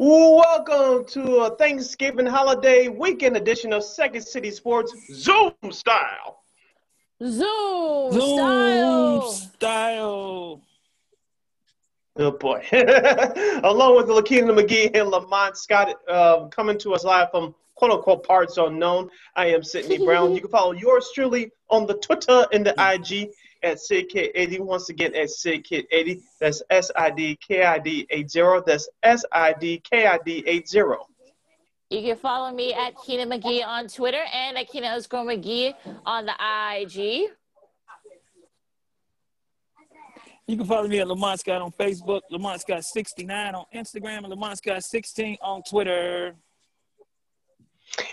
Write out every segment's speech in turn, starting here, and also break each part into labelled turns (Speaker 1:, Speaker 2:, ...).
Speaker 1: Welcome to a Thanksgiving holiday weekend edition of Second City Sports Zoom style.
Speaker 2: Zoom,
Speaker 3: Zoom
Speaker 2: style.
Speaker 3: style.
Speaker 1: Oh boy. Along with Lakeena McGee and Lamont Scott uh, coming to us live from quote unquote parts unknown. I am Sydney Brown. You can follow yours truly on the Twitter and the IG at SidKid80. Once again, at SidKid80. That's S I D K I D 80. That's S I D K I D 80.
Speaker 2: You can follow me at Keena McGee on Twitter and at Keena underscore McGee on the IG.
Speaker 3: You can follow me at Lamont Scott on Facebook, Lamont Scott 69 on Instagram, and Lamont Scott 16 on Twitter.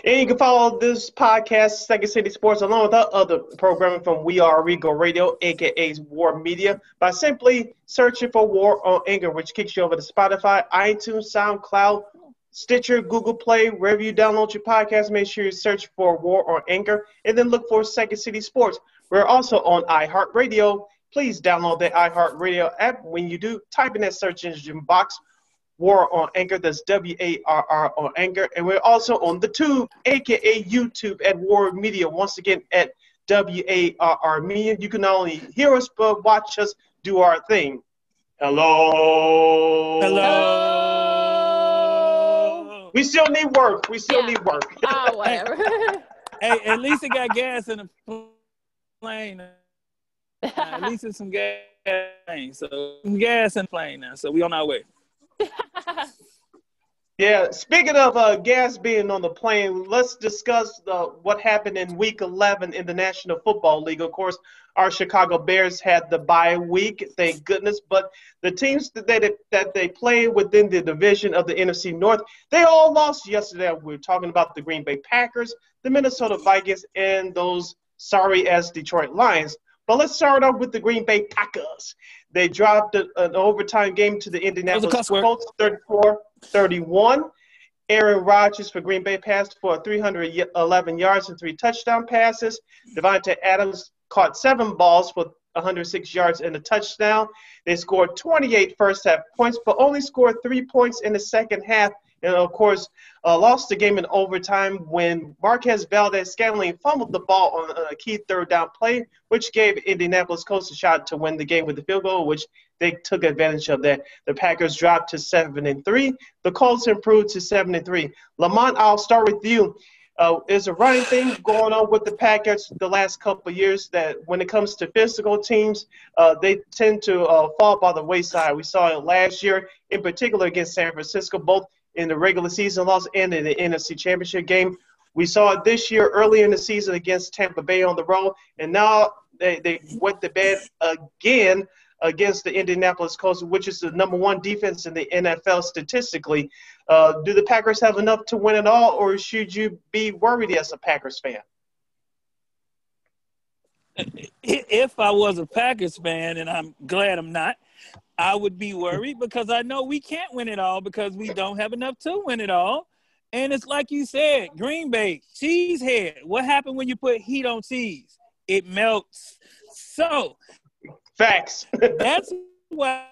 Speaker 1: And you can follow this podcast, Second City Sports, along with our other programming from We Are Regal Radio, aka War Media, by simply searching for War on Anchor, which kicks you over to Spotify, iTunes, SoundCloud, Stitcher, Google Play, wherever you download your podcast. Make sure you search for War on Anchor and then look for Second City Sports. We're also on iHeartRadio. Please download the iHeartRadio app. When you do, type in that search engine box War on Anchor. That's W A R R on Anchor. And we're also on the Tube, aka YouTube, at War Media. Once again, at W A R R Media. You can not only hear us, but watch us do our thing. Hello.
Speaker 3: Hello.
Speaker 1: We still need work. We still
Speaker 2: Yeah.
Speaker 1: need work.
Speaker 2: Oh, whatever.
Speaker 3: Hey, at least it got gas in the plane. At least it's some gas. in the plane. So some gas in the plane now. So we on our way.
Speaker 1: Yeah, speaking of uh, gas being on the plane, let's discuss uh, what happened in Week 11 in the National Football League. Of course, our Chicago Bears had the bye week, thank goodness. But the teams that they, that they play within the division of the NFC North, they all lost yesterday. We were talking about the Green Bay Packers, the Minnesota Vikings, and those sorry as Detroit Lions. But let's start off with the Green Bay Packers. They dropped a, an overtime game to the Indianapolis. Colts 34 31. Aaron Rodgers for Green Bay passed for 311 yards and three touchdown passes. Davante Adams caught seven balls for 106 yards and a touchdown. They scored 28 first half points, but only scored three points in the second half. And of course, uh, lost the game in overtime when Marquez Valdes-Scantling fumbled the ball on a key third down play, which gave Indianapolis Colts a shot to win the game with the field goal, which they took advantage of that. The Packers dropped to seven and three. The Colts improved to seven and three. Lamont, I'll start with you. Uh, is a running thing going on with the Packers the last couple years that when it comes to physical teams, uh, they tend to uh, fall by the wayside. We saw it last year, in particular against San Francisco, both in the regular season loss and in the NFC Championship game. We saw it this year early in the season against Tampa Bay on the road, and now they, they went to bed again against the Indianapolis Colts, which is the number one defense in the NFL statistically. Uh, do the Packers have enough to win it all, or should you be worried as a Packers fan?
Speaker 3: If I was a Packers fan, and I'm glad I'm not, I would be worried because I know we can't win it all because we don't have enough to win it all. And it's like you said, Green Bay, cheesehead. What happened when you put heat on cheese? It melts. So
Speaker 1: Facts.
Speaker 3: that's why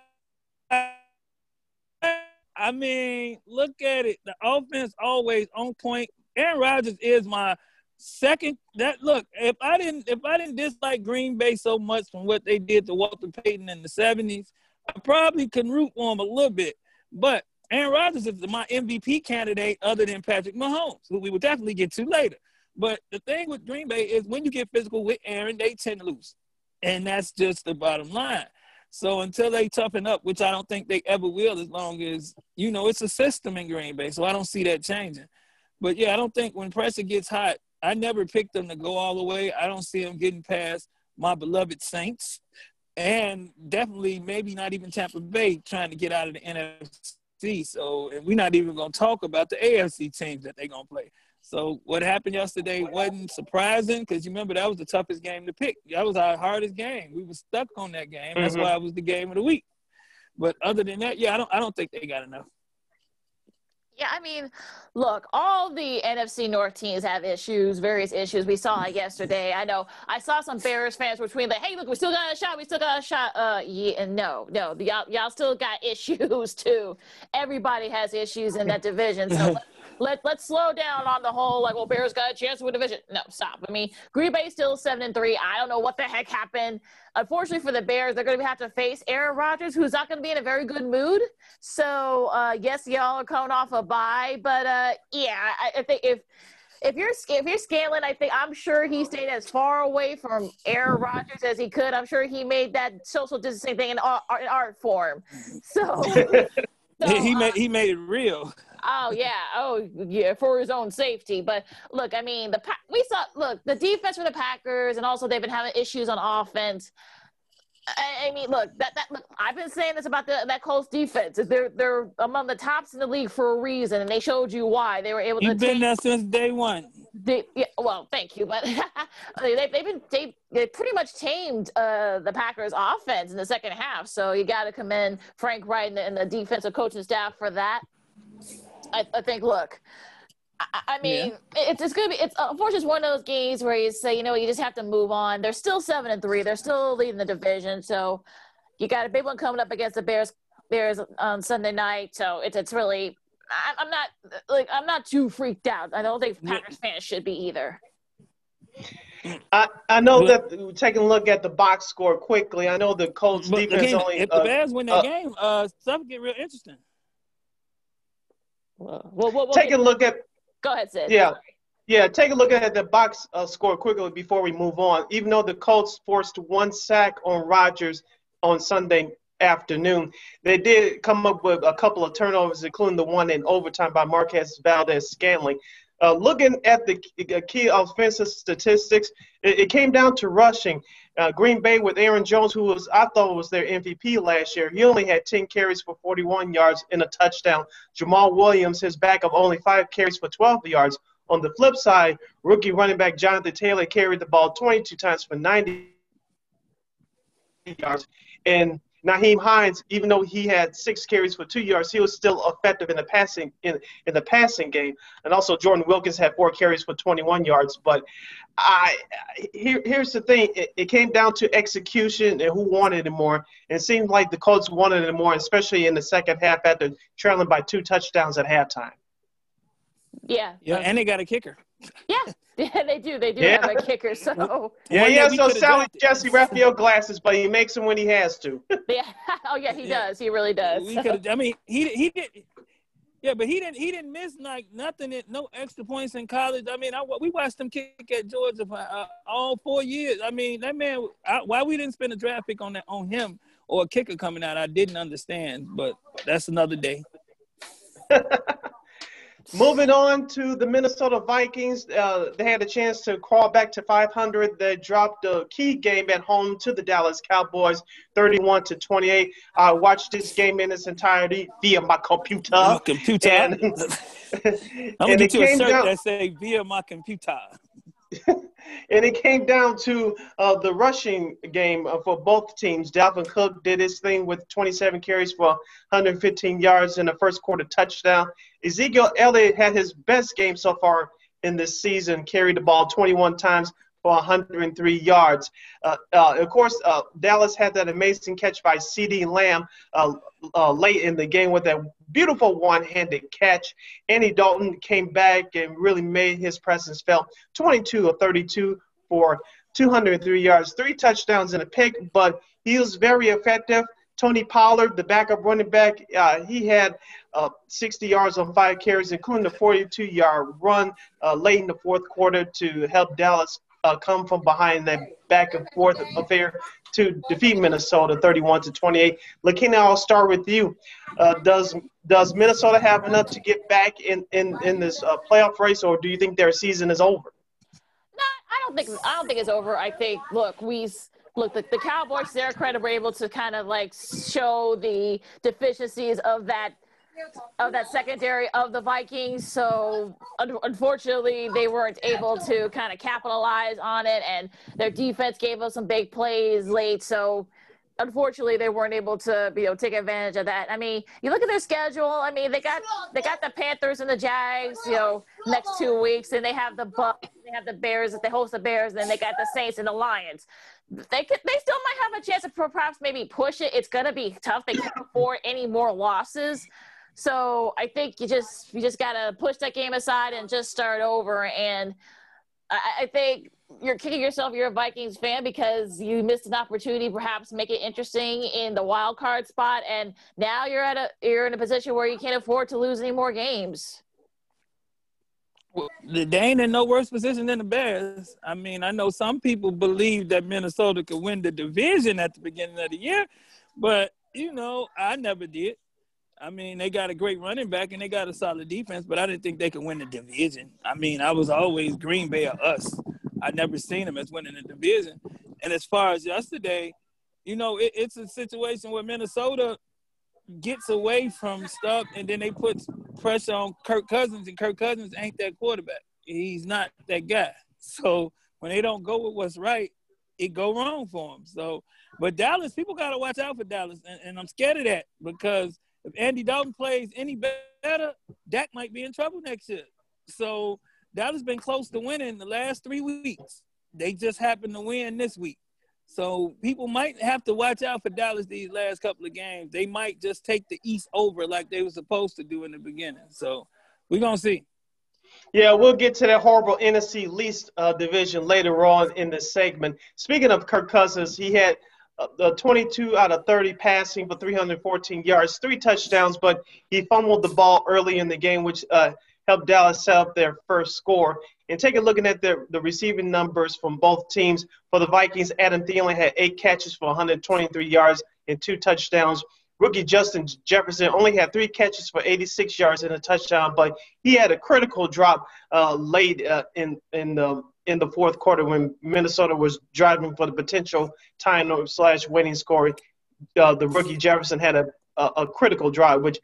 Speaker 3: I mean, look at it. The offense always on point. Aaron Rodgers is my second. That look, if I didn't if I didn't dislike Green Bay so much from what they did to Walter Payton in the seventies, I probably can root for him a little bit. But Aaron Rodgers is my MVP candidate other than Patrick Mahomes, who we will definitely get to later. But the thing with Green Bay is when you get physical with Aaron, they tend to lose. And that's just the bottom line. So until they toughen up, which I don't think they ever will, as long as you know it's a system in Green Bay, so I don't see that changing. But yeah, I don't think when pressure gets hot, I never picked them to go all the way. I don't see them getting past my beloved Saints, and definitely maybe not even Tampa Bay trying to get out of the NFC. So, and we're not even going to talk about the AFC teams that they're going to play. So what happened yesterday wasn't surprising because you remember that was the toughest game to pick. That was our hardest game. We were stuck on that game. That's
Speaker 1: Mhm.
Speaker 3: why it was the game of the week. But other than that, yeah, I don't I don't think they got enough.
Speaker 2: Yeah, I mean, look, all the NFC North teams have issues, various issues. We saw it yesterday. I know I saw some Bears fans were tweeting like, "Hey, look, we still got a shot. We still got a shot." Uh, yeah, and no, no, y'all, y'all still got issues too. Everybody has issues in that division. So let let's slow down on the whole like well Bears got a chance to win division. No, stop. I mean Green Bay still seven and three. I don't know what the heck happened. Unfortunately for the Bears, they're going to have to face Aaron Rodgers, who's not going to be in a very good mood. So uh, yes, y'all are coming off a bye, but uh, yeah, I, I think if if you're if you're scaling, I think I'm sure he stayed as far away from Aaron Rodgers as he could. I'm sure he made that social distancing thing in art, in art form. So, so
Speaker 3: he made
Speaker 2: uh,
Speaker 3: he made it real.
Speaker 2: Oh yeah, oh yeah, for his own safety. But look, I mean, the we saw look the defense for the Packers, and also they've been having issues on offense. I, I mean, look that that look, I've been saying this about the, that Colts defense. They're they're among the tops in the league for a reason, and they showed you why they were able
Speaker 3: You've
Speaker 2: to.
Speaker 3: been
Speaker 2: take,
Speaker 3: there since day one.
Speaker 2: they, yeah, well, thank you, but they, they've been they, they pretty much tamed uh, the Packers' offense in the second half. So you got to commend Frank Reich and the, and the defensive coaching staff for that. I, I think, look, I, I mean, yeah. it's, it's gonna be. It's unfortunately it's one of those games where you say, you know, you just have to move on. They're still seven and three. They're still leading the division. So you got a big one coming up against the Bears. Bears on Sunday night. So it's it's really. I, I'm not like I'm not too freaked out. I don't think Packers fans should be either.
Speaker 1: I, I know that taking a look at the box score quickly. I know the Colts defense
Speaker 3: again,
Speaker 1: only.
Speaker 3: If
Speaker 1: uh,
Speaker 3: the Bears win that
Speaker 1: uh,
Speaker 3: game, uh, stuff get real interesting.
Speaker 2: Well, well, well,
Speaker 1: take a look at.
Speaker 2: Go ahead, Sid.
Speaker 1: Yeah. Yeah, take a look at the box uh, score quickly before we move on. Even though the Colts forced one sack on Rodgers on Sunday afternoon, they did come up with a couple of turnovers, including the one in overtime by Marquez Valdes-Scantling. Uh, looking at the key offensive statistics, it, it came down to rushing. Uh, Green Bay with Aaron Jones, who was I thought was their MVP last year, he only had 10 carries for 41 yards and a touchdown. Jamaal Williams, his backup, only five carries for 12 yards. On the flip side, rookie running back Jonathan Taylor carried the ball 22 times for 90 yards. And Nyheim Hines, even though he had six carries for two yards, he was still effective in the passing in, in the passing game. And also Jordan Wilkins had four carries for 21 yards. But I here, here's the thing: it, it came down to execution and who wanted it more. And it seemed like the Colts wanted it more, especially in the second half after trailing by two touchdowns at halftime.
Speaker 2: Yeah.
Speaker 3: Yeah, and they got a kicker.
Speaker 2: Yeah, yeah, they do. They do
Speaker 1: Yeah.
Speaker 2: have a kicker. So
Speaker 1: Yeah,
Speaker 3: One
Speaker 1: he has those
Speaker 3: could've
Speaker 1: Sally
Speaker 3: drafted.
Speaker 1: Jesse Raphael glasses, but he makes them when he has to.
Speaker 2: yeah. Oh yeah, he
Speaker 3: Yeah.
Speaker 2: does. He really does.
Speaker 3: We could. I mean, he he did. Yeah, but he didn't. He didn't miss like nothing. No extra points in college. I mean, I, we watched him kick at Georgia for uh, all four years. I mean, that man. I, why we didn't spend a draft pick on that on him or a kicker coming out, I didn't understand. But that's another day.
Speaker 1: Moving on to the Minnesota Vikings, uh, they had a chance to crawl back to 500. They dropped a key game at home to the Dallas Cowboys, 31 to 28. I watched this game in its entirety via my computer.
Speaker 3: my computer.
Speaker 1: And,
Speaker 3: I'm gonna get you a shirt
Speaker 1: down,
Speaker 3: that say via my computer.
Speaker 1: and it came down to uh, the rushing game uh, for both teams. Dalvin Cook did his thing with 27 carries for 115 yards in the first quarter touchdown. Ezekiel Elliott had his best game so far in this season, carried the ball 21 times for 103 yards. Uh, uh, of course, uh, Dallas had that amazing catch by CeeDee Lamb uh, uh, late in the game with that beautiful one-handed catch. Andy Dalton came back and really made his presence felt. 22 of 32 for 203 yards, three touchdowns and a pick, but he was very effective. Tony Pollard, the backup running back, uh, he had uh, 60 yards on five carries, including a 42-yard run uh, late in the fourth quarter to help Dallas uh, come from behind that back and forth affair to defeat Minnesota 31 to 28. Lakeena, I'll start with you. Uh, does does Minnesota have enough to get back in in, in this uh, playoff race, or do you think their season is over?
Speaker 2: I don't think I don't think it's over. I think look, we look the, the Cowboys their credit were able to kind of like show the deficiencies of that of that secondary of the Vikings. So un- unfortunately, they weren't able to kind of capitalize on it, and their defense gave us some big plays late. So unfortunately they weren't able to you know take advantage of that. I mean, you look at their schedule. I mean, they got they got the Panthers and the Jags, you know, next two weeks, and they have the Bucks, they have the Bears, they host the Bears, and then they got the Saints and the Lions. They could, they still might have a chance to perhaps maybe push it. It's gonna be tough. They can't afford any more losses. So I think you just you just gotta push that game aside and just start over. And I, I think you're kicking yourself. You're a Vikings fan because you missed an opportunity, perhaps make it interesting in the wild card spot, and now you're at a you're in a position where you can't afford to lose any more games.
Speaker 3: Well, they ain't in no worse position than the Bears. I mean, I know some people believe that Minnesota could win the division at the beginning of the year, but you know, I never did. I mean, they got a great running back and they got a solid defense, but I didn't think they could win the division. I mean, I was always Green Bay or us. I never seen them as winning the division. And as far as yesterday, you know, it, it's a situation where Minnesota gets away from stuff and then they put pressure on Kirk Cousins, and Kirk Cousins ain't that quarterback. He's not that guy. So when they don't go with what's right, it go wrong for them. So, but Dallas, people got to watch out for Dallas, and, and I'm scared of that because if Andy Dalton plays any better, Dak might be in trouble next year. So Dallas been close to winning the last three weeks. They just happened to win this week. So people might have to watch out for Dallas these last couple of games. They might just take the East over like they were supposed to do in the beginning. So we're gonna see.
Speaker 1: Yeah, we'll get to that horrible NFC least uh, division later on in the segment. Speaking of Kirk Cousins, he had uh, 22 out of 30 passing for 314 yards, three touchdowns, but he fumbled the ball early in the game, which uh, helped Dallas set up their first score. And take a look at the, the receiving numbers from both teams. For the Vikings, Adam Thielen had eight catches for 123 yards and two touchdowns. Rookie Justin Jefferson only had three catches for 86 yards and a touchdown, but he had a critical drop uh, late uh, in in the in the fourth quarter when Minnesota was driving for the potential tying slash winning score. Uh, the rookie Jefferson had a, a, a critical drive, which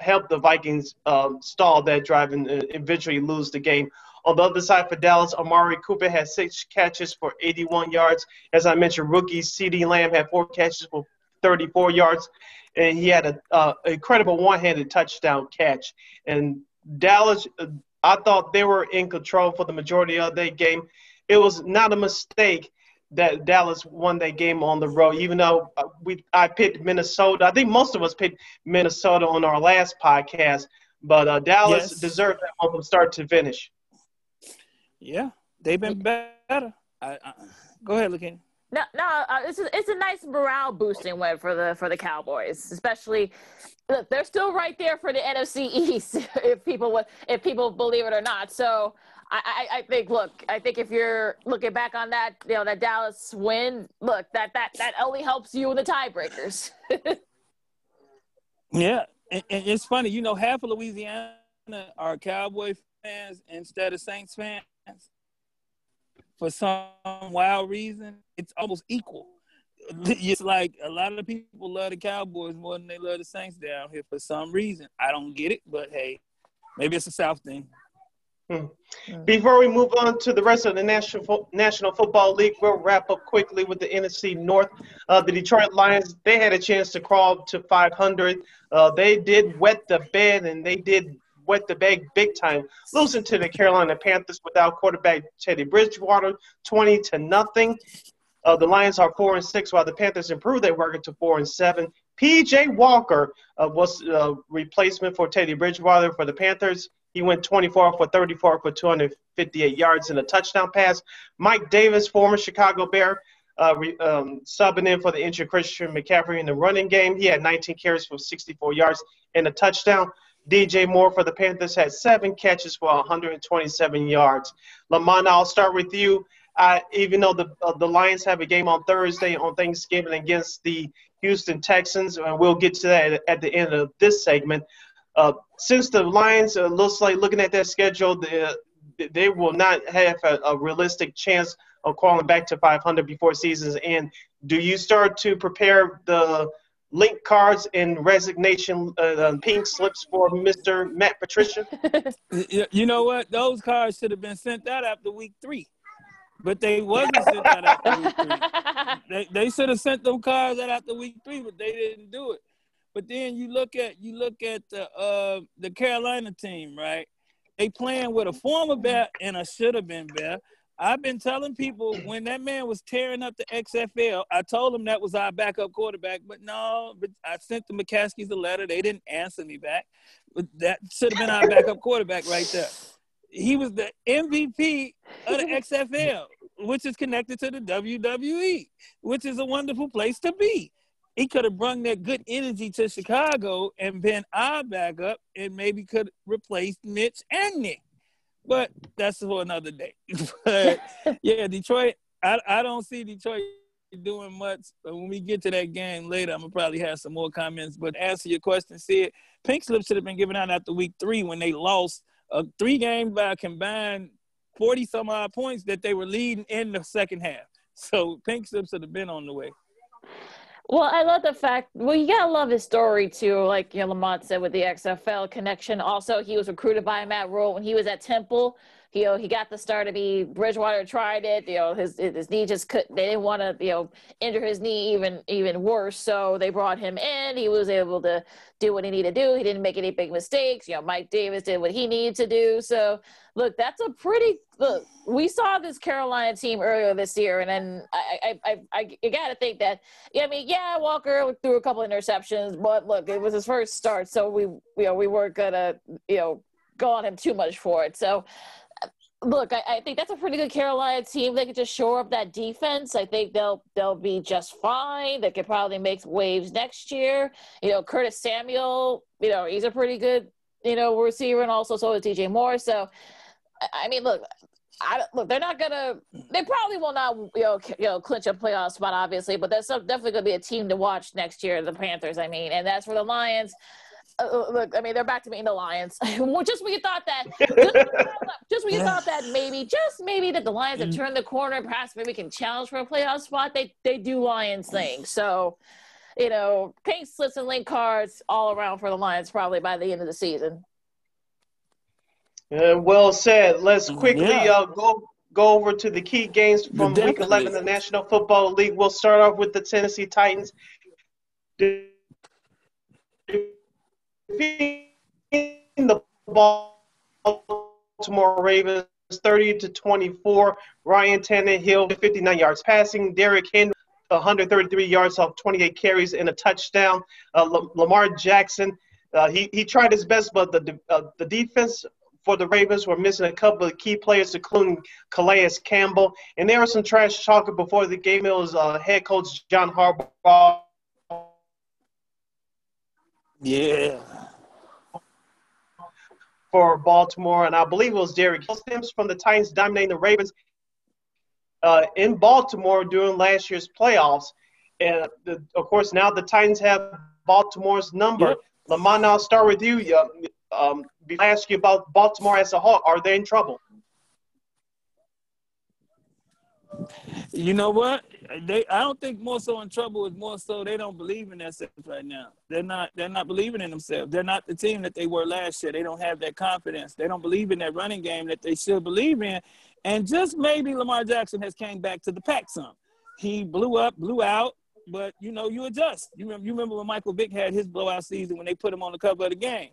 Speaker 1: help the Vikings um, stall that drive and uh, eventually lose the game. On the other side for Dallas, Amari Cooper had six catches for 81 yards. As I mentioned, rookie CeeDee Lamb had four catches for 34 yards, and he had an uh, incredible one-handed touchdown catch. And Dallas, uh, I thought they were in control for the majority of that game. It was not a mistake that Dallas won that game on the road, even though uh, we I picked Minnesota. I think most of us picked Minnesota on our last podcast, but uh, Dallas yes. deserved that one from start to finish.
Speaker 3: Yeah, they've been better. I, I, go ahead, Lakin.
Speaker 2: No, no, uh, it's a, it's a nice morale boosting win for the for the Cowboys, especially. Look, they're still right there for the NFC East, if people if people believe it or not. So I, I, think look, I think if you're looking back on that, you know, that Dallas win, look, that that that only helps you in the tiebreakers.
Speaker 3: yeah, and, it's funny, you know, half of Louisiana are Cowboy fans instead of Saints fans. For some wild reason, it's almost equal. Mm-hmm. It's like a lot of people love the Cowboys more than they love the Saints down here for some reason. I don't get it, but hey, maybe it's a South thing.
Speaker 1: Hmm. Before we move on to the rest of the National National Football League, we'll wrap up quickly with the NFC North. Uh, the Detroit Lions, they had a chance to crawl to 500. Uh, they did wet the bed, and they did wet the bag big time, losing to the Carolina Panthers without quarterback Teddy Bridgewater, 20 to nothing. Uh, the Lions are four and six, while the Panthers improved their record to four and seven. PJ Walker uh, was a uh, replacement for Teddy Bridgewater for the Panthers. He went 24 for 34 for 258 yards and a touchdown pass. Mike Davis, former Chicago Bear, uh, re, um, subbing in for the injured Christian McCaffrey in the running game. He had 19 carries for 64 yards and a touchdown. DJ Moore for the Panthers had seven catches for 127 yards. Lamont, I'll start with you. Uh, even though the uh, the Lions have a game on Thursday on Thanksgiving against the Houston Texans, and we'll get to that at the end of this segment. Uh, since the Lions uh, looks like looking at their schedule, they, they will not have a, a, realistic chance of calling back to 500 before season's end. Do you start to prepare the link cards and resignation uh, pink slips for Mr. Matt Patricia?
Speaker 3: you know what? Those cards should have been sent out after week three. but they wasn't sent out after week three. They, they should have sent them cards out after week three, but they didn't do it. But then you look at you look at the uh, the Carolina team, right? They playing with a former bear and a should have been bear. I've been telling people when that man was tearing up the XFL, I told him that was our backup quarterback, but no, but I sent the McCaskies a letter. They didn't answer me back. But that should have been our backup quarterback right there. He was the MVP of the XFL, which is connected to the WWE, which is a wonderful place to be. He could have brought that good energy to Chicago and been our backup and maybe could replace Mitch and Nick but that's for another day. but yeah, Detroit. I I don't see Detroit doing much. But when we get to that game later, I'm gonna probably have some more comments. But answer your question, Sid. Pink slip should have been given out after week three when they lost uh, a three game by combined 40 some odd points that they were leading in the second half. So pink slips should have been on the way.
Speaker 2: Well, I love the fact. Well, you gotta love his story too. Like you know, Lamont said with the XFL connection. Also, he was recruited by Matt Rhule when he was at Temple you know, he got the start to be Bridgewater tried it. You know, his his knee just could. They didn't want to, you know, injure his knee even even worse. So they brought him in. He was able to do what he needed to do. He didn't make any big mistakes. You know, Mike Davis did what he needed to do. So look, that's a pretty. Look, we saw this Carolina team earlier this year, and then I I I, I got to think that. Yeah, I mean, yeah, Walker threw a couple of interceptions, but look, it was his first start, so we you know we weren't gonna you know go on him too much for it. So look, I, I, think that's a pretty good Carolina team. They could just shore up that defense. I think they'll they'll be just fine. They could probably make waves next year. You know, Curtis Samuel, you know, he's a pretty good, you know, receiver, and also so is DJ Moore. So, I mean, look. I, look, they're not gonna. They probably will not, you know, you know, clinch a playoff spot, obviously. But that's definitely gonna be a team to watch next year. The Panthers, I mean, and that's for the Lions. Uh, uh, look, I mean, they're back to being the Lions. just when you thought that, just, when you thought that maybe, just maybe that the Lions have mm. turned the corner, perhaps maybe can challenge for a playoff spot. They they do Lions things. So, you know, pink slips and link cards all around for the Lions probably by the end of the season.
Speaker 1: Uh, well said. Let's mm, quickly yeah. uh, go go over to the key games from Week 11 the National Football League. We'll start off with the Tennessee Titans the Baltimore Ravens 30 to 24. Ryan Tannehill 59 yards passing. Derrick Henry 133 yards off 28 carries and a touchdown. Uh, Lamar Jackson uh, he he tried his best, but the uh, the defense for the Ravens were missing a couple of key players, including Calais Campbell. And there was some trash talking before the game. It was uh, head coach John Harbaugh.
Speaker 3: Yeah
Speaker 1: for Baltimore, and I believe it was Derrick Sims from the Titans dominating the Ravens uh, in Baltimore during last year's playoffs. And the, of course, now the Titans have Baltimore's number. Yep. Lamont, I'll start with you. Um, I ask you about Baltimore as a whole. Are they in trouble?
Speaker 3: You know what? They I don't think more so in trouble is more so they don't believe in themselves right now. They're not they're not believing in themselves. They're not the team that they were last year. They don't have that confidence. They don't believe in that running game that they should believe in. And just maybe Lamar Jackson has came back to the pack some. He blew up, blew out, but you know, you adjust. You remember you remember when Michael Vick had his blowout season when they put him on the cover of the game.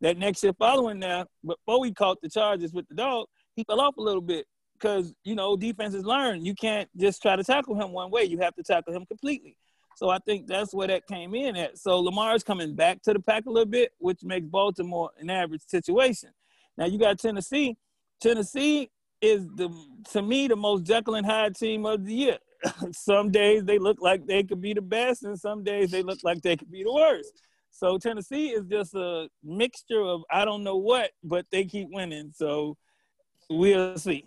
Speaker 3: That next year following that, before he caught the charges with the dog, he fell off a little bit because you know defenses learn you can't just try to tackle him one way. You have to tackle him completely. So I think that's where that came in at. So Lamar's coming back to the pack a little bit, which makes Baltimore an average situation. Now you got Tennessee. Tennessee is the to me the most Jekyll and Hyde team of the year. some days they look like they could be the best, and some days they look like they could be the worst. So Tennessee is just a mixture of I don't know what, but they keep winning. So we'll see.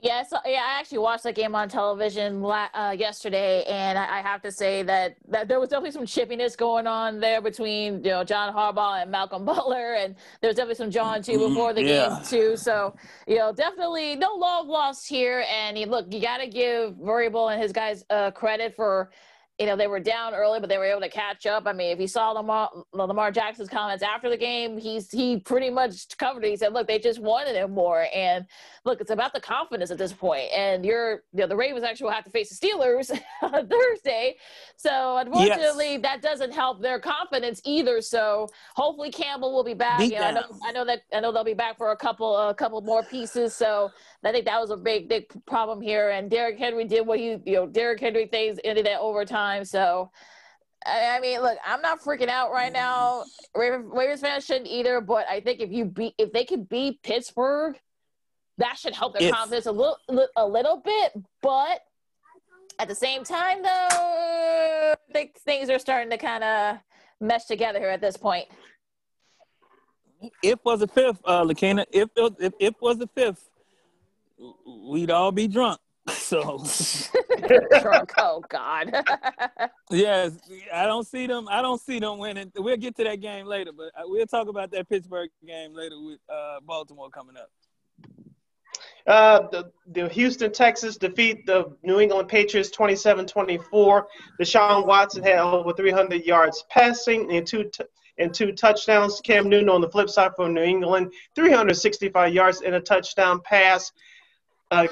Speaker 2: Yeah, so yeah, I actually watched that game on television uh, yesterday, and I, I, have to say that, that there was definitely some chippiness going on there between you know John Harbaugh and Malcolm Butler, and there was definitely some John too mm-hmm. before the yeah. game too. So you know, definitely no love lost here. And you, look, you got to give Vrabel and his guys uh, credit for you know, they were down early, but they were able to catch up. I mean, if you saw Lamar, Lamar Jackson's comments after the game, he's he pretty much covered it. He said, "Look, they just wanted him more." And look, it's about the confidence at this point. And you're, you know, the Ravens actually will have to face the Steelers on Thursday, so unfortunately, yes. that doesn't help their confidence either. So hopefully, Campbell will be back. You know, I know, I know that I know they'll be back for a couple, a couple more pieces. So I think that was a big, big problem here. And Derrick Henry did what he, you know, Derrick Henry things ended at overtime. So, I mean, look, I'm not freaking out right now. Ravens fans shouldn't either. But I think if you beat, if they could beat Pittsburgh, that should help their if, confidence a little, a little bit. But at the same time, though, I think things are starting to kind of mesh together here at this point.
Speaker 3: If was the fifth, uh, Lakeena, if if if was the fifth, we'd all be drunk. So
Speaker 2: drunk. Oh God.
Speaker 3: yes, I don't see them. I don't see them winning. We'll get to that game later, but uh, we'll talk about that Pittsburgh game later with uh, Baltimore coming up.
Speaker 1: Uh, the, the Houston Texans defeat the New England Patriots 27-24. Deshaun Watson had over 300 yards passing and two t- and two touchdowns. Cam Newton on the flip side for New England, 365 yards and a touchdown pass. Uh,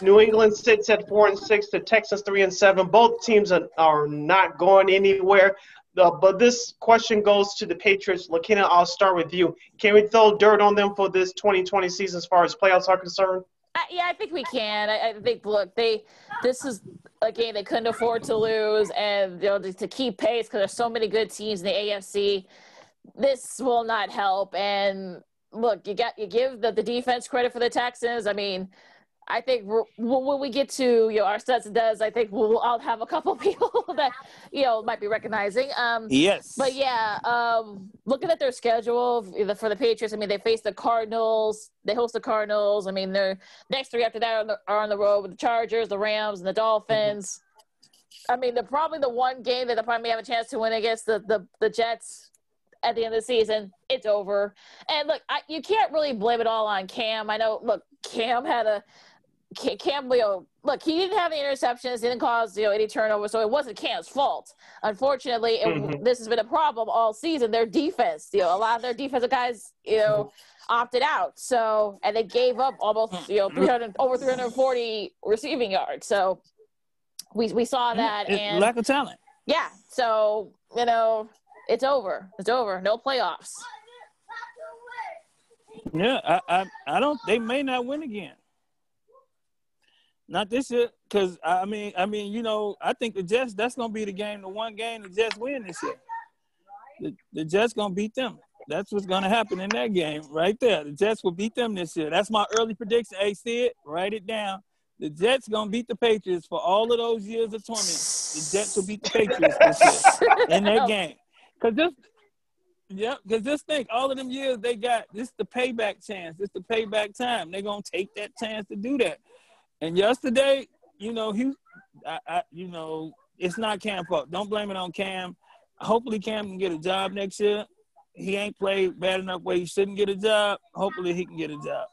Speaker 1: New England sits at four and six. The Texans three and seven. Both teams are, are not going anywhere. Uh, but this question goes to the Patriots. Lakeena, I'll start with you. Can we throw dirt on them for this 2020 season as far as playoffs are concerned?
Speaker 2: Uh, yeah, I think we can. I, I, think look, they this is a game they couldn't afford to lose, and you know to keep pace because there's so many good teams in the AFC. This will not help. And look, you got you give the, the defense credit for the Texans. I mean, I think when we get to you know our studs and duds, I think we'll all have a couple people that you know might be recognizing. Um,
Speaker 3: yes.
Speaker 2: But yeah, um, looking at their schedule for the Patriots, I mean they face the Cardinals, they host the Cardinals. I mean their next three after that are on the, are on the road with the Chargers, the Rams, and the Dolphins. Mm-hmm. I mean they're probably the one game that they'll probably have a chance to win against the the, the Jets at the end of the season, it's over. And look, I, you can't really blame it all on Cam. I know, look, Cam had a Cam, you know, look, he didn't have any interceptions, didn't cause you know any turnovers, so it wasn't Cam's fault. Unfortunately, it, mm-hmm. this has been a problem all season. Their defense, you know, a lot of their defensive guys, you know, mm-hmm. opted out. So and they gave up almost you know 300 over 340 receiving yards. So we we saw that and
Speaker 3: lack of talent.
Speaker 2: Yeah. So you know, it's over. It's over. No playoffs.
Speaker 3: Yeah, I, I, I don't. They may not win again. Not this year, because I mean, I mean, you know, I think the Jets. That's gonna be the game, the one game the Jets win this year. The, the Jets gonna beat them. That's what's gonna happen in that game right there. The Jets will beat them this year. That's my early prediction. Hey, see it, write it down. The Jets gonna beat the Patriots for all of those years of torment. The Jets will beat the Patriots this year in that game. Cause this, yeah, cause this thing, all of them years they got this the payback chance. This the payback time. They're gonna take that chance to do that. And yesterday, you know, he, I, I, you know, it's not Cam fault. Don't blame it on Cam. Hopefully, Cam can get a job next year. He ain't played bad enough where he shouldn't get a job. Hopefully, he can get a job.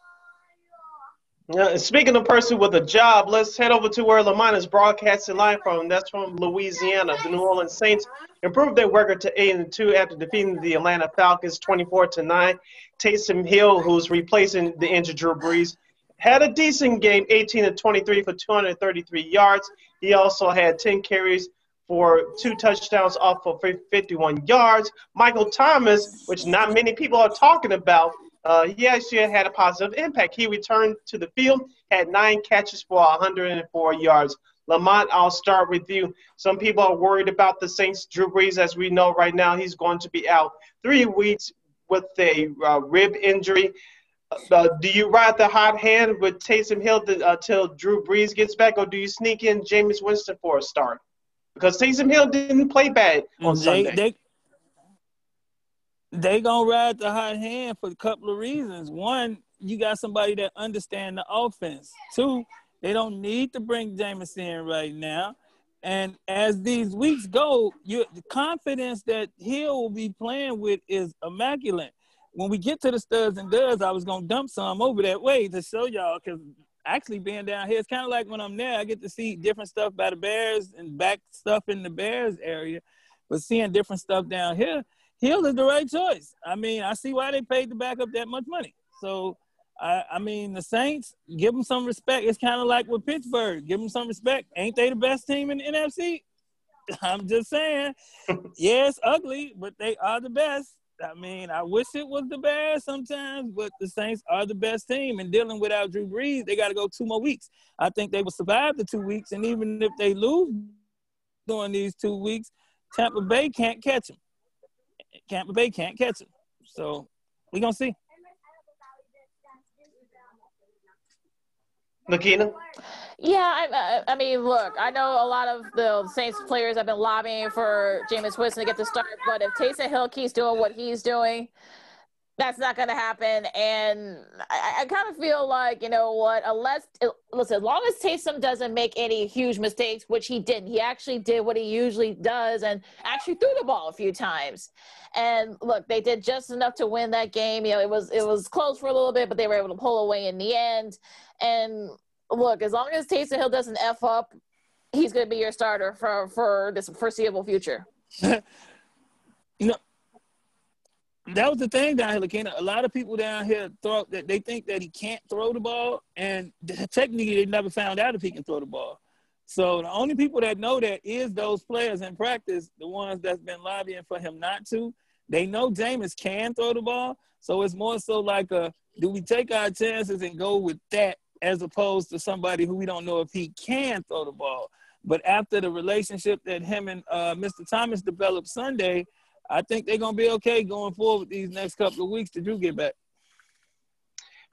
Speaker 1: Yeah, speaking of person with a job, let's head over to where Lamont is broadcasting live from. That's from Louisiana. The New Orleans Saints improved their record to eight and two after defeating the Atlanta Falcons 24 to nine. Taysom Hill, who's replacing the injured Drew Brees, had a decent game, 18 to 23 for 233 yards. He also had 10 carries for two touchdowns off of 51 yards. Michael Thomas, which not many people are talking about, uh, he actually had a positive impact. He returned to the field, had nine catches for 104 yards. Lamont, I'll start with you. Some people are worried about the Saints. Drew Brees, as we know right now, he's going to be out three weeks with a uh, rib injury. Uh, do you ride the hot hand with Taysom Hill until uh, Drew Brees gets back, or do you sneak in Jameis Winston for a start? Because Taysom Hill didn't play bad on they, Sunday.
Speaker 3: They, they gonna ride the hot hand for a couple of reasons. One, you got somebody that understand the offense. Two, they don't need to bring Jameis in right now. And as these weeks go, you the confidence that Hill will be playing with is immaculate when we get to the studs and duds, I was gonna dump some over that way to show y'all because actually being down here, it's kind of like when I'm there, I get to see different stuff by the Bears and back stuff in the Bears area, but seeing different stuff down here, Hill is the right choice. I mean, I see why they paid the backup that much money. So, I, I mean, the Saints give them some respect. It's kind of like with Pittsburgh, give them some respect. Ain't they the best team in the NFC? I'm just saying. yeah, it's ugly, but they are the best. I mean, I wish it was the Bears sometimes, but the Saints are the best team. And dealing without Drew Brees, they got to go two more weeks. I think they will survive the two weeks. And even if they lose during these two weeks, Tampa Bay can't catch them. Tampa Bay can't catch them. So we're going to see.
Speaker 1: Lakeena?
Speaker 2: Yeah, I, I, mean, look, I know a lot of the Saints players have been lobbying for Jameis Winston to get the start, but if Taysom Hill keeps doing what he's doing, that's not going to happen. And I, I kind of feel like, you know what, unless, listen, as long as Taysom doesn't make any huge mistakes, which he didn't, he actually did what he usually does and actually threw the ball a few times. And look, they did just enough to win that game. You know, it was, it was close for a little bit, but they were able to pull away in the end. And look, as long as Taysom Hill doesn't f up, he's going to be your starter for for this foreseeable future.
Speaker 3: you know, that was the thing down here, Lakeena. A lot of people down here thought that they think that he can't throw the ball, and technically they never found out if he can throw the ball. So the only people that know that is those players in practice, the ones that's been lobbying for him not to. They know Jameis can throw the ball, so it's more so like a do we take our chances and go with that as opposed to somebody who we don't know if he can throw the ball. But after the relationship that him and uh, Mr. Thomas developed Sunday, I think they're gonna be okay going forward these next couple of weeks to Drew get back.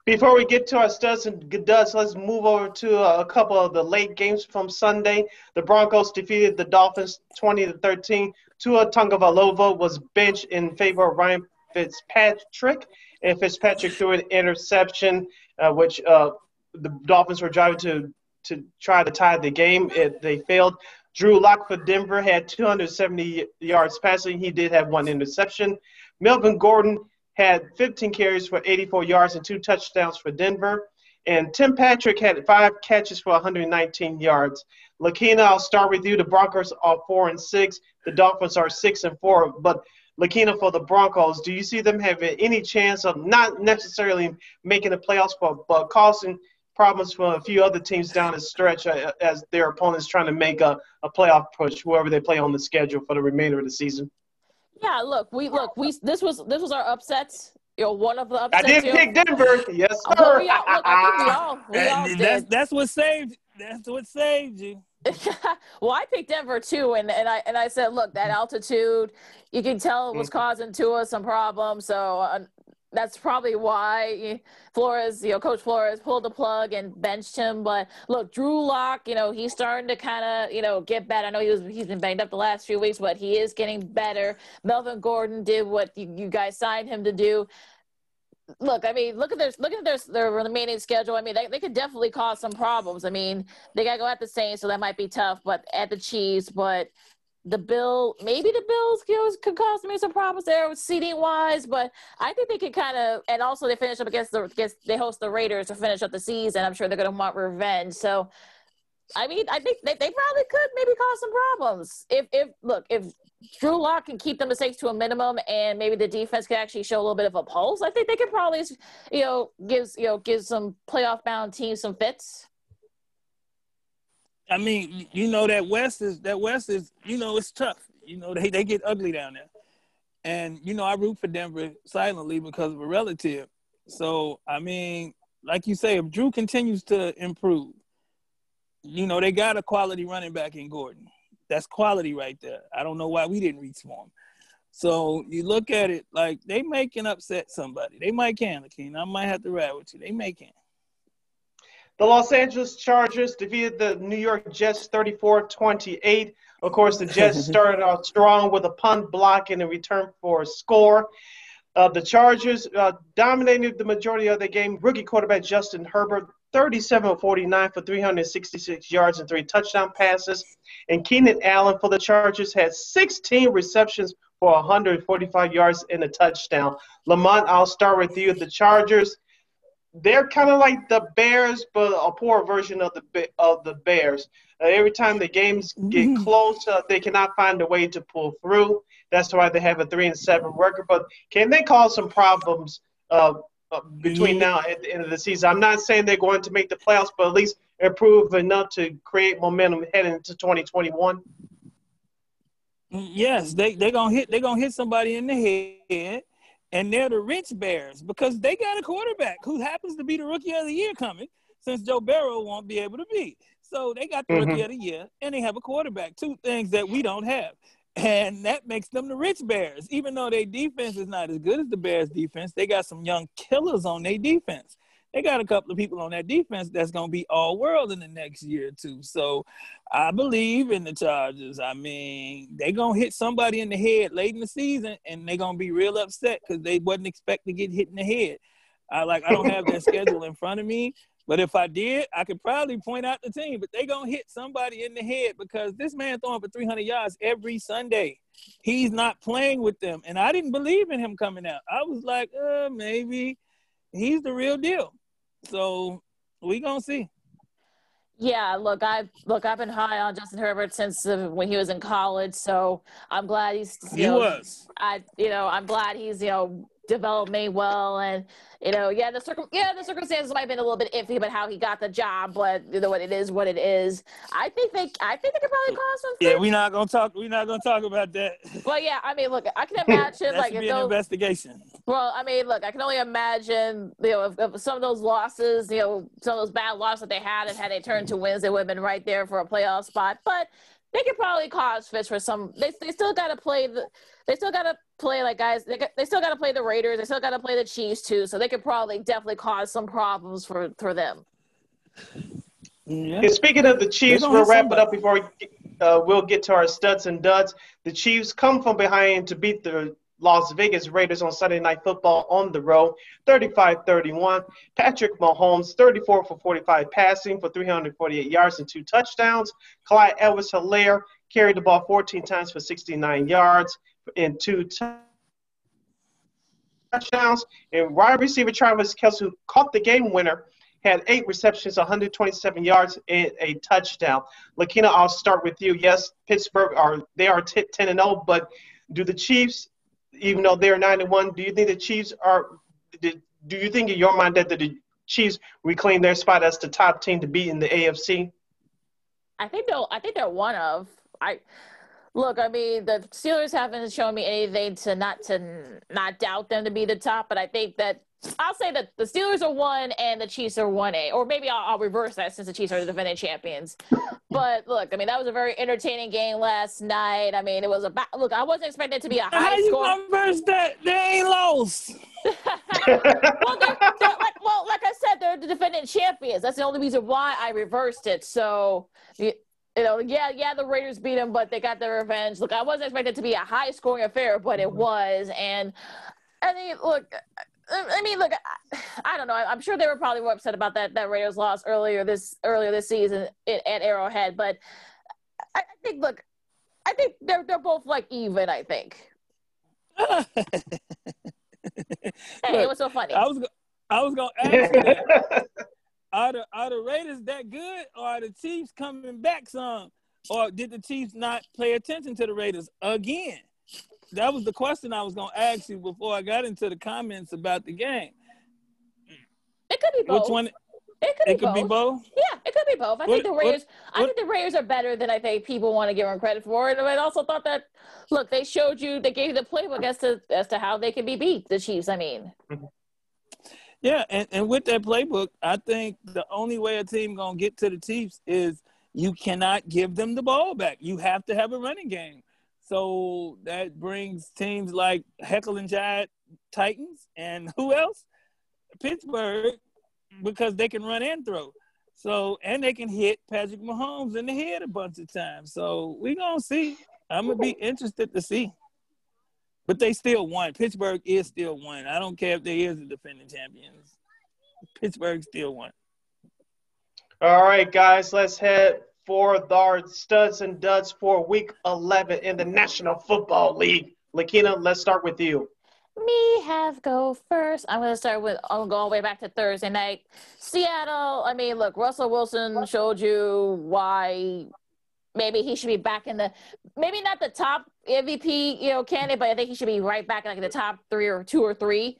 Speaker 1: Before we get to our studs and duds, let's move over to a couple of the late games from Sunday. The Broncos defeated the Dolphins 20 to 13. Tua Tagovailoa was benched in favor of Ryan Fitzpatrick, and Fitzpatrick threw an interception, uh, which uh, the Dolphins were driving to to try to tie the game. It, they failed. Drew Lock for Denver had 270 yards passing. He did have one interception. Melvin Gordon had 15 carries for 84 yards and two touchdowns for Denver. And Tim Patrick had five catches for 119 yards. Lakeena, I'll start with you. The Broncos are four and six. The Dolphins are six and four. But Lakeena, for the Broncos, do you see them having any chance of not necessarily making the playoffs, but, but causing problems for a few other teams down the stretch uh, as their opponents trying to make a, a playoff push, whoever they play on the schedule for the remainder of the season.
Speaker 2: Yeah, look, we look, we this was this was our upsets. You know, one of the upsets.
Speaker 1: I did
Speaker 2: you
Speaker 1: pick Denver. Yes, sir. Well, we all, look, I think
Speaker 3: we all, we all did. That's, that's what saved. That's what saved you.
Speaker 2: well, I picked Denver too, and, and I and I said, look, that altitude, you can tell it was mm-hmm. causing Tua some problems. So uh, that's probably why Flores, you know, Coach Flores pulled the plug and benched him. But look, Drew Lock, you know, he's starting to kind of, you know, get better. I know he was he's been banged up the last few weeks, but he is getting better. Melvin Gordon did what you, you guys signed him to do. Look, I mean, look at their look at their their remaining schedule. I mean, they, they could definitely cause some problems. I mean, they got to go at the Saints, so that might be tough. But at the Chiefs, but the bill maybe the bills you know, could cause me some problems there with seating wise but i think they could kind of and also they finish up against the against they host the raiders to finish up the season. I'm sure they're going to want revenge. So i mean i think they, they probably could maybe cause some problems. If if look if drew lock can keep the mistakes to a minimum and maybe the defense can actually show a little bit of a pulse i think they could probably you know gives you know give some playoff bound teams some fits
Speaker 3: I mean, you know that West is that West is you know it's tough. You know they they get ugly down there, and you know I root for Denver silently because of a relative. So I mean, like you say, if Drew continues to improve, you know they got a quality running back in Gordon. That's quality right there. I don't know why we didn't reach for him. So you look at it like they can upset somebody. They might can, Akeem. I might have to ride with you. They may can.
Speaker 1: The Los Angeles Chargers defeated the New York Jets 34 28. Of course, the Jets started out strong with a punt block and a return for a score. Uh, the Chargers uh, dominated the majority of the game. Rookie quarterback Justin Herbert, 37 49 for 366 yards and three touchdown passes. And Keenan Allen for the Chargers had 16 receptions for 145 yards and a touchdown. Lamont, I'll start with you. The Chargers they're kind of like the Bears, but a poor version of the of the Bears. Uh, every time the games get mm-hmm. close, uh, they cannot find a way to pull through. That's why they have a three and seven record. But can they cause some problems uh, uh between now and the end of the season? I'm not saying they're going to make the playoffs, but at least improve enough to create momentum heading into 2021.
Speaker 3: Yes, they they gonna hit they gonna hit somebody in the head and they're the rich bears because they got a quarterback who happens to be the rookie of the year coming since Joe Burrow won't be able to be. So they got the mm-hmm. rookie of the year and they have a quarterback, two things that we don't have. And that makes them the rich bears. Even though their defense is not as good as the Bears defense, they got some young killers on their defense they got a couple of people on that defense that's going to be all world in the next year or two. So I believe in the Chargers. I mean, they're going to hit somebody in the head late in the season and they're going to be real upset because they wasn't expect to get hit in the head. I like I don't have that schedule in front of me, but if I did, I could probably point out the team. But they gonna hit somebody in the head because this man throwing for 300 yards every Sunday. He's not playing with them, and I didn't believe in him coming out. I was like, uh, maybe he's the real deal. So we gonna see.
Speaker 2: Yeah, look, I look, I've been high on Justin Herbert since uh, when he was in college, so I'm glad he's.
Speaker 3: he know, was.
Speaker 2: I, you know, I'm glad he's, you know, developed me well, and you know, yeah, the circum, yeah, the circumstances might have been a little bit iffy about how he got the job, but you know what it is, what it is. I think they, I think they could probably cause some.
Speaker 3: Yeah, we're not gonna talk. We're not gonna talk about that.
Speaker 2: Well, yeah, I mean, look, I can imagine like
Speaker 3: be an those, investigation.
Speaker 2: Well, I mean, look, I can only imagine, you know, if, if, some of those losses, you know, some of those bad losses that they had, and had they turned to wins, they would have been right there for a playoff spot. But they could probably cause fits for some. They they still got to play the. They still got to play like guys. They, they still got to play the Raiders. They still got to play the Chiefs too. So they could probably definitely cause some problems for for them.
Speaker 1: Yeah. And speaking of the Chiefs, we'll wrap somebody. it up before we, uh, we'll get to our studs and duds. The Chiefs come from behind to beat the Las Vegas Raiders on Sunday Night Football on the road, 35-31. Patrick Mahomes, 34 for 45 passing for 348 yards and two touchdowns. Clyde Edwards-Helaire carried the ball 14 times for 69 yards and two touchdowns. And wide receiver Travis Kelce, who caught the game winner, had eight receptions, 127 yards, and a touchdown. Lakeena, I'll start with you. Yes, Pittsburgh are they are 10 and 0, but do the Chiefs even though they're nine and one, do you think the Chiefs are? Do you think in your mind that the Chiefs reclaim their spot as the top team to beat in the AFC?
Speaker 2: I think they'll. I think they're one of. I look. I mean, the Steelers haven't shown me anything to not to not doubt them to be the top, but I think that I'll say that the Steelers are one and the Chiefs are one A, or maybe I'll, I'll, reverse that since the Chiefs are the defending champions. But look, I mean that was a very entertaining game last night. I mean it was a ba- look. I wasn't expecting it to be a high
Speaker 3: How
Speaker 2: score.
Speaker 3: How you reverse that? They ain't lost.
Speaker 2: well, they're, they're like, well, like I said, they're the defending champions. That's the only reason why I reversed it. So. You, you know, yeah, yeah, the Raiders beat them, but they got their revenge. Look, I wasn't expecting it to be a high scoring affair, but it was. And I mean, look, I mean, look, I, I don't know. I'm sure they were probably more upset about that that Raiders loss earlier this earlier this season at, at Arrowhead, but I, I, think, look, I think they're they're both like even. I think. hey, look, it was so funny.
Speaker 3: I was I was gonna ask you that. are the are the Raiders that good, or are the Chiefs coming back some, or did the Chiefs not pay attention to the Raiders again? That was the question I was gonna ask you before I got into the comments about the game.
Speaker 2: It could be both.
Speaker 3: Which one?
Speaker 2: It could,
Speaker 3: it
Speaker 2: be,
Speaker 3: could
Speaker 2: both.
Speaker 3: be both.
Speaker 2: Yeah, it could be both. I what, think the Raiders. What, what, I think the Raiders are better than I think people want to give them credit for. And I also thought that, look, they showed you, they gave you the playbook as to as to how they can be beat. The Chiefs. I mean. Mm-hmm.
Speaker 3: Yeah, and, and with that playbook, I think the only way a team gonna get to the Chiefs is you cannot give them the ball back. You have to have a running game. So that brings teams like Heckle and Giant Titans and who else? Pittsburgh, because they can run and throw. So and they can hit Patrick Mahomes in the head a bunch of times. So we gonna see. I'm gonna be interested to see. But they still won. Pittsburgh is still one. I don't care if they is the defending champions. Pittsburgh still won.
Speaker 1: All right, guys, let's head for our studs and duds for week 11 in the National Football League. Lakeena, let's start with you.
Speaker 2: me have go first. I'm going to start with, I'm going way back to Thursday night. Seattle, I mean, look, Russell Wilson showed you why maybe he should be back in the, maybe not the top MVP, you know, candidate, but I think he should be right back in like the top three or two or three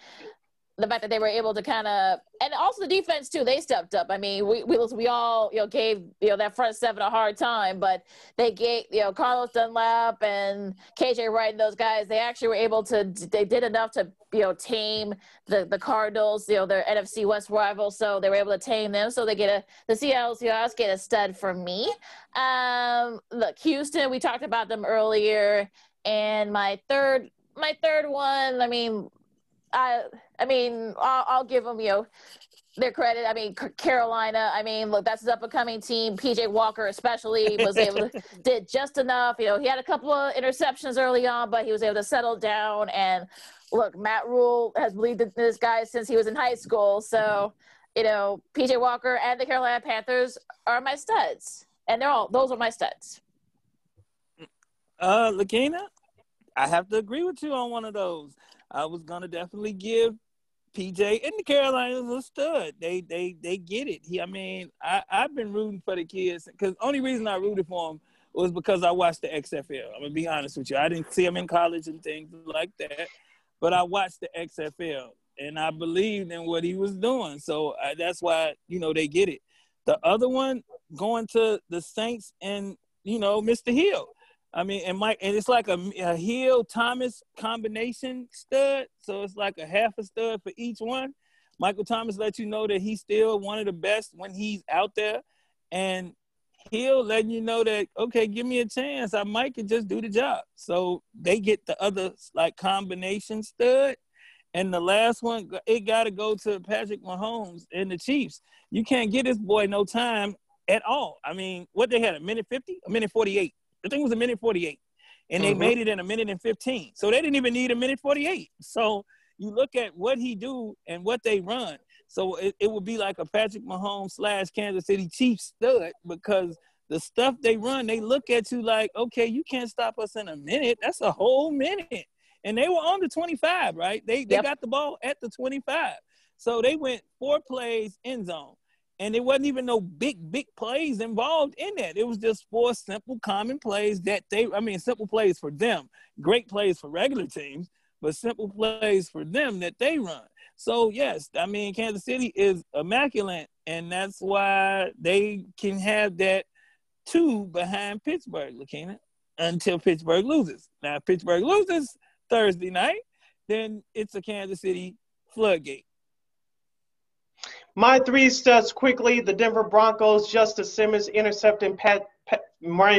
Speaker 2: the fact that they were able to kind of and also the defense too they stepped up. I mean we, we we all you know gave you know that front seven a hard time but they gave you know carlos dunlap and kj wright and those guys they actually were able to they did enough to you know tame the the cardinals you know their nfc west rivals so they were able to tame them. So they get a the seattle seahawks get a stud from me. Um look houston we talked about them earlier. And my third my third one i mean I I mean, I'll, I'll give them, you know, their credit. I mean, Carolina. I mean, look, that's his up and coming team. PJ Walker, especially, was able to did just enough. You know, he had a couple of interceptions early on, but he was able to settle down. And look, Matt Rhule has believed in this guy since he was in high school. So, you know, PJ Walker and the Carolina Panthers are my studs, and they're all those are my studs.
Speaker 3: Uh, Lakeena, I have to agree with you on one of those. I was gonna definitely give PJ and the Carolinas a stud. They they they get it. He, I mean, I I've been rooting for the kids because only reason I rooted for him was because I watched the XFL. I'm gonna be honest with you. I didn't see him in college and things like that, but I watched the XFL and I believed in what he was doing. So I, that's why you know they get it. The other one going to the Saints and you know Mr. Hill. I mean, and Mike, and it's like a, a Hill Thomas combination stud. So it's like a half a stud for each one. Michael Thomas lets you know that he's still one of the best when he's out there, and Hill letting you know that okay, give me a chance, I might could just do the job. So they get the other like combination stud, and the last one it got to go to Patrick Mahomes and the Chiefs. You can't get this boy no time at all. I mean, what they had a minute fifty, a minute forty eight the thing was a minute 48 and they mm-hmm. made it in a minute and 15 so they didn't even need a minute 48 so you look at what he do and what they run. So it, it would be like a patrick mahomes slash kansas city chiefs stud because the stuff they run they look at you like okay you can't stop us in a minute. That's a whole minute. And they were on the 25 right? They, they yep. got the ball at the 25 so they went four plays in zone and there wasn't even no big, big plays involved in that. It was just four simple, common plays that they, I mean, simple plays for them, great plays for regular teams, but simple plays for them that they run. So, yes, I mean, Kansas City is immaculate, and that's why they can have that two behind Pittsburgh, Lakeena, until Pittsburgh loses. Now, if Pittsburgh loses Thursday night, then it's a Kansas City floodgate.
Speaker 1: My three studs quickly. The Denver Broncos, Justice Simmons intercepting Pat, Pat,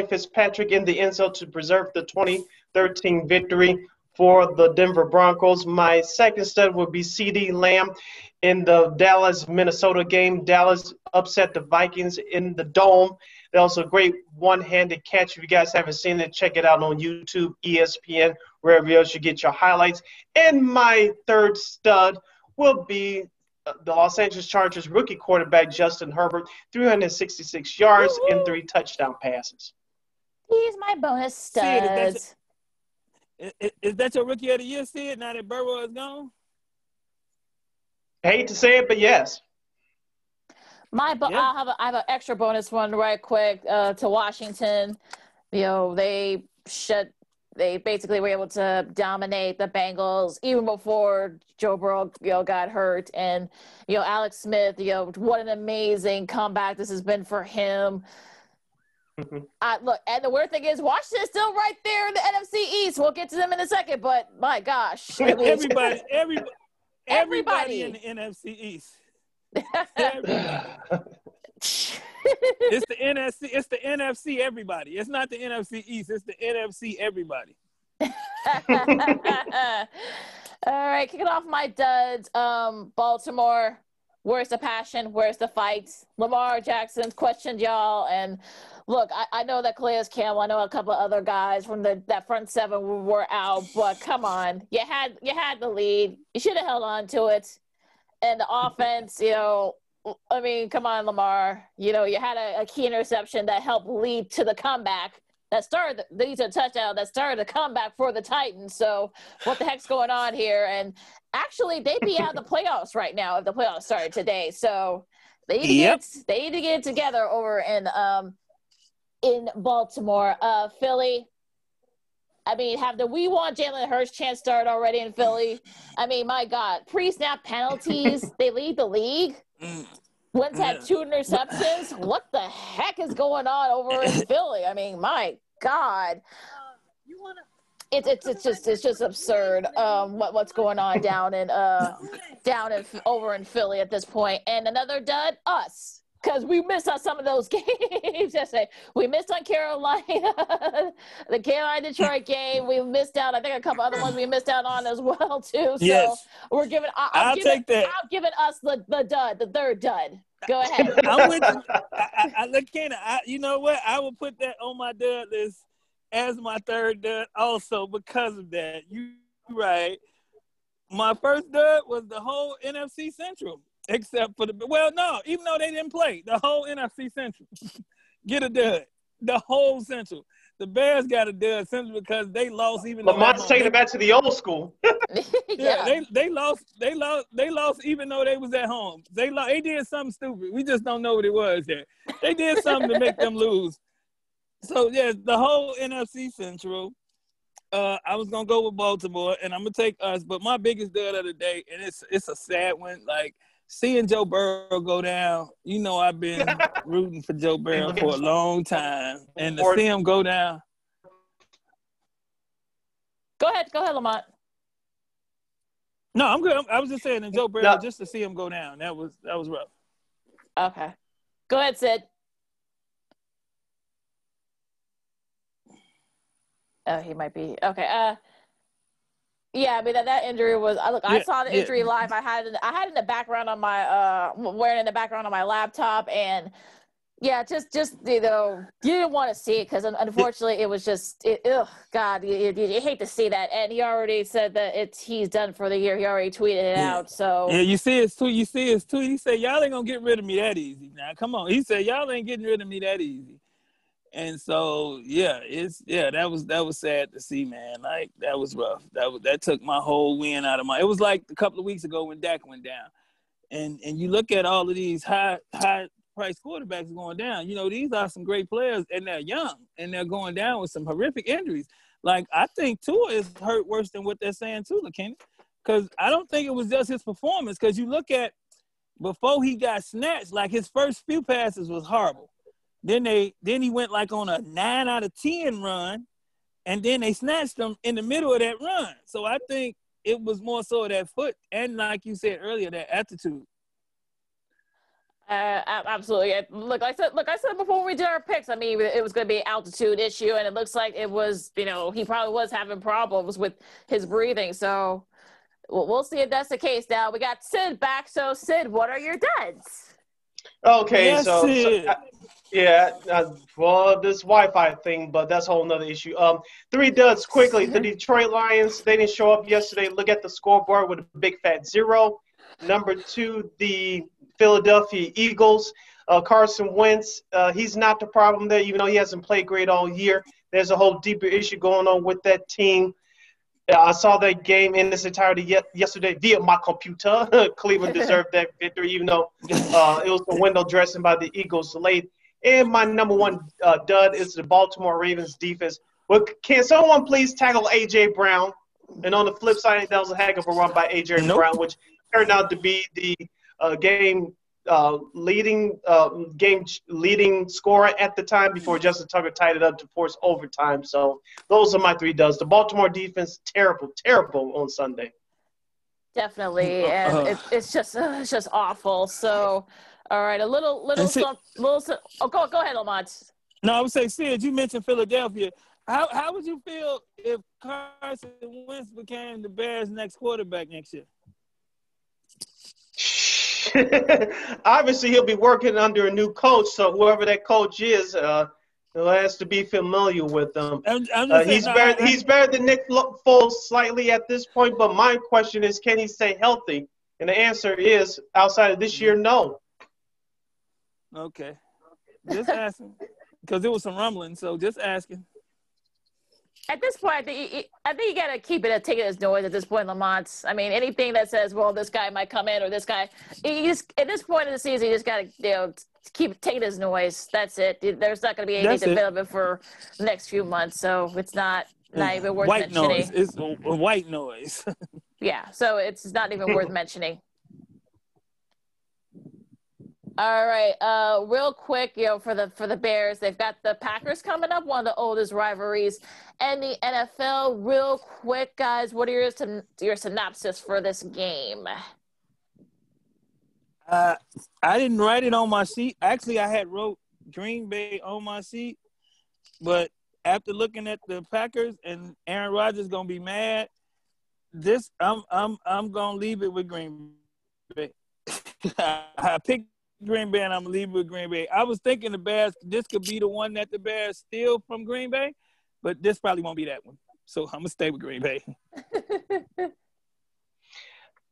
Speaker 1: Fitzpatrick in the end zone to preserve the 2013 victory for the Denver Broncos. My second stud would be CeeDee Lamb in the Dallas Minnesota game. Dallas upset the Vikings in the dome. That was a great one handed catch. If you guys haven't seen it, check it out on YouTube, ESPN, wherever else you get your highlights. And my third stud will be the Los Angeles Chargers rookie quarterback Justin Herbert, 366 yards Woo-hoo. and three touchdown passes.
Speaker 2: He's my bonus stud.
Speaker 3: Is, is that your rookie of the year, Sid, now that Burrow is gone?
Speaker 1: I hate to say it, but yes.
Speaker 2: My, bo- yeah. I have a, I have an extra bonus one right quick uh, to Washington. You know, they shut they basically were able to dominate the Bengals even before Joe Burrow, you know, got hurt. And, you know, Alex Smith, you know, what an amazing comeback this has been for him. Uh, look, and the weird thing is, Washington's still right there in the NFC East. We'll get to them in a second, but my gosh,
Speaker 3: everybody, everybody, everybody in the NFC East. It's the NFC. It's the NFC. Everybody. It's not the NFC East. It's the NFC. Everybody.
Speaker 2: All right, kicking off my duds. Um, Baltimore. Where's the passion? Where's the fights? Lamar Jackson's questioned y'all, and look, I, I know that Calais Campbell. I know a couple of other guys from the that front seven were out, but come on, you had you had the lead. You should have held on to it. And the offense, you know, I mean, come on, Lamar. You know, you had a, a, key interception that helped lead to the comeback that started these are touchdown that started a comeback for the Titans. So what the heck's going on here? And actually, they'd be out of the playoffs right now if the playoffs started today. So they need to yep. get they need to get together over in um in Baltimore. Uh, Philly. I mean, have the we want Jalen Hurts chance start already in Philly? I mean, my God, pre-snap penalties, they lead the league. Wentz had two interceptions. what the heck is going on over in Philly? I mean, my God. It's, it's it's just it's just absurd um what what's going on down in uh down in over in Philly at this point. point and another dud us because we missed on some of those games yesterday. Eh. We missed on Carolina, the Carolina Detroit game. We missed out. I think a couple other ones we missed out on as well too. So
Speaker 3: yes.
Speaker 2: we're giving. I, will
Speaker 3: take that.
Speaker 2: I'm giving us the, the dud, the third dud. Go ahead.
Speaker 3: I'm with you. I, I, I look, Kenna. I, you know what? I will put that on my dud list as my third dud also because of that. You right. My first dud was the whole NFC Central except for the well, no, even though they didn't play, the whole NFC Central get a dud. The whole Central. The Bears got a dud simply because they lost even.
Speaker 1: Lamont's taking it back to the old school.
Speaker 3: yeah, yeah, they they lost. They lost. They lost even though they was at home. They lost. They did something stupid. We just don't know what it was. There, they did something to make them lose. So yeah, the whole NFC Central. Uh, I was gonna go with Baltimore, and I'm gonna take us. But my biggest dud of the day, and it's it's a sad one. Like seeing Joe Burrow go down, you know I've been rooting for Joe Burrow for a long time, and to see him go down.
Speaker 2: Go ahead, go ahead, Lamont.
Speaker 3: No, I'm good. I was just saying, and Joe Burrow, no. just to see him go down, that was that was rough.
Speaker 2: Okay, go ahead, Sid. Oh, he might be okay. Uh, yeah, I mean that, that injury was. I look, yeah, I saw the injury yeah. live. I had it, I had it in the background on my uh wearing in the background on my laptop, and yeah, just just you know you didn't want to see it because unfortunately it was just it, ugh God you, you, you, hate to see that, and he already said that it's he's done for the year. He already tweeted it yeah. out. So
Speaker 3: yeah, you see his tweet. You see his tweet. He said y'all ain't gonna get rid of me that easy. Now come on, he said y'all ain't getting rid of me that easy. And so yeah, it's yeah, that was that was sad to see, man. Like that was rough. That was that took my whole win out of my. It was like a couple of weeks ago when Dak went down, and and you look at all of these high high price quarterbacks going down. You know, these are some great players, and they're young, and they're going down with some horrific injuries. Like I think Tua is hurt worse than what they're saying too, McKinney, because I don't think it was just his performance. Because you look at before he got snatched, like his first few passes was horrible. Then they then he went like on a nine out of ten run, and then they snatched him in the middle of that run. So I think it was more so that foot and like you said earlier, that attitude.
Speaker 2: Uh, absolutely. Look, I said, look, I said before we did our picks. I mean, it was going to be an altitude issue, and it looks like it was. You know, he probably was having problems with his breathing. So we'll see if that's the case. Now we got Sid back. So Sid, what are your duds?
Speaker 1: Okay, yes, so, so uh, yeah, uh, well, this Wi-Fi thing, but that's a whole nother issue. Um, three duds quickly. The Detroit Lions, they didn't show up yesterday. Look at the scoreboard with a big fat zero. Number two, the Philadelphia Eagles. Uh, Carson Wentz, uh, he's not the problem there, even though he hasn't played great all year. There's a whole deeper issue going on with that team. I saw that game in its entirety yesterday via my computer. Cleveland deserved that victory, even though uh, it was the window dressing by the Eagles late. And my number one uh, dud is the Baltimore Ravens defense. Well, can someone please tackle AJ Brown? And on the flip side, that was a heck of a run by AJ nope. Brown, which turned out to be the uh, game uh, leading uh, game leading scorer at the time before Justin Tucker tied it up to force overtime. So those are my three duds. The Baltimore defense terrible, terrible on Sunday.
Speaker 2: Definitely, and uh, it's, it's just uh, it's just awful. So all right, a little, little, some, little. Some, oh, go, go ahead, Lamont.
Speaker 3: No, I would say, Sid, you mentioned Philadelphia. How how would you feel if Carson Wentz became the Bears' next quarterback next year?
Speaker 1: Obviously, he'll be working under a new coach, so whoever that coach is, uh, he'll has to be familiar with them. I'm, I'm uh, he's better. I, he's better than Nick Foles slightly at this point, but my question is, can he stay healthy? And the answer is, outside of this year, no.
Speaker 3: Okay. Just asking. Because there was some rumbling, so just asking.
Speaker 2: At this point, I think you, I think you got to keep it a take it as noise at this point, Lamont. I mean, anything that says, "Well, this guy might come in" or "This guy," you just at this point in the season, you just got to you know keep take it as noise. That's it. There's not going to be anything development for the next few months, so it's not not even worth
Speaker 3: white
Speaker 2: mentioning.
Speaker 3: noise. It's white noise.
Speaker 2: yeah, so it's not even worth mentioning. All right, uh, real quick, you know, for the for the Bears, they've got the Packers coming up, one of the oldest rivalries in the NFL. Real quick, guys, what are your your synopsis for this game?
Speaker 3: Uh, I didn't write it on my seat. Actually, I had wrote Green Bay on my seat, but after looking at the Packers and Aaron Rodgers gonna be mad, this I'm I'm I'm gonna leave it with Green Bay. I picked Green Bay, and I'm gonna leave with Green Bay. I was thinking the Bears. This could be the one that the Bears steal from Green Bay, but this probably won't be that one. So I'm gonna stay with Green Bay.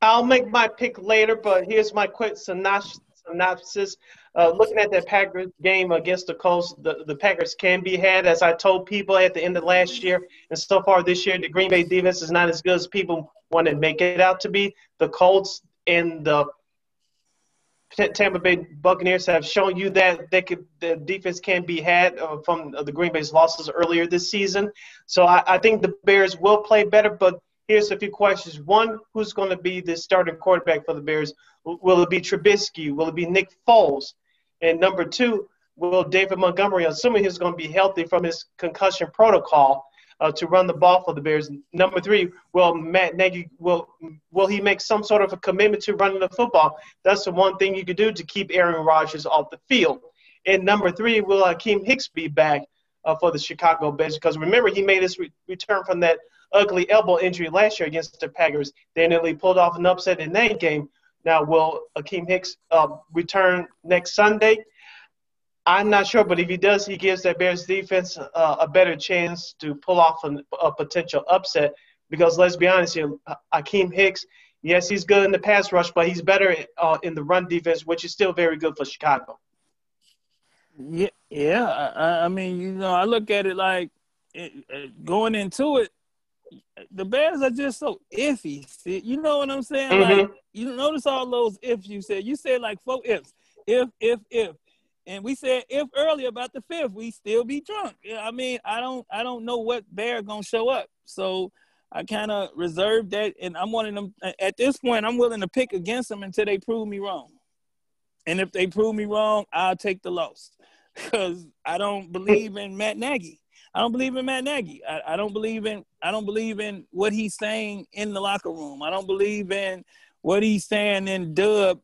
Speaker 1: I'll make my pick later, but here's my quick synopsis. Uh, looking at that Packers game against the Colts, the, the Packers can be had. As I told people at the end of last year, and so far this year, the Green Bay defense is not as good as people want to make it out to be. The Colts and the Tampa Bay Buccaneers have shown you that they could, the defense can be had uh, from the Green Bay's losses earlier this season. So I, I, think the Bears will play better. But here's a few questions: One, who's going to be the starting quarterback for the Bears? Will it be Trubisky? Will it be Nick Foles? And number two, will David Montgomery, assuming he's going to be healthy from his concussion protocol, uh, to run the ball for the Bears. Number three, will Matt Nagy will will he make some sort of a commitment to running the football? That's the one thing you could do to keep Aaron Rodgers off the field. And number three, will Akiem Hicks be back uh, for the Chicago Bears? Because remember, he made his re- return from that ugly elbow injury last year against the Packers. They nearly pulled off an upset in that game. Now, will Akiem Hicks uh, return next Sunday? I'm not sure, but if he does, he gives that Bears defense uh, a better chance to pull off an, a potential upset. Because let's be honest here, Akiem Hicks, yes, he's good in the pass rush, but he's better uh, in the run defense, which is still very good for Chicago.
Speaker 3: Yeah, yeah. I, I mean, you know, I look at it like it, it, going into it, the Bears are just so iffy. See, you know what I'm saying? Mm-hmm. Like, you notice all those ifs you said. You said like four ifs. If, if, if. And we said if earlier about the fifth, we still be drunk. I mean, I don't I don't know what bear gonna show up. So I kind of reserved that, and I'm wanting them at this point. I'm willing to pick against them until they prove me wrong. And if they prove me wrong, I'll take the loss because I don't believe in Matt Nagy. I don't believe in Matt Nagy. I, I don't believe in I don't believe in what he's saying in the locker room. I don't believe in what he's saying in Dub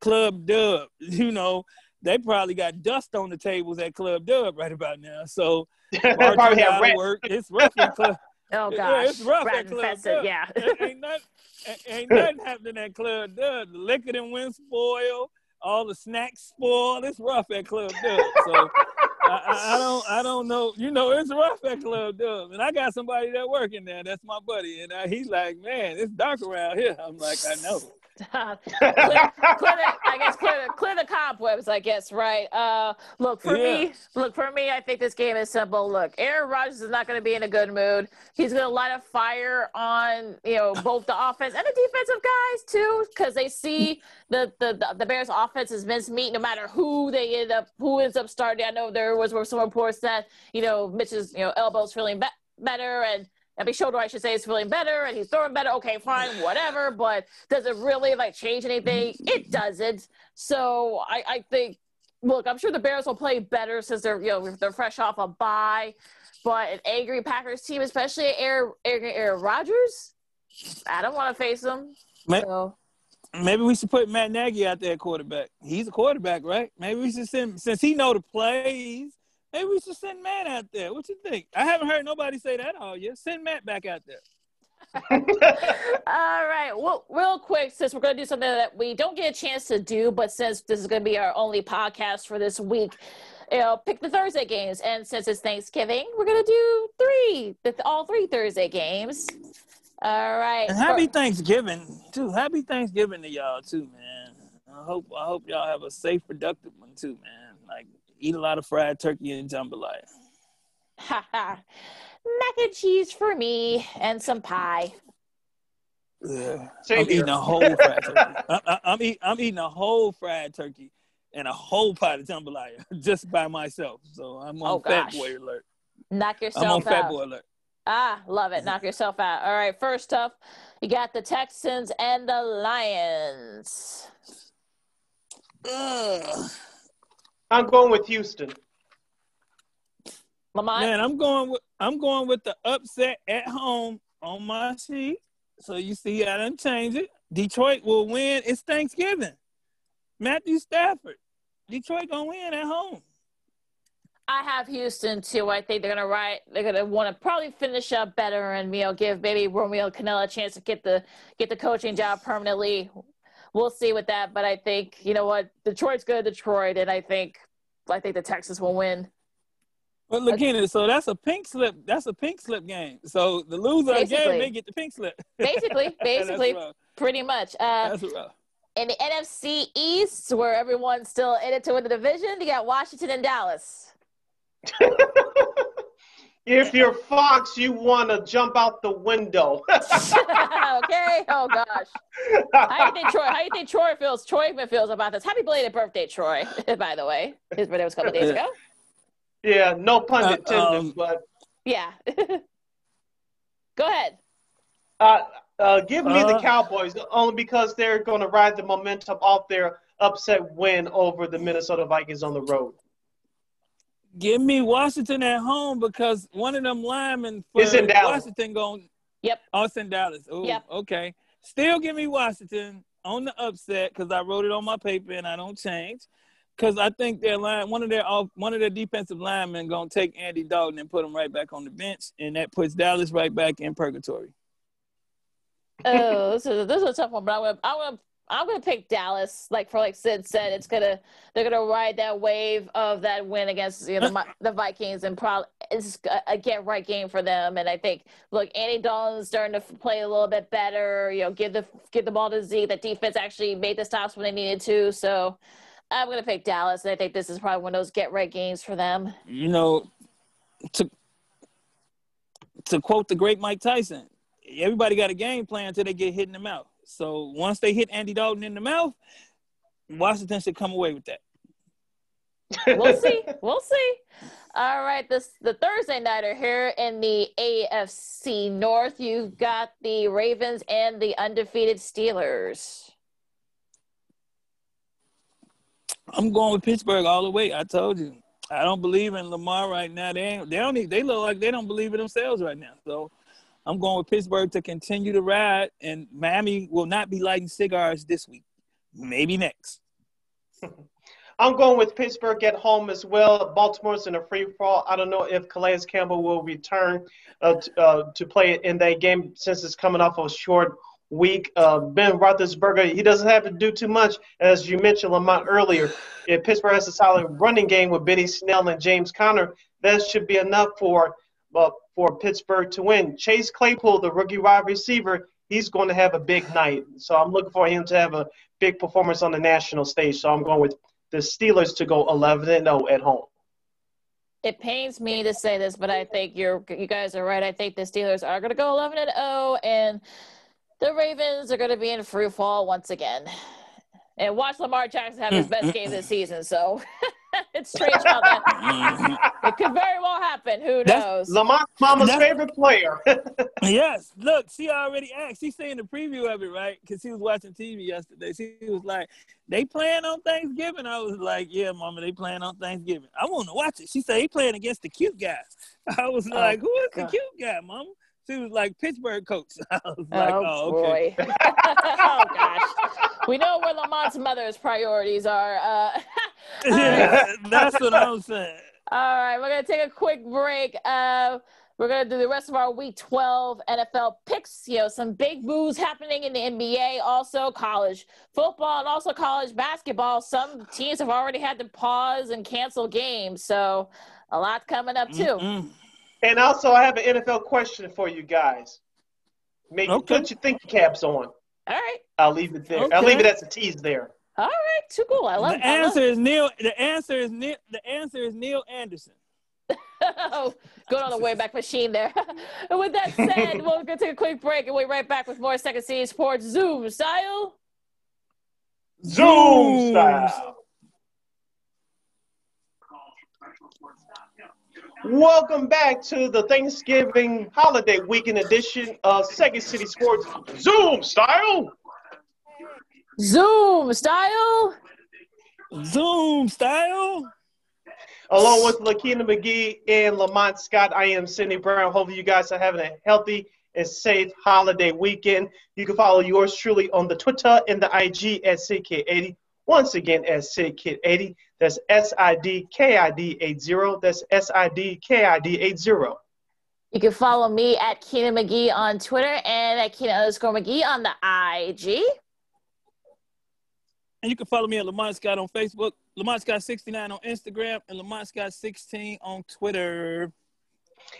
Speaker 3: Club Dub. You know, they probably got dust on the tables at Club Dub right about now. So
Speaker 1: probably have
Speaker 3: work. It's rough at Club.
Speaker 2: Oh gosh,
Speaker 3: yeah, it's rough
Speaker 2: Rat
Speaker 3: at Club
Speaker 2: infested,
Speaker 3: Dub.
Speaker 2: Yeah,
Speaker 3: ain't nothing, ain't nothing happening at Club Dub. The liquor and went spoil. All the snacks spoil. It's rough at Club Dub. So I, I, don't, I don't know. You know, it's rough at Club Dub, and I got somebody that working there. That's my buddy, and I, he's like, "Man, it's dark around here." I'm like, "I know."
Speaker 2: Clear, clear the, I guess clear the, clear the cobwebs. I guess right. Uh, look for yeah. me. Look for me. I think this game is simple. Look, Aaron Rodgers is not going to be in a good mood. He's going to light a fire on you know both the offense and the defensive guys too, because they see the, the the Bears' offense is mincemeat. No matter who they end up, who ends up starting. I know there was some reports that you know Mitch's you know elbows feeling be- better and every shoulder, I should say, is feeling better and he's throwing better. Okay, fine, whatever. But does it really like change anything? It doesn't. So I, I think, look, I'm sure the Bears will play better since they're you know they're fresh off a bye. But an angry Packers team, especially Aaron, Aaron, Aaron Rodgers, I don't want to face them.
Speaker 3: Maybe, so. maybe we should put Matt Nagy out there quarterback. He's a quarterback, right? Maybe we should send since he know the plays Maybe we should send Matt out there. What you think? I haven't heard nobody say that all year. Send Matt back out there.
Speaker 2: all right. Well, real quick, since we're going to do something that we don't get a chance to do, but since this is going to be our only podcast for this week, you know, pick the Thursday games. And since it's Thanksgiving, we're going to do three, all three Thursday games. All right.
Speaker 3: And happy for- Thanksgiving too. Happy Thanksgiving to y'all too, man. I hope I hope y'all have a safe, productive one too, man. Like eat a lot of fried turkey and jambalaya. Ha ha.
Speaker 2: mac and cheese for me and some pie.
Speaker 3: Yeah. I'm
Speaker 1: here.
Speaker 3: eating a whole fried turkey. I, I, I'm, eat, I'm eating a whole fried turkey and a whole pot of jambalaya just by myself. So I'm on
Speaker 2: Oh,
Speaker 3: fat
Speaker 2: gosh.
Speaker 3: boy alert.
Speaker 2: Knock yourself
Speaker 3: I'm on
Speaker 2: yourself
Speaker 3: fat boy alert.
Speaker 2: Ah, love it. Knock yourself out. All right, first up, you got the Texans and the Lions.
Speaker 3: Ugh.
Speaker 1: I'm going with Houston.
Speaker 2: Lamont,
Speaker 3: Man, I'm going with I'm going with the upset at home on my sheet. So you see, I didn't change it. Detroit will win. It's Thanksgiving. Matthew Stafford. Detroit gonna win at home.
Speaker 2: I have Houston too. I think they're gonna ride. They're gonna want to probably finish up better and you know give maybe Romeo Crennel a chance to get the get the coaching job permanently. We'll see with that, but I think you know what Detroit's good. Detroit, and I think I think the Texas will win.
Speaker 3: But look at it. So that's a pink slip. That's a pink slip game. So the loser of the game, they get the pink slip.
Speaker 2: Basically, basically, pretty much. Uh,
Speaker 3: That's rough.
Speaker 2: in the NFC East, where everyone's still in it to win the division, you got Washington and Dallas.
Speaker 1: If you're Fox, you want to jump out the window.
Speaker 2: okay. Oh gosh. How do you think Troy? How do you think Troy feels? Troy even feels about this. Happy belated birthday, Troy. By the way, his birthday was a couple days ago.
Speaker 1: yeah, no pun
Speaker 3: Uh,
Speaker 1: intended,
Speaker 3: um,
Speaker 1: but
Speaker 2: Yeah. Go ahead.
Speaker 1: uh, uh, give me the
Speaker 3: Uh,
Speaker 1: Cowboys only because they're going to ride the momentum off their upset win over the Minnesota Vikings on the road.
Speaker 3: Give me Washington at home because one of them linemen for
Speaker 1: It's in
Speaker 3: Washington going.
Speaker 2: Yep.
Speaker 3: Oh, it's in Dallas. Oh,
Speaker 2: Yep.
Speaker 3: okay. Still give me Washington on the upset because I wrote it on my paper and I don't change. Because I think their line, one of their off, one of their defensive linemen gonna take Andy Dalton and put him right back on the bench, and that puts Dallas right back in purgatory.
Speaker 2: Oh, this is this is a tough one, but I'm gonna I'm gonna I'm gonna pick Dallas. Like for like Sid said, it's gonna they're gonna ride that wave of that win against you know the, the Vikings and probably it's a, a get right game for them. And I think look, Andy Dalton's starting to play a little bit better. You know, give the give the ball to Zeke. The defense actually made the stops when they needed to. So I'm gonna pick Dallas, and I think this is probably one of those get right games for them.
Speaker 3: You know, to to quote the great Mike Tyson, everybody got a game plan until they get hit in the mouth. So once they hit Andy Dalton in the mouth, Washington should come away with that.
Speaker 2: we'll see. We'll see. All right, this the Thursday nighter here in the AFC North. You've got the Ravens and the undefeated Steelers.
Speaker 3: I'm going with Pittsburgh all the way. I told you. I don't believe in Lamar right now. They ain't, they don't need, they look like they don't believe in themselves right now. So I'm going with Pittsburgh to continue to ride, and Miami will not be lighting cigars this week. Maybe next.
Speaker 1: I'm going with Pittsburgh at home as well. Baltimore's in a free fall. I don't know if Calais Campbell will return uh, t- uh, to play in that game since it's coming off a short week. Uh, ben Roethlisberger, he doesn't have to do too much, as you mentioned, Lamont earlier. If Pittsburgh has a solid running game with Benny Snell and James Conner, that should be enough for uh, for Pittsburgh to win. Chase Claypool, the rookie wide receiver, he's going to have a big night. So I'm looking for him to have a big performance on the national stage. So I'm going with the Steelers to go 11 and 0 at home.
Speaker 2: It pains me to say this, but I think you're you guys are right. I think the Steelers are going to go 11 and 0, and the Ravens are going to be in free fall once again. And watch Lamar Jackson have his best game this season. So it's strange how that mm-hmm. it could very well happen. Who
Speaker 3: That's-
Speaker 2: knows?
Speaker 1: Lamar Mama's
Speaker 3: That's-
Speaker 1: favorite player.
Speaker 3: Yes, look, she already asked. She seen the preview of it, right? Because she was watching TV yesterday. She was like, "They playing on Thanksgiving." I was like, "Yeah, Mama, they playing on Thanksgiving." I want to watch it. She said, "He playing against the cute guy." I was oh, like, "Who is the cute guy, Mama?" She was like, "Pittsburgh coach." I was like,
Speaker 2: oh,
Speaker 3: "Oh, okay."
Speaker 2: boy. oh gosh. We know where Lamont's mother's priorities are. Uh,
Speaker 3: Yeah, that's what I'm saying.
Speaker 2: all right, we're gonna take a quick break. Uh, we're gonna do the rest of our Week 12 NFL picks. You know, some big moves happening in the NBA, also college football, and also college basketball. Some teams have already had to pause and cancel games, so a lot coming up too.
Speaker 3: Mm-mm.
Speaker 1: And also, I have an NFL question for you guys. Make
Speaker 3: Okay.
Speaker 1: put your thinking caps on.
Speaker 2: All right,
Speaker 1: I'll leave it there. I'll leave it
Speaker 3: Okay.
Speaker 1: as a tease there.
Speaker 2: all right, too cool. I love it.
Speaker 3: The
Speaker 2: I love-
Speaker 3: answer is Neal. The answer is Neal. The answer is Neal Anderson.
Speaker 2: oh, Going on the way back machine there. and with that said, we'll go take a quick break and we'll be right back with more Second City Sports Zoom style.
Speaker 1: Zoom style. Welcome back to the Thanksgiving holiday weekend edition of Second City Sports Zoom style.
Speaker 2: Zoom style.
Speaker 3: Zoom style.
Speaker 1: Along with Lakeena McGee and Lamont Scott, I am Cindy Brown. Hopefully, you guys are having a healthy and safe holiday weekend. You can follow yours truly on the Twitter and the IG at SidKid80. Once again, at SidKid80. That's S I D K I D 80. That's S I D K I D 80.
Speaker 2: You can follow me at Keena McGee on Twitter and at Keena underscore McGee on the IG.
Speaker 3: And you can follow me at Lamont Scott on Facebook, Lamont Scott 69 on Instagram, and Lamont Scott 16 on Twitter.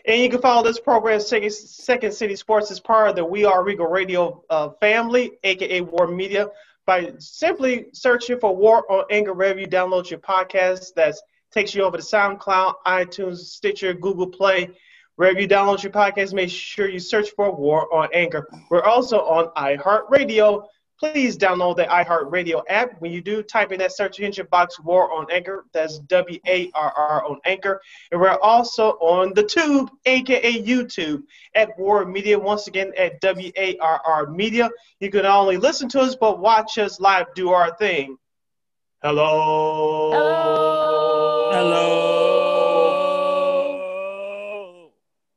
Speaker 1: And you can follow this program, Second, Second City Sports, as part of the We Are Regal Radio uh, family, aka War Media, by simply searching for War on wherever you download your podcast. That takes you over to SoundCloud, iTunes, Stitcher, Google Play. Wherever you download your podcast, make sure you search for War on Anchor. We're also on iHeartRadio please download the iHeartRadio app. When you do, type in that search engine box War on Anchor. That's W A R R on Anchor. And we're also on the Tube, aka YouTube, at War Media. Once again, at W A R R Media. You can not only listen to us, but watch us live do our thing. Hello.
Speaker 2: Hello.
Speaker 3: Hello.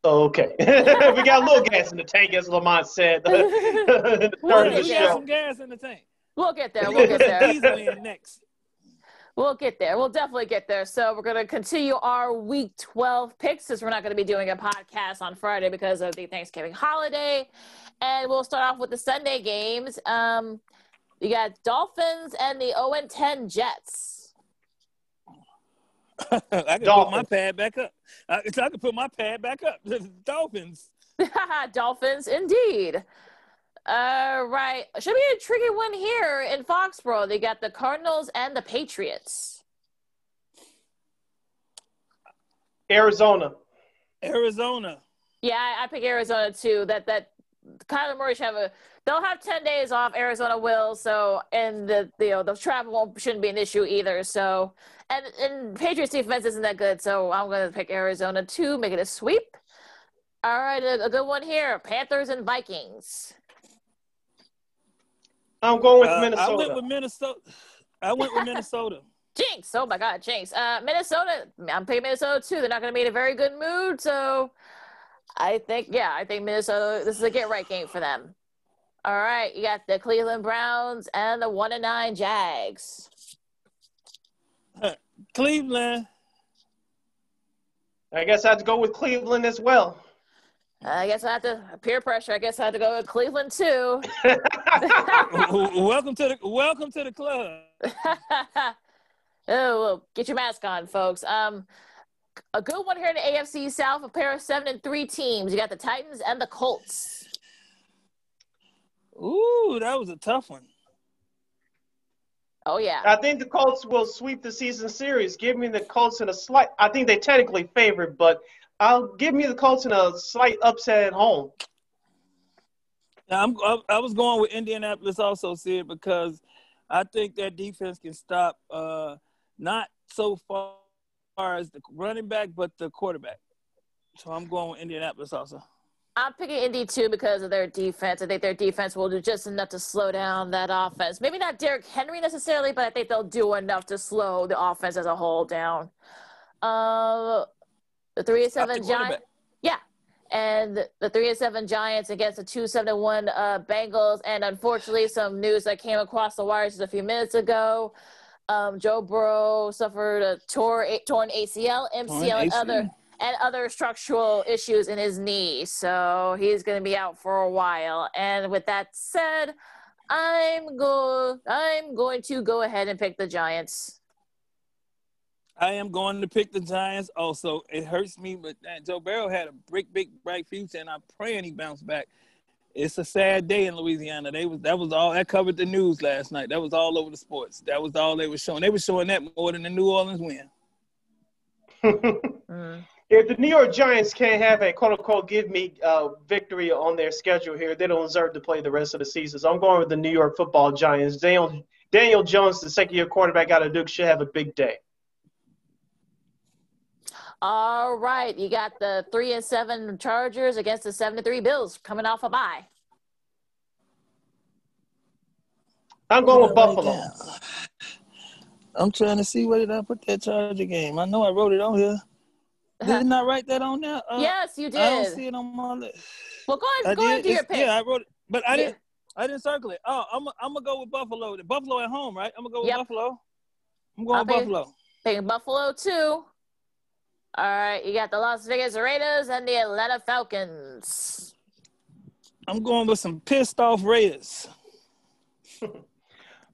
Speaker 1: Okay. we got a little gas in the tank, as Lamont said. the
Speaker 2: We'll
Speaker 1: start of the
Speaker 2: get
Speaker 3: We got some gas in the tank.
Speaker 2: We'll get there. We'll get there.
Speaker 3: Diesel next.
Speaker 2: We'll get there. We'll definitely get there. So we're going to continue our week 12 picks since we're not going to be doing a podcast on Friday because of the Thanksgiving holiday. And we'll start off with the Sunday games. Um, you got Dolphins and the 0 10 Jets.
Speaker 3: I can put my pad back up. I, I can put my pad back up. Dolphins.
Speaker 2: Dolphins, indeed. All right. Should be a tricky one here in Foxborough. They got the Cardinals and the Patriots.
Speaker 1: Arizona.
Speaker 3: Arizona.
Speaker 2: Yeah, I, I pick Arizona too. That that Kyler Murray should have a. They'll have ten days off. Arizona will. So and the the, you know, the travel won't, shouldn't be an issue either. So and and Patriots defense isn't that good. So I'm gonna pick Arizona too. Make it a sweep. All right, a, a good one here. Panthers and Vikings.
Speaker 1: I'm going with
Speaker 3: Uh,
Speaker 1: Minnesota.
Speaker 3: I went with Minnesota. I went with Minnesota.
Speaker 2: Jinx. Oh my God, Jinx. Uh, Minnesota. I'm picking Minnesota too. They're not going to be in a very good mood. So I think, yeah, I think Minnesota, this is a get right game for them. All right. You got the Cleveland Browns and the one and nine Jags.
Speaker 3: Cleveland.
Speaker 1: I guess I have to go with Cleveland as well.
Speaker 2: I guess I have to peer pressure. I guess I have to go with Cleveland too.
Speaker 3: welcome to the welcome to the club.
Speaker 2: oh, well, get your mask on, folks. Um, a good one here in the AFC South, a pair of seven and three teams. You got the Titans and the Colts.
Speaker 3: Ooh, that was a tough one.
Speaker 2: Oh yeah.
Speaker 1: I think the Colts will sweep the season series. Give me the Colts in a slight. I think they technically favored, but I'll give me the Colts in a slight upset at home.
Speaker 3: Now, I'm, I, I was going with Indianapolis also, Sid, because I think that defense can stop uh, not so far as the running back, but the quarterback. So I'm going with Indianapolis also.
Speaker 2: I'm picking Indy too because of their defense. I think their defense will do just enough to slow down that offense. Maybe not Derrick Henry necessarily, but I think they'll do enough to slow the offense as a whole down. Uh, the three and seven Giants. Yeah. And the three and seven Giants against the two seven and one uh, Bengals, and unfortunately, some news that came across the wires just a few minutes ago. Um, Joe Burrow suffered a tore, torn ACL, MCL, and
Speaker 3: ACL.
Speaker 2: other and other structural issues in his knee, so he's going to be out for a while. And with that said, I'm go I'm going to go ahead and pick the Giants.
Speaker 3: I am going to pick the Giants also. It hurts me, but Joe Burrow had a big, big, bright future, and I'm praying he bounced back. It's a sad day in Louisiana. They was that was all that covered the news last night. That was all over the sports. That was all they were showing. They were showing that more than the New Orleans win.
Speaker 2: Mm.
Speaker 1: If the New York Giants can't have a quote unquote give me uh, victory on their schedule here, they don't deserve to play the rest of the season. So I'm going with the New York Football Giants. Daniel Daniel Jones, the second year quarterback out of Duke, should have a big day.
Speaker 2: All right, you got the three and seven Chargers against the seven to three Bills coming off a bye.
Speaker 1: I'm going with Buffalo.
Speaker 3: I'm trying to see where did I put that Charger game. I know I wrote it on here. Didn't I write that on there?
Speaker 2: Uh, yes, you did.
Speaker 3: I don't see it on my list.
Speaker 2: Well, go ahead. go ahead. Do your pick.
Speaker 3: Yeah, I wrote it, but I yeah. didn't. I didn't circle it. Oh, I'm I'm gonna go with Buffalo. Buffalo at home, right? I'm gonna go with yep. Buffalo. I'm going with Buffalo.
Speaker 2: Taking Buffalo too. All right, you got the Las Vegas Raiders and the Atlanta Falcons.
Speaker 3: I'm going with some pissed off Raiders.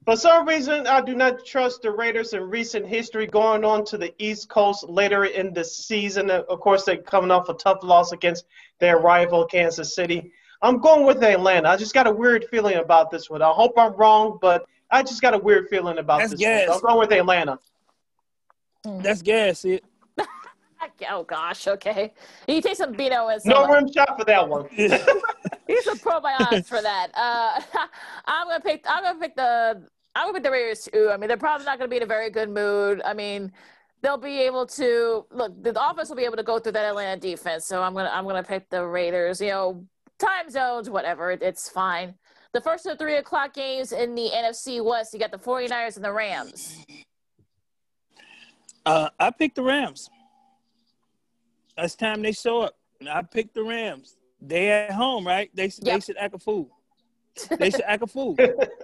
Speaker 1: For some reason, I do not trust the Raiders in recent history going on to the East Coast later in the season. Of course, they're coming off a tough loss against their rival, Kansas City. I'm going with Atlanta. I just got a weird feeling about this one. I hope I'm wrong, but I just got a weird feeling about That's this gas. one. I'm going with Atlanta.
Speaker 3: That's gas. It.
Speaker 2: oh gosh, okay. You take some Beano and
Speaker 1: some. No rim shot for that one.
Speaker 2: Use some probiotics for that. Uh, I'm gonna pick. I'm gonna pick the. I'm gonna the Raiders too. I mean, they're probably not gonna be in a very good mood. I mean, they'll be able to look. The offense will be able to go through that Atlanta defense. So I'm gonna. I'm gonna pick the Raiders. You know, time zones, whatever. It's fine. The first of the three o'clock games in the NFC West, you got the 49ers and the Rams.
Speaker 3: Uh, I picked the Rams. That's time they show up. I picked the Rams. They at home, right? They yep. they should act a fool. They should act a fool.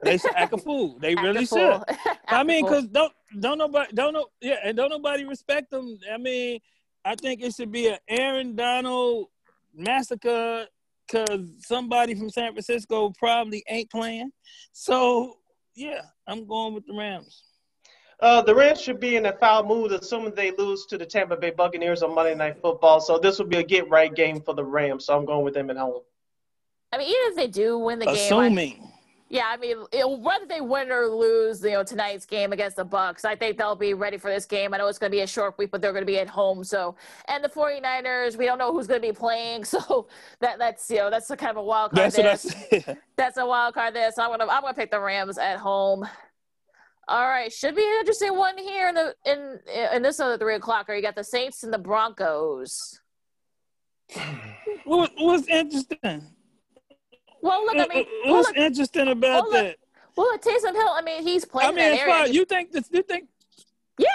Speaker 3: They should act a fool. They act really should. I mean, because don't don't nobody don't know yeah, and don't nobody respect them. I mean, I think it should be an Aaron Donald massacre because somebody from San Francisco probably ain't playing. So yeah, I'm going with the Rams.
Speaker 1: Uh, the Rams should be in a foul mood, assuming they lose to the Tampa Bay Buccaneers on Monday Night Football. So this will be a get right game for the Rams. So I'm going with them at home.
Speaker 2: I mean, even if they do win the
Speaker 3: assuming.
Speaker 2: game, assuming. Yeah, I mean, it, whether they win or lose, you know, tonight's game against the Bucks, I think they'll be ready for this game. I know it's going to be a short week, but they're going to be at home. So, and the 49ers, we don't know who's going to be playing, so that that's you know that's a kind of a wild card. That's there. that's a wild card there. So I'm gonna I'm gonna pick the Rams at home. All right, should be an interesting one here in the in in this other three o'clock. Or you got the Saints and the Broncos.
Speaker 3: What what's interesting?
Speaker 2: Well, look, I mean,
Speaker 3: what's
Speaker 2: look,
Speaker 3: interesting about well,
Speaker 2: that? Well, Taysom Hill. I mean, he's playing. I
Speaker 3: mean,
Speaker 2: as far
Speaker 3: you think this, you think?
Speaker 2: Yeah,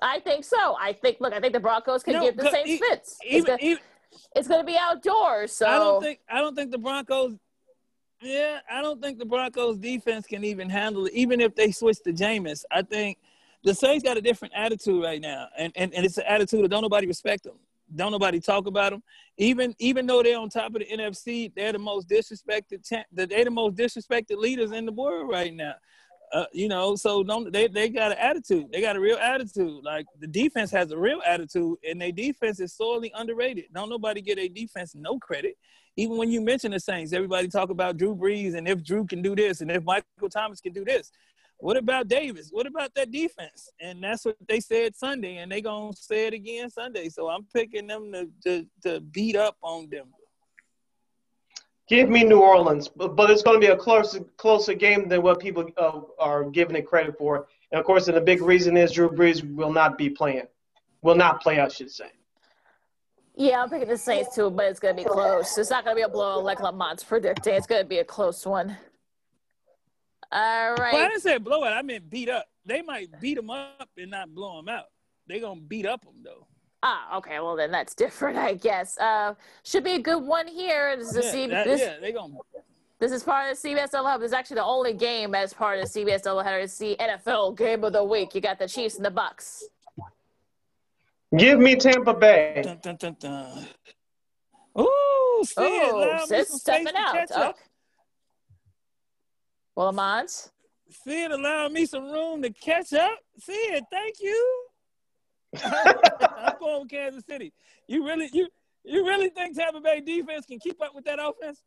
Speaker 2: I think so. I think. Look, I think the Broncos can no, give the Saints fits. Even, it's going to be outdoors. So
Speaker 3: I don't think. I don't think the Broncos yeah, I don't think the Broncos defense can even handle it, even if they switch to Jameis. I think the Saints got a different attitude right now, and, and, and it's an attitude that don't nobody respect them. Don't nobody talk about them. Even even though they're on top of the NFC, they're the most disrespected. They're the most disrespected leaders in the world right now. Uh, you know, so don't they? They got an attitude. They got a real attitude. Like the defense has a real attitude, and their defense is sorely underrated. Don't nobody get a defense no credit even when you mention the Saints, everybody talk about Drew Brees and if Drew can do this and if Michael Thomas can do this. What about Davis? What about that defense? And that's what they said Sunday, and they gonna say it again Sunday. So I'm picking them to to, to beat up on Denver.
Speaker 1: Give me New Orleans, but, but it's going to be a closer closer game than what people uh, are giving it credit for. And of course, and the big reason is Drew Brees will not be playing, will not play, I should say.
Speaker 2: Yeah, I'm picking the Saints too, but it's going to be close. It's not going to be a blowout like Lamont's predicting. It's going to be a close one. All right.
Speaker 3: Well, I didn't say blowout. I meant beat up. They might beat them up and not blow them out. They're going to beat up them, though.
Speaker 2: Ah, okay. Well, then that's different, I guess. Uh, should be a good one here. This is, yeah, C- that,
Speaker 3: this, yeah, they gonna...
Speaker 2: this is part of the CBS Hub. It's actually the only game as part of the CBS doubleheader. It's the NFL game of the week. You got the Chiefs and the Bucks.
Speaker 1: Give me Tampa Bay. Dun, dun, dun,
Speaker 3: dun. Ooh, see oh,
Speaker 2: it. stepping out. Okay. Well, Lamont.
Speaker 3: See it allowing me some room to catch up. See it. Thank you. I'm going with Kansas City. You really, you, you really think Tampa Bay defense can keep up with that offense?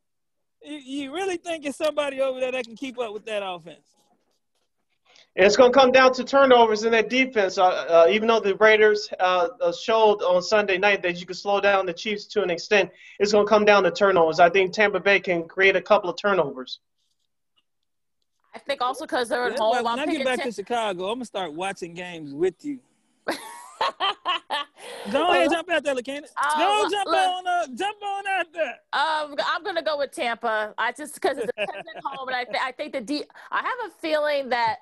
Speaker 3: You, you really think it's somebody over there that can keep up with that offense?
Speaker 1: And it's going to come down to turnovers in that defense. Uh, uh, even though the Raiders uh, uh, showed on Sunday night that you can slow down the Chiefs to an extent, it's going to come down to turnovers. I think Tampa Bay can create a couple of turnovers.
Speaker 2: I think also because they're at
Speaker 3: That's
Speaker 2: home.
Speaker 3: why when I get back
Speaker 2: Tam-
Speaker 3: to Chicago, I'm gonna start watching games with you. Go ahead, jump out there, Lakeena. Go
Speaker 2: Um,
Speaker 3: jump
Speaker 2: look-
Speaker 3: on, uh, jump on out there.
Speaker 2: Um, I'm gonna go with Tampa. I just because it's a at home, and I, th- I think the de- I have a feeling that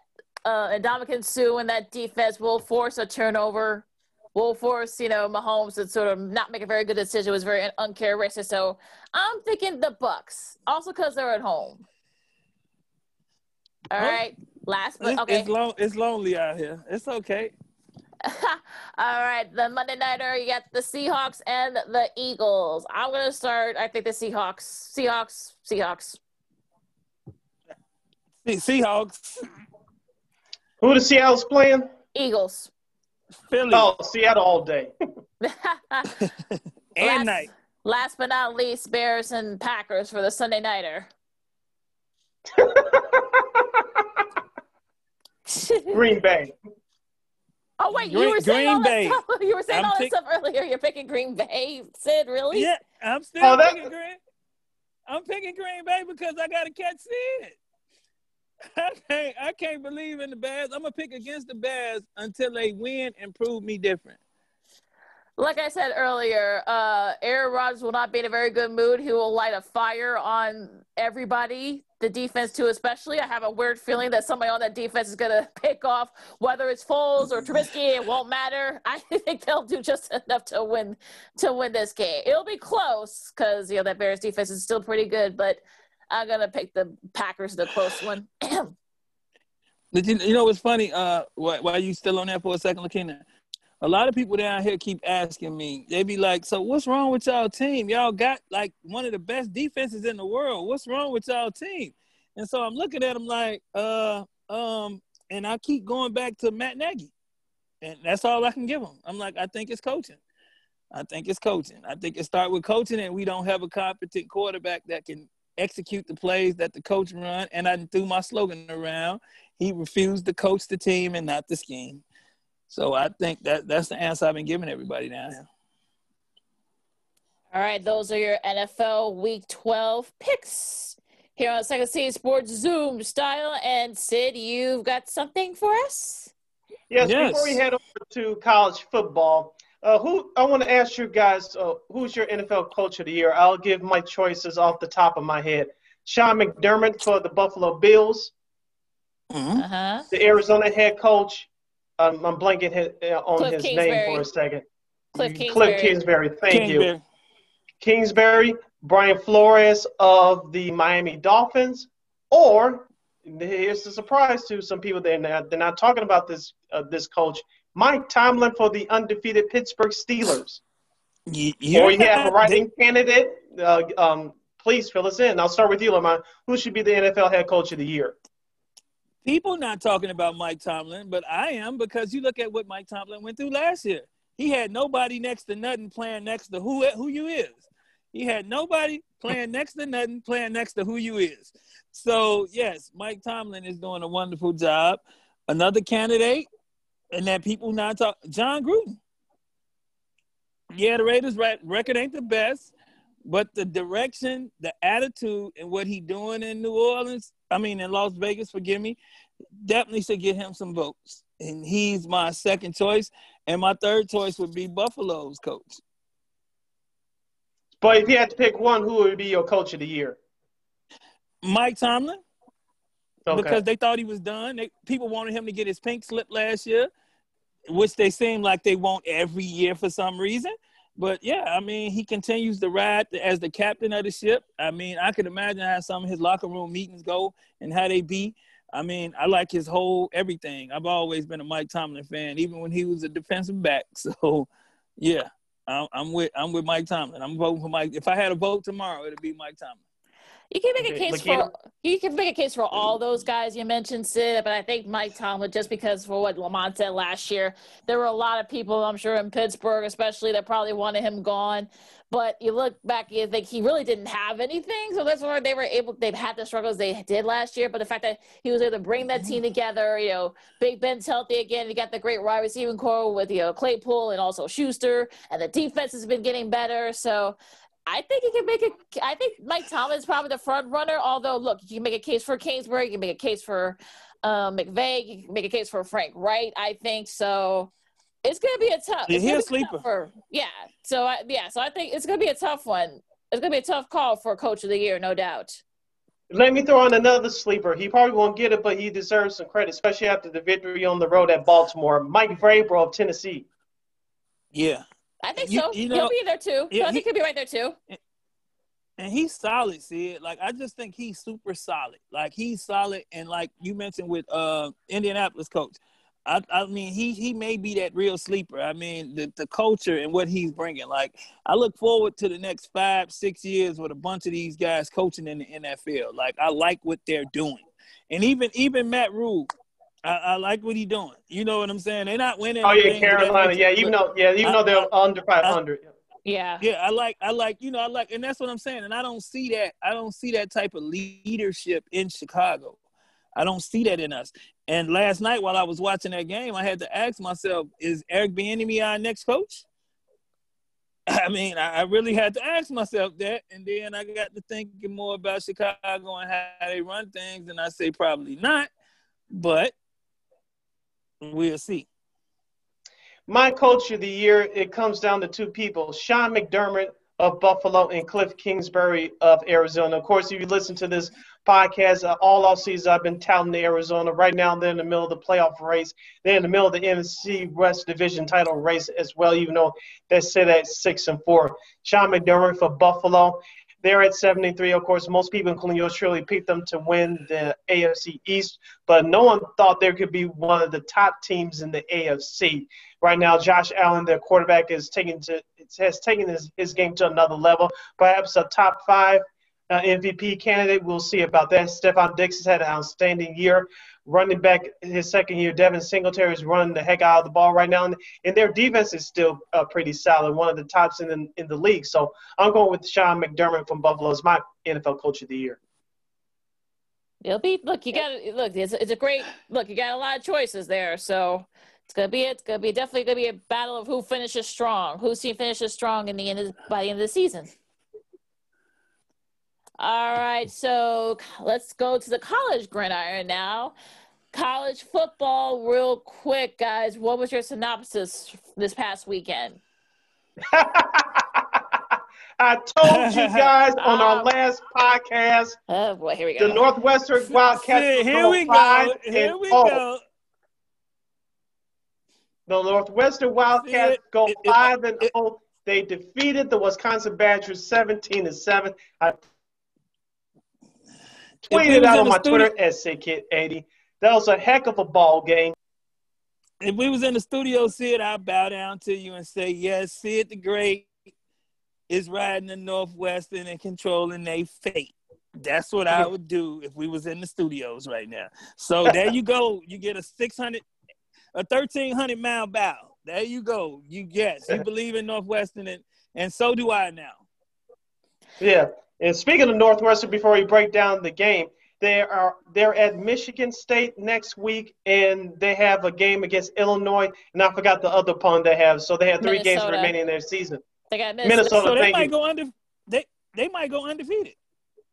Speaker 2: uh, Ndamukong Suh and that defense will force a turnover. Will force you know Mahomes to sort of not make a very good decision. It was very uncharacteristic. So I'm thinking the Bucks, also because they're at home. All right, last but okay.
Speaker 3: it's, long, it's lonely out here. It's okay.
Speaker 2: All right, the Monday nighter, you got the Seahawks and the Eagles. I'm gonna start. I think the Seahawks, Seahawks, Seahawks.
Speaker 3: Seahawks,
Speaker 1: Who the Seattle's playing?
Speaker 2: Eagles.
Speaker 3: Philly,
Speaker 1: Oh, Seattle all day.
Speaker 3: and
Speaker 2: last,
Speaker 3: night.
Speaker 2: last but not least, Bears and Packers for the Sunday nighter.
Speaker 1: Green Bay.
Speaker 2: oh wait, you
Speaker 3: Green-
Speaker 2: were saying all
Speaker 3: Green
Speaker 2: that stuff. You were saying
Speaker 3: I'm
Speaker 2: all that
Speaker 3: pick-
Speaker 2: stuff earlier. You're picking Green Bay. Sid, really?
Speaker 3: Yeah, I'm still
Speaker 1: Oh, that-
Speaker 3: picking Green. I'm picking Green Bay because I got to catch Sid. I can't, I can't believe in the Bears. I'm gonna pick against the Bears until they win and prove me different.
Speaker 2: Like I said earlier, uh, Aaron Rodgers will not be in a very good mood. He will light a fire on everybody, the defense too, especially. I have a weird feeling that somebody on that defense is going to pick off, whether it's Foles or Trubisky. It won't matter. I think they'll do just enough to win to win this game. It'll be close because you know that Bears defense is still pretty good, but I'm gonna pick the Packers, the close one.
Speaker 3: Did you, you know what's funny? Uh, why, why you still on there for a second, Lakeena? A lot of people down here keep asking me. They be like, "So what's wrong with y'all team? Y'all got like one of the best defenses in the world. What's wrong with y'all team?" And so I'm looking at them like, "Uh, um," and I keep going back to Matt Nagy, and that's all I can give them. I'm like, I think it's coaching. I think it's coaching. I think it start with coaching, and we don't have a competent quarterback that can execute the plays that the coach run. And I threw my slogan around. He refused to coach the team and not the scheme. So I think that that's the answer I've been giving everybody down here.
Speaker 2: All right, those are your NFL Week 12 picks here on Second City Sports Zoom style. And Sid, you've got something for us?
Speaker 1: Yes,
Speaker 3: Yes.
Speaker 1: before we head over to college football, uh, who I want to ask you guys, uh, who's your NFL coach of the year? I'll give my choices off the top of my head. Sean McDermott for the Buffalo Bills,
Speaker 3: Mm-hmm.
Speaker 2: Uh huh.
Speaker 1: the Arizona head coach. Um, I'm blanking his, uh, on
Speaker 2: Cliff
Speaker 1: his
Speaker 2: Kingsbury.
Speaker 1: name for a second.
Speaker 2: Cliff Kingsbury.
Speaker 1: Cliff
Speaker 2: Kingsbury.
Speaker 1: Kingsbury. Thank you.
Speaker 3: Kingsbury.
Speaker 1: Kingsbury, Brian Flores of the Miami Dolphins, or here's the surprise to some people they're not, they're not talking about this uh, this coach, Mike Tomlin for the undefeated Pittsburgh Steelers.
Speaker 3: Y-
Speaker 1: or you have a writing candidate. Uh, um, please fill us in. I'll start with you, Lamont. Who should be the NFL head coach of the year?
Speaker 3: People not talking about Mike Tomlin, but I am because you look at what Mike Tomlin went through last year. He had nobody next to nothing playing next to who who you is. He had nobody playing next to nothing playing next to who you is. So yes, Mike Tomlin is doing a wonderful job. Another candidate, and that people not talk Jon Gruden. Yeah, the Raiders re- record ain't the best, but the direction, the attitude, and what he doing in New Orleans, I mean in Las Vegas, forgive me, definitely should get him some votes. And he's my second choice. And my third choice would be Buffalo's coach.
Speaker 1: But if you had to pick one, who would be your coach of the year?
Speaker 3: Mike Tomlin,
Speaker 1: Okay.
Speaker 3: because they thought he was done. They, people wanted him to get his pink slip last year, which they seem like they want every year for some reason. But yeah, I mean, he continues to ride as the captain of the ship. I mean, I could imagine how some of his locker room meetings go and how they be. I mean, I like his whole everything. I've always been a Mike Tomlin fan, even when he was a defensive back. So, yeah, I'm with I'm with Mike Tomlin. I'm voting for Mike. If I had a vote tomorrow, it'd be Mike Tomlin.
Speaker 2: You can make a case for you can make a case for all those guys you mentioned, Sid. But I think Mike Tomlin, just because for what Lamont said last year, there were a lot of people, I'm sure in Pittsburgh, especially that probably wanted him gone. But you look back, you think he really didn't have anything. So that's why they were able. They've had the struggles they did last year, but the fact that he was able to bring that team together, you know, Big Ben's healthy again. You got the great wide receiving corps with you know Claypool and also Schuster, and the defense has been getting better. So I think he can make a. I think Mike Thomas is probably the front runner. Although, look, you can make a case for Kingsbury, you can make a case for um, McVay, you can make a case for Frank Reich. I think so. It's gonna be a tough.
Speaker 3: It's
Speaker 2: he's
Speaker 3: a sleeper.
Speaker 2: Tougher. Yeah. So I, yeah. So I think it's gonna be a tough one. It's gonna be a tough call for Coach of the Year, no doubt.
Speaker 1: Let me throw in another sleeper. He probably won't get it, but he deserves some credit, especially after the victory on the road at Baltimore. Mike Vrabel of Tennessee.
Speaker 3: Yeah,
Speaker 2: I think you, so. You know, he'll be there too. Yeah, I think he, will be right there too.
Speaker 3: And he's solid, Sid. Like I just think he's super solid. Like he's solid, and like you mentioned with uh Indianapolis coach, I, I mean he he may be that real sleeper. I mean the the culture and what he's bringing. Like I look forward to the next five six years with a bunch of these guys coaching in the NFL. Like I like what they're doing, and even even Matt Rhule, I, I, like what he's doing. You know what I'm saying? They're not winning.
Speaker 1: Oh yeah, Carolina. Yeah, even though yeah, even though they're I, under 500.
Speaker 2: yeah.
Speaker 3: Yeah, I like I like you know I like and that's what I'm saying. And I don't see that I don't see that type of leadership in Chicago. I don't see that in us. And last night while I was watching that game, I had to ask myself, is Eric Bieniemy our next coach? I mean, I really had to ask myself that, and then I got to thinking more about Chicago and how they run things, and I say probably not, but We'll see.
Speaker 1: My coach of the year, it comes down to two people Sean McDermott of Buffalo and Cliff Kingsbury of Arizona. Of course, if you listen to this podcast uh, all off season, I've been touting Arizona. Right now, they're in the middle of the playoff race. They're in the middle of the NFC West Division title race as well, even though they sit at six and four. Sean McDermott for Buffalo. They're at 73. Of course, most people, including yours truly, picked them to win the AFC East, but no one thought there could be one of the top teams in the AFC. Right now, Josh Allen, their quarterback, is taking to has taken his, his game to another level. Perhaps a top five uh, MVP candidate. We'll see about that. Stefon Diggs has had an outstanding year running back his second year. Devin Singletary is running the heck out of the ball right now, and, and their defense is still uh, pretty solid, one of the tops in the, in the league. So I'm going with Sean McDermott from Buffalo as my NFL Coach of the Year.
Speaker 2: It'll be look. You got look. It's, it's a great look. You got a lot of choices there, so it's gonna be it's gonna be definitely gonna be a battle of who finishes strong, whose team finishes strong in the end of, by the end of the season. All right, so let's go to the college gridiron now. College football, real quick, guys. What was your synopsis this past weekend?
Speaker 1: I told you guys on our um, last podcast.
Speaker 2: Oh boy, here we go.
Speaker 1: The Northwestern Wildcats.
Speaker 3: here we go. Here we go.
Speaker 1: The Northwestern Wildcats go five and zero. They defeated the Wisconsin Badgers seventeen to seven. I tweeted out on my studio, Twitter at SayKit80. That was a heck of a ball game.
Speaker 3: If we was in the studio, Sid, I'd bow down to you and say, yes, Sid the Great is riding the Northwestern and controlling their fate. That's what I would do if we was in the studios right now. So there you go. You get a 600, a 1,300 mile bow. There you go. You yes, you believe in Northwestern, and, and so do I now.
Speaker 1: Yeah. And speaking of Northwestern, before we break down the game, they are they're at Michigan State next week, and they have a game against Illinois. And I forgot the other opponent they have. So they have three Minnesota. games remaining in their season.
Speaker 2: They got Minnesota.
Speaker 3: So they might you. go under. They they might go undefeated.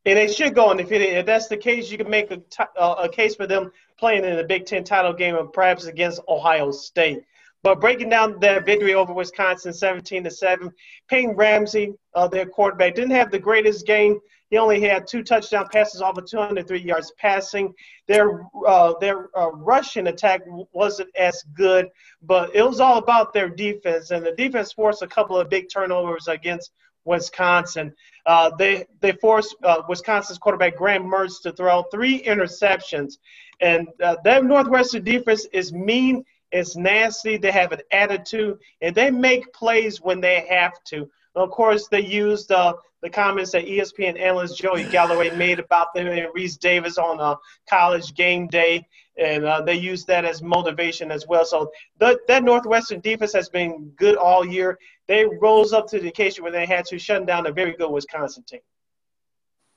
Speaker 1: And they should go undefeated. If that's the case, you can make a, t- uh, a case for them playing in the Big Ten title game and perhaps against Ohio State. But breaking down their victory over Wisconsin, 17 to seven, Peyton Ramsey, uh, their quarterback, didn't have the greatest game. He only had two touchdown passes off of 203 yards passing. Their uh, their uh, rushing attack wasn't as good, but it was all about their defense, and the defense forced a couple of big turnovers against Wisconsin. Uh, they they forced uh, Wisconsin's quarterback Graham Mertz to throw three interceptions, and uh, that Northwestern defense is mean It's nasty. They have an attitude, and they make plays when they have to. Of course, they used uh, the comments that ESPN analyst Joey Galloway made about them and Rece Davis on a college game day, and uh, they used that as motivation as well. So the, that Northwestern defense has been good all year. They rose up to the occasion when they had to shut down a very good Wisconsin team.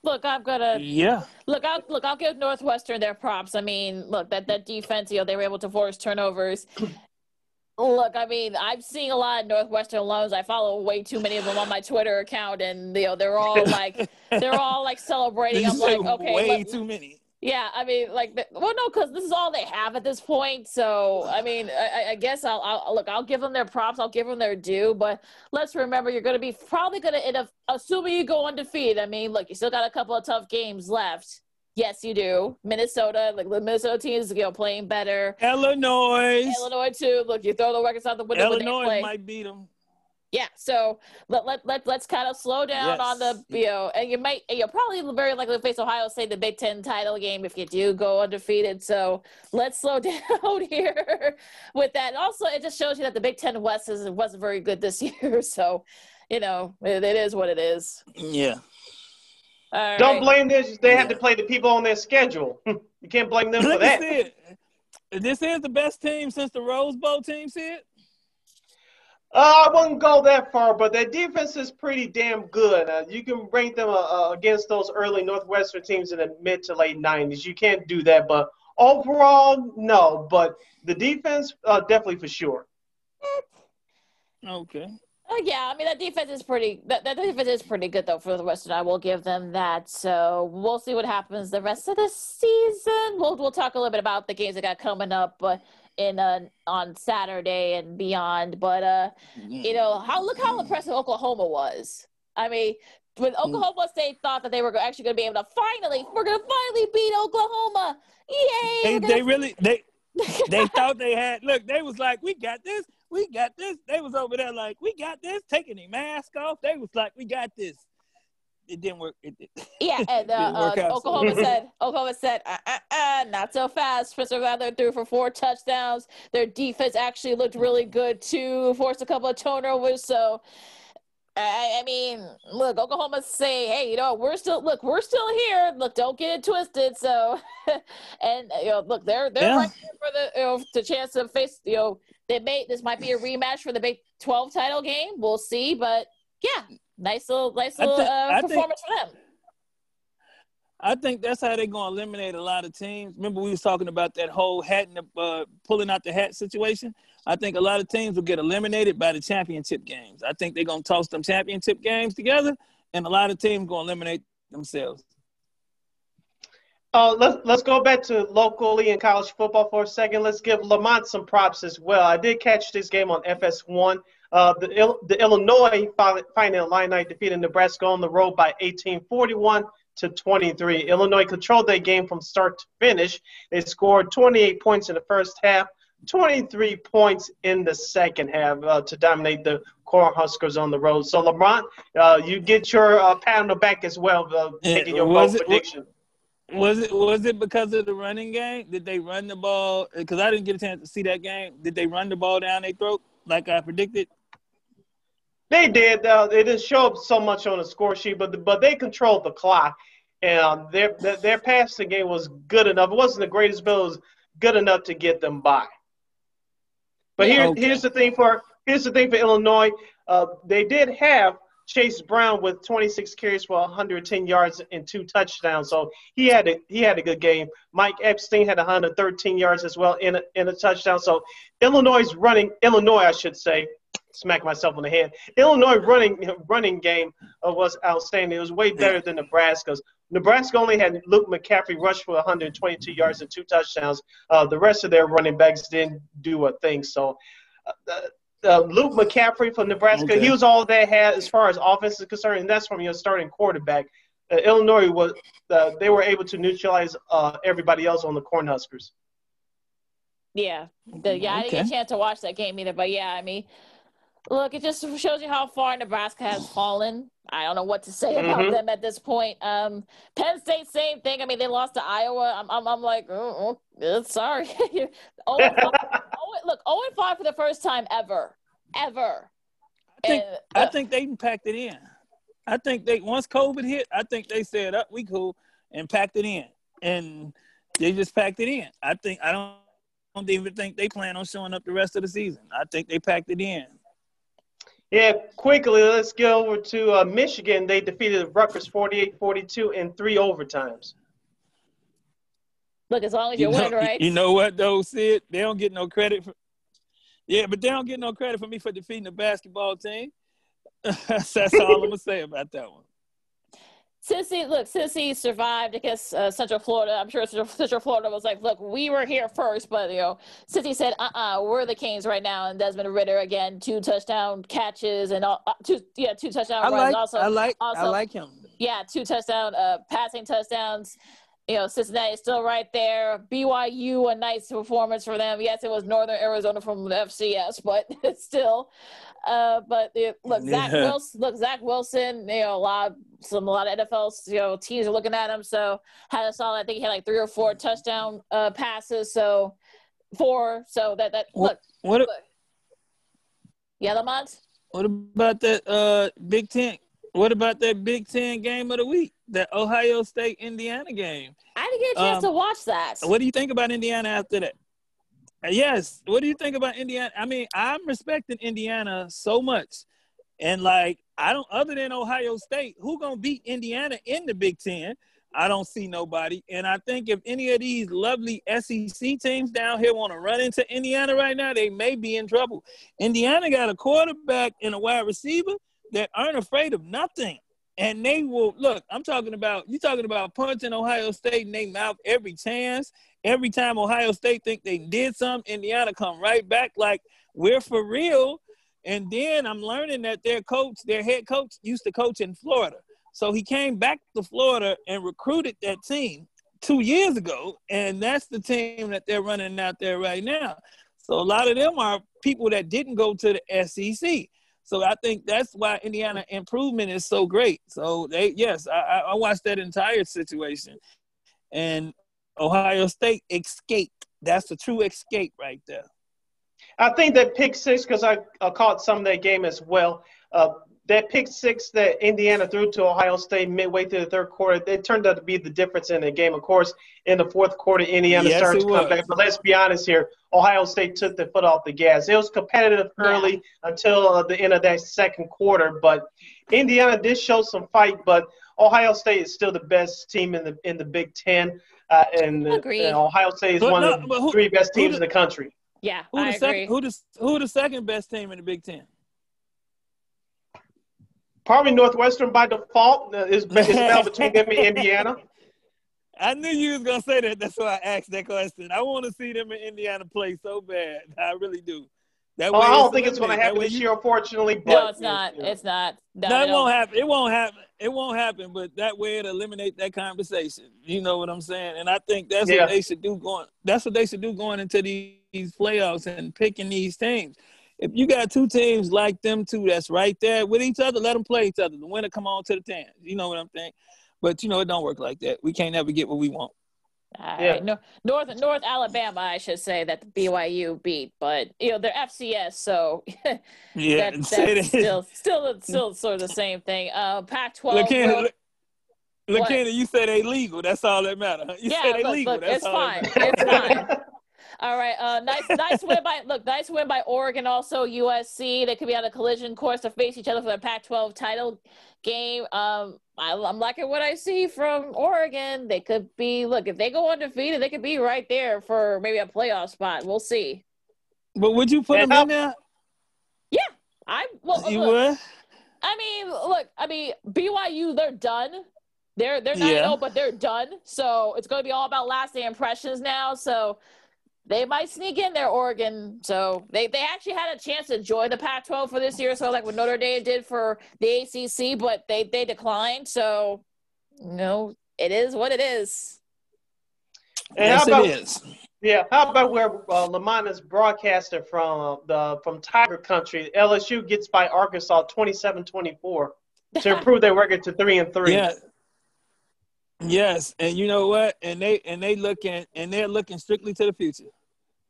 Speaker 2: Look, I'm gonna.
Speaker 3: Yeah.
Speaker 2: Look, I'll look. I'll give Northwestern their props. I mean, look that that defense. You know, they were able to force turnovers. Look, I mean, I'm seeing a lot of Northwestern loans. I follow way too many of them on my Twitter account, and you know, they're all like, they're all like celebrating. I'm like, okay,
Speaker 3: way
Speaker 2: let,
Speaker 3: too many.
Speaker 2: Yeah, I mean, like, well, no, because this is all they have at this point. So, I mean, I, I guess I'll, I'll, look. I'll give them their props. I'll give them their due. But let's remember, you're going to be probably going to end up assuming you go undefeated. I mean, look, you still got a couple of tough games left. Yes, you do. Minnesota, like the Minnesota team is you know, playing better.
Speaker 3: Illinois,
Speaker 2: Illinois too. Look, you throw the records out the window.
Speaker 3: Illinois might beat them.
Speaker 2: Yeah, so let let let let's kind of slow down yes. on the you know, and you might you'll probably very likely face Ohio State the Big Ten title game if you do go undefeated. So let's slow down here with that. And also, it just shows you that the Big Ten West is wasn't very good this year. So you know, it, it is what it is.
Speaker 3: Yeah.
Speaker 1: Don't blame this. They yeah. have to play the people on their schedule. you can't blame them for that.
Speaker 3: This is the best team since the Rose Bowl team, Sid?
Speaker 1: Uh, I wouldn't go that far, but their defense is pretty damn good. Uh, you can rank them uh, uh against those early Northwestern teams in the mid to late 90s. You can't do that, but overall, no. But the defense, uh, definitely for sure.
Speaker 3: Okay.
Speaker 2: Uh, yeah, I mean that defense is pretty. That, that defense is pretty good though for the Western. I will give them that. So we'll see what happens the rest of the season. We'll we'll talk a little bit about the games that got coming up, but in uh, on Saturday and beyond. But uh, you know how look how impressive Oklahoma was. I mean, when mm. Oklahoma State thought that they were actually going to be able to finally, we're going to finally beat Oklahoma. Yay!
Speaker 3: They, they really they they thought they had. Look, they was like, we got this we got this. They was over there like, we got this, taking their mask off. They was like, we got this. It didn't work. It, it,
Speaker 2: yeah, and uh, uh, Oklahoma said, Oklahoma said, uh, uh, uh, not so fast. Spencer Rattler threw for four touchdowns. Their defense actually looked really good too. Forced a couple of turnovers. So, I, I mean, look, Oklahoma say, hey, you know, we're still look, we're still here. Look, don't get it twisted. So, and you know, look, they're they're yeah. right for the you know, the chance to face you know they may this might be a rematch for the Big Twelve title game. We'll see, but yeah, nice little nice little th- uh, performance think, for them.
Speaker 3: I think that's how they're gonna eliminate a lot of teams. Remember we was talking about that whole hat and the, uh, pulling out the hat situation. I think a lot of teams will get eliminated by the championship games. I think they're gonna toss them championship games together, and a lot of teams gonna eliminate themselves.
Speaker 1: Uh, let's let's go back to locally in college football for a second. Let's give Lamont some props as well. I did catch this game on FS1. Uh, the the Illinois Fighting Illini defeated Nebraska on the road by 1841 to 23. Illinois controlled that game from start to finish. They scored 28 points in the first half, 23 points in the second half uh, to dominate the Cornhuskers on the road. So Lamont, uh, you get your uh, pat on the back as well, uh, making your bold prediction.
Speaker 3: Was it was it because of the running game? Did they run the ball? Because I didn't get a chance to see that game. Did they run the ball down their throat like I predicted?
Speaker 1: They did. Uh, it didn't show up so much on the score sheet, but the, but they controlled the clock, and their, their their passing game was good enough. It wasn't the greatest, but it was good enough to get them by. But here, okay. here's the thing for here's the thing for Illinois. Uh, they did have Chase Brown with 26 carries for 110 yards and two touchdowns. So he had a he had a good game. Mike Epstein had 113 yards as well in a, in a touchdown. So Illinois running Illinois, I should say, smack myself on the head. Illinois running running game uh, was outstanding. It was way better than Nebraska's. Nebraska only had Luke McCaffrey rush for 122 yards and two touchdowns. Uh, the rest of their running backs didn't do a thing. So. Uh, uh, Luke McCaffrey from Nebraska. Okay. He was all they had as far as offense is concerned, and that's from your starting quarterback. Uh, Illinois was uh, they were able to neutralize uh, everybody else on the Cornhuskers.
Speaker 2: Yeah, the, yeah, okay. I didn't get a chance to watch that game either, but yeah, I mean, look, it just shows you how far Nebraska has fallen. I don't know what to say about mm-hmm. them at this point. Um, Penn State, same thing. I mean, they lost to Iowa. I'm, I'm, I'm like, oh, oh sorry. oh, oh, look, 0 and 5 for the first time ever. Ever.
Speaker 3: I think
Speaker 2: And,
Speaker 3: I
Speaker 2: uh,
Speaker 3: think they packed it in. I think they once COVID hit, I think they said, "Up, we cool," and packed it in, and they just packed it in. I think I don't, I don't even think they plan on showing up the rest of the season. I think they packed it in.
Speaker 1: Yeah, quickly, let's go over to uh, Michigan. They defeated the Rutgers 48-42 in three overtimes.
Speaker 2: look, as long as
Speaker 3: You
Speaker 2: you're
Speaker 3: know,
Speaker 2: winning, right?
Speaker 3: you know what though, Sid? They don't get no credit for. Yeah, but they don't get no credit for me for defeating the basketball team. That's all I'm gonna say about that one.
Speaker 2: Cincy, look, Cincy survived against uh, Central Florida. I'm sure Central, Florida was like, look, we were here first, but, you know, Cincy said, uh-uh, we're the Kings right now. And Desmond Ridder, again, two touchdown catches and all, uh, two, yeah, two touchdown
Speaker 3: I
Speaker 2: runs.
Speaker 3: like,
Speaker 2: also,
Speaker 3: I like, I
Speaker 2: also-
Speaker 3: like him.
Speaker 2: yeah, two touchdown uh, passing touchdowns. You know, Cincinnati is still right there. BYU, a nice performance for them. Yes, it was Northern Arizona from the FCS, but it's still. Uh, but uh, look, Zach
Speaker 3: Yeah.
Speaker 2: Wilson. Look, Zach Wilson. You know, a lot, some a lot of NFL you know teams are looking at him. So had a solid. I think he had like three or four touchdown uh, passes. So four. So that that
Speaker 3: What-
Speaker 2: look,
Speaker 3: What
Speaker 2: look. Yeah, Lamont.
Speaker 3: What about that uh Big Ten? What about that Big Ten game of the week? That Ohio State Indiana game.
Speaker 2: I didn't get a chance
Speaker 3: Um,
Speaker 2: to watch that.
Speaker 3: What do you think about Indiana after that? Uh, Yes. What do you think about Indiana? I mean, I'm respecting Indiana so much. And like, I don't other than Ohio State, who gonna beat Indiana in the Big Ten? I don't see nobody. And I think if any of these lovely SEC teams down here want to run into Indiana right now, they may be in trouble. Indiana got a quarterback and a wide receiver that aren't afraid of nothing. And they will look, I'm talking about you talking about punching Ohio State in their mouth every chance. Every time Ohio State think they did something, Indiana come right back like we're for real. And then I'm learning that their coach, their head coach, used to coach in Florida. So he came back to Florida and recruited that team two years ago. And that's the team that they're running out there right now. So a lot of them are people that didn't go to the SEC. So I think that's why Indiana improvement is so great. So they, yes, I, I watched that entire situation, and Ohio State escaped. That's a true escape right there.
Speaker 1: I think that pick six, because I, I caught some of that game as well. Uh, that pick six that Indiana threw to Ohio State midway through the third quarter, it turned out to be the difference in the game. Of course, in the fourth quarter, Indiana
Speaker 3: Yes,
Speaker 1: started
Speaker 3: it
Speaker 1: to come
Speaker 3: was.
Speaker 1: back. But let's be honest here, Ohio State took the foot off the gas. It was competitive
Speaker 2: Yeah.
Speaker 1: early until uh, the end of that second quarter, but Indiana did show some fight. But Ohio State is still the best team in the in the Big Ten, uh, and, uh, and Ohio State is
Speaker 3: But
Speaker 1: one
Speaker 3: no,
Speaker 1: of the
Speaker 3: who-
Speaker 1: three best teams
Speaker 3: the-
Speaker 1: in the country.
Speaker 2: Yeah,
Speaker 3: Who
Speaker 2: I
Speaker 3: the
Speaker 2: agree.
Speaker 3: second? Who the who the second best team in the Big Ten?
Speaker 1: Probably Northwestern by default is, is now between them and Indiana.
Speaker 3: I knew you was gonna say that. That's why I asked that question. I want to see them in Indiana play so bad. I really do. That
Speaker 1: Well, I don't think it's going to happen this
Speaker 3: you-
Speaker 1: year, unfortunately. But,
Speaker 2: no, it's not.
Speaker 1: you know.
Speaker 2: It's not. No,
Speaker 3: No, it won't happen. It won't happen. It won't happen. But that way it'll eliminate that conversation. You know what I'm saying? And I think that's
Speaker 1: Yeah.
Speaker 3: what they should do going. That's what they should do going into these, these playoffs and picking these teams. If you got two teams like them two that's right there with each other, let them play each other. The winner come on to the ten. You know what I'm saying? But you know it don't work like that. We can't ever get what we want.
Speaker 2: All
Speaker 1: Yeah.
Speaker 2: right. No, North North Alabama, I should say that the BYU beat, but you know they're FCS, so
Speaker 3: Yeah,
Speaker 2: that, that's
Speaker 3: that.
Speaker 2: still still still sort of the same thing. Uh, Pac-12.
Speaker 3: Look, Kenny,
Speaker 2: well,
Speaker 3: look, look,
Speaker 2: What?
Speaker 3: Kenny, you say they legal. That's all that matter. You
Speaker 2: yeah,
Speaker 3: say they
Speaker 2: look,
Speaker 3: legal.
Speaker 2: look,
Speaker 3: That's
Speaker 2: it's
Speaker 3: all
Speaker 2: fine. It's fine. All right. Uh, nice, nice win by look, nice win by Oregon. Also USC. They could be on a collision course to face each other for the Pac-12 title game. Um, I, I'm liking what I see from Oregon. They could be look if they go undefeated, they could be right there for maybe a playoff spot. We'll see.
Speaker 3: But would you put
Speaker 1: And
Speaker 3: them
Speaker 1: how-
Speaker 3: in there?
Speaker 2: Yeah, I well,
Speaker 3: You
Speaker 2: look,
Speaker 3: would?
Speaker 2: I mean, look, I mean, BYU, they're done. They're they're not
Speaker 3: Yeah.
Speaker 2: yeah. but they're done. So it's going to be all about lasting impressions now. So they might sneak in there, Oregon. So they they actually had a chance to join the Pac-12 for this year. So like what Notre Dame did for the ACC, but they they declined. So you know, it is what it is.
Speaker 1: And
Speaker 3: yes,
Speaker 1: how about
Speaker 3: it is.
Speaker 1: yeah? How about where uh, Lamont is broadcaster from uh, the from Tiger Country? LSU gets by Arkansas 27-24 to improve their record to three and three.
Speaker 3: Yeah. Yes, and you know what? And they and they looking and they're looking strictly to the future.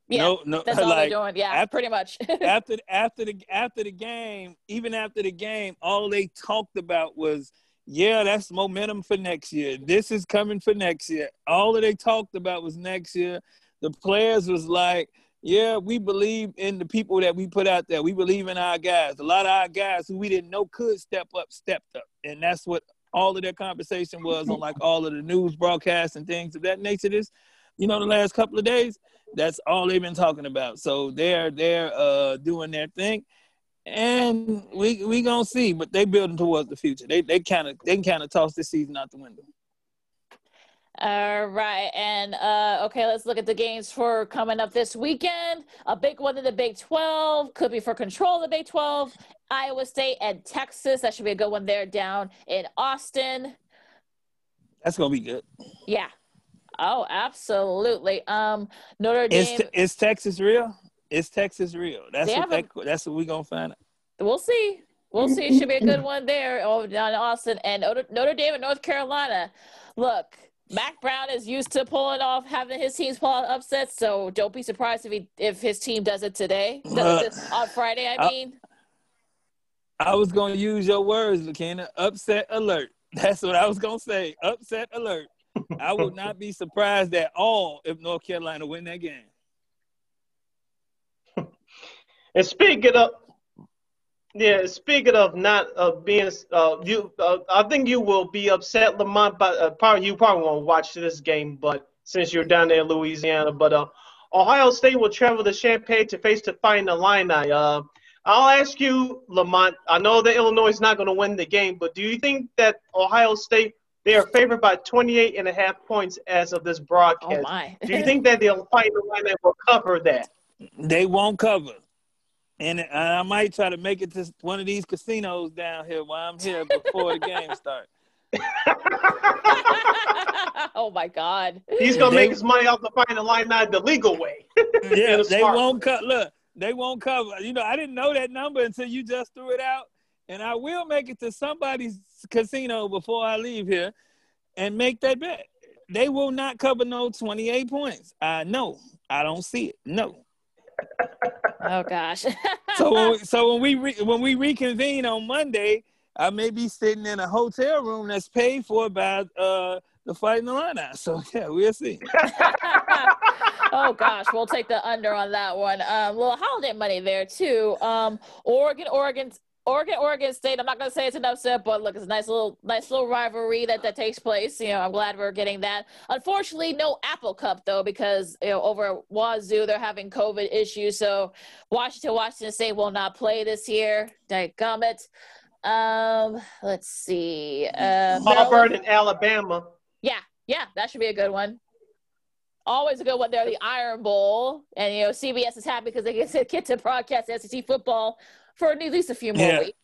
Speaker 2: Yeah,
Speaker 3: no, no,
Speaker 2: That's all
Speaker 3: like
Speaker 2: they're doing. Yeah,
Speaker 3: after-
Speaker 2: pretty much.
Speaker 3: after after the after the game, even after the game, all they talked about was, yeah, that's momentum for next year. This is coming for next year. All that they talked about was next year. The players was like, yeah, we believe in the people that we put out there. We believe in our guys. A lot of our guys who we didn't know could step up, stepped up, and that's what all of their conversation was on like all of the news broadcasts and things of that nature. This, you know, the last couple of days that's all they've been talking about. So they're they're uh, doing their thing, and we we gonna see. But they building towards the future. They they kind of they kind of toss this season out the window.
Speaker 2: All right, and uh, okay, let's look at the games for coming up this weekend. A big one in the Big 12 could be for control of the Big 12. Iowa State and Texas. That should be a good one there down in Austin.
Speaker 3: That's gonna be good.
Speaker 2: Yeah. Oh, absolutely. Um, Notre
Speaker 3: Is
Speaker 2: Dame.
Speaker 3: is Texas real? Is Texas real? That's what that, that's what we gonna find out.
Speaker 2: We'll see. We'll see. It should be a good one there oh, down in Austin and Notre, Notre Dame and North Carolina. Look, Mack Brown is used to pulling off having his teams pull out upsets, so don't be surprised if he if his team does it today
Speaker 3: Uh,
Speaker 2: on Friday. I
Speaker 3: I-
Speaker 2: mean,
Speaker 3: I was gonna use your words, Lakeena. Upset alert. That's what I was gonna say. Upset alert. I would not be surprised at all if North Carolina win that game.
Speaker 1: And speaking of, yeah, speaking of not of being, uh, you, uh, I think you will be upset, Lamont. But uh, probably you probably won't watch this game, but since you're down there in Louisiana, but uh, Ohio State will travel to Champaign to face the Fighting Illini. Uh, I'll ask you, Lamont. I know that Illinois is not going to win the game, but do you think that Ohio State they are favored by 28 and a half points as of this
Speaker 2: oh
Speaker 1: broadcast?
Speaker 2: my.
Speaker 1: do you think that the Fighting Illini will cover that?
Speaker 3: They won't cover. And and I might try to make it to one of these casinos down here while I'm here before the game starts.
Speaker 2: oh my God.
Speaker 1: He's gonna
Speaker 3: They-
Speaker 1: make his money off the final line, Illini the legal way.
Speaker 3: Yeah,
Speaker 1: In
Speaker 3: they won't cut. Look, they won't cover. You know, I didn't know that number until you just threw it out. And I will make it to somebody's casino before I leave here and make that bet. They will not cover no 28 points. I know. I don't see it. No.
Speaker 2: Oh gosh.
Speaker 3: So when we, so when we re, when we reconvene on Monday, I may be sitting in a hotel room that's paid for by uh, the Fighting Illini. So yeah, we'll see.
Speaker 2: oh gosh, we'll take the under on that one. Um, little holiday money there too. Um, Oregon, Oregon, Oregon, Oregon State. I'm not gonna say it's an upset, but look, it's a nice little, nice little rivalry that that takes place. You know, I'm glad we're getting that. Unfortunately, no Apple Cup though, because you know over at Wazoo they're having COVID issues. So Washington, Washington State will not play this year. Gummit. Um, let's see. Uh,
Speaker 1: Auburn and Alabama.
Speaker 2: yeah, yeah, that should be a good one. Always a good one there, the Iron Bowl. And, you know, CBS is happy because they get to, get to broadcast SEC football for at least a few more
Speaker 3: Yeah.
Speaker 2: weeks.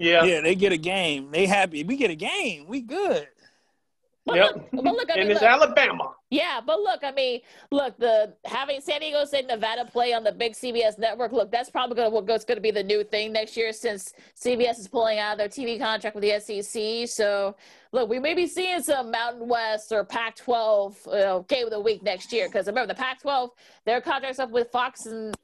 Speaker 1: Yeah.
Speaker 3: Yeah, they get a game. They happy. We get a game. We good.
Speaker 2: But,
Speaker 1: Yep.
Speaker 2: look, but look, I
Speaker 1: and
Speaker 2: mean,
Speaker 1: it's
Speaker 2: look,
Speaker 1: Alabama.
Speaker 2: yeah, but look, I mean, look, the having San Diego State, Nevada play on the big CBS network. Look, that's probably going to what's going to be the new thing next year since CBS is pulling out of their TV contract with the SEC. So, look, we may be seeing some Mountain West or Pac-12 you know, game of the week next year because remember the Pac-12, their contracts up with Fox and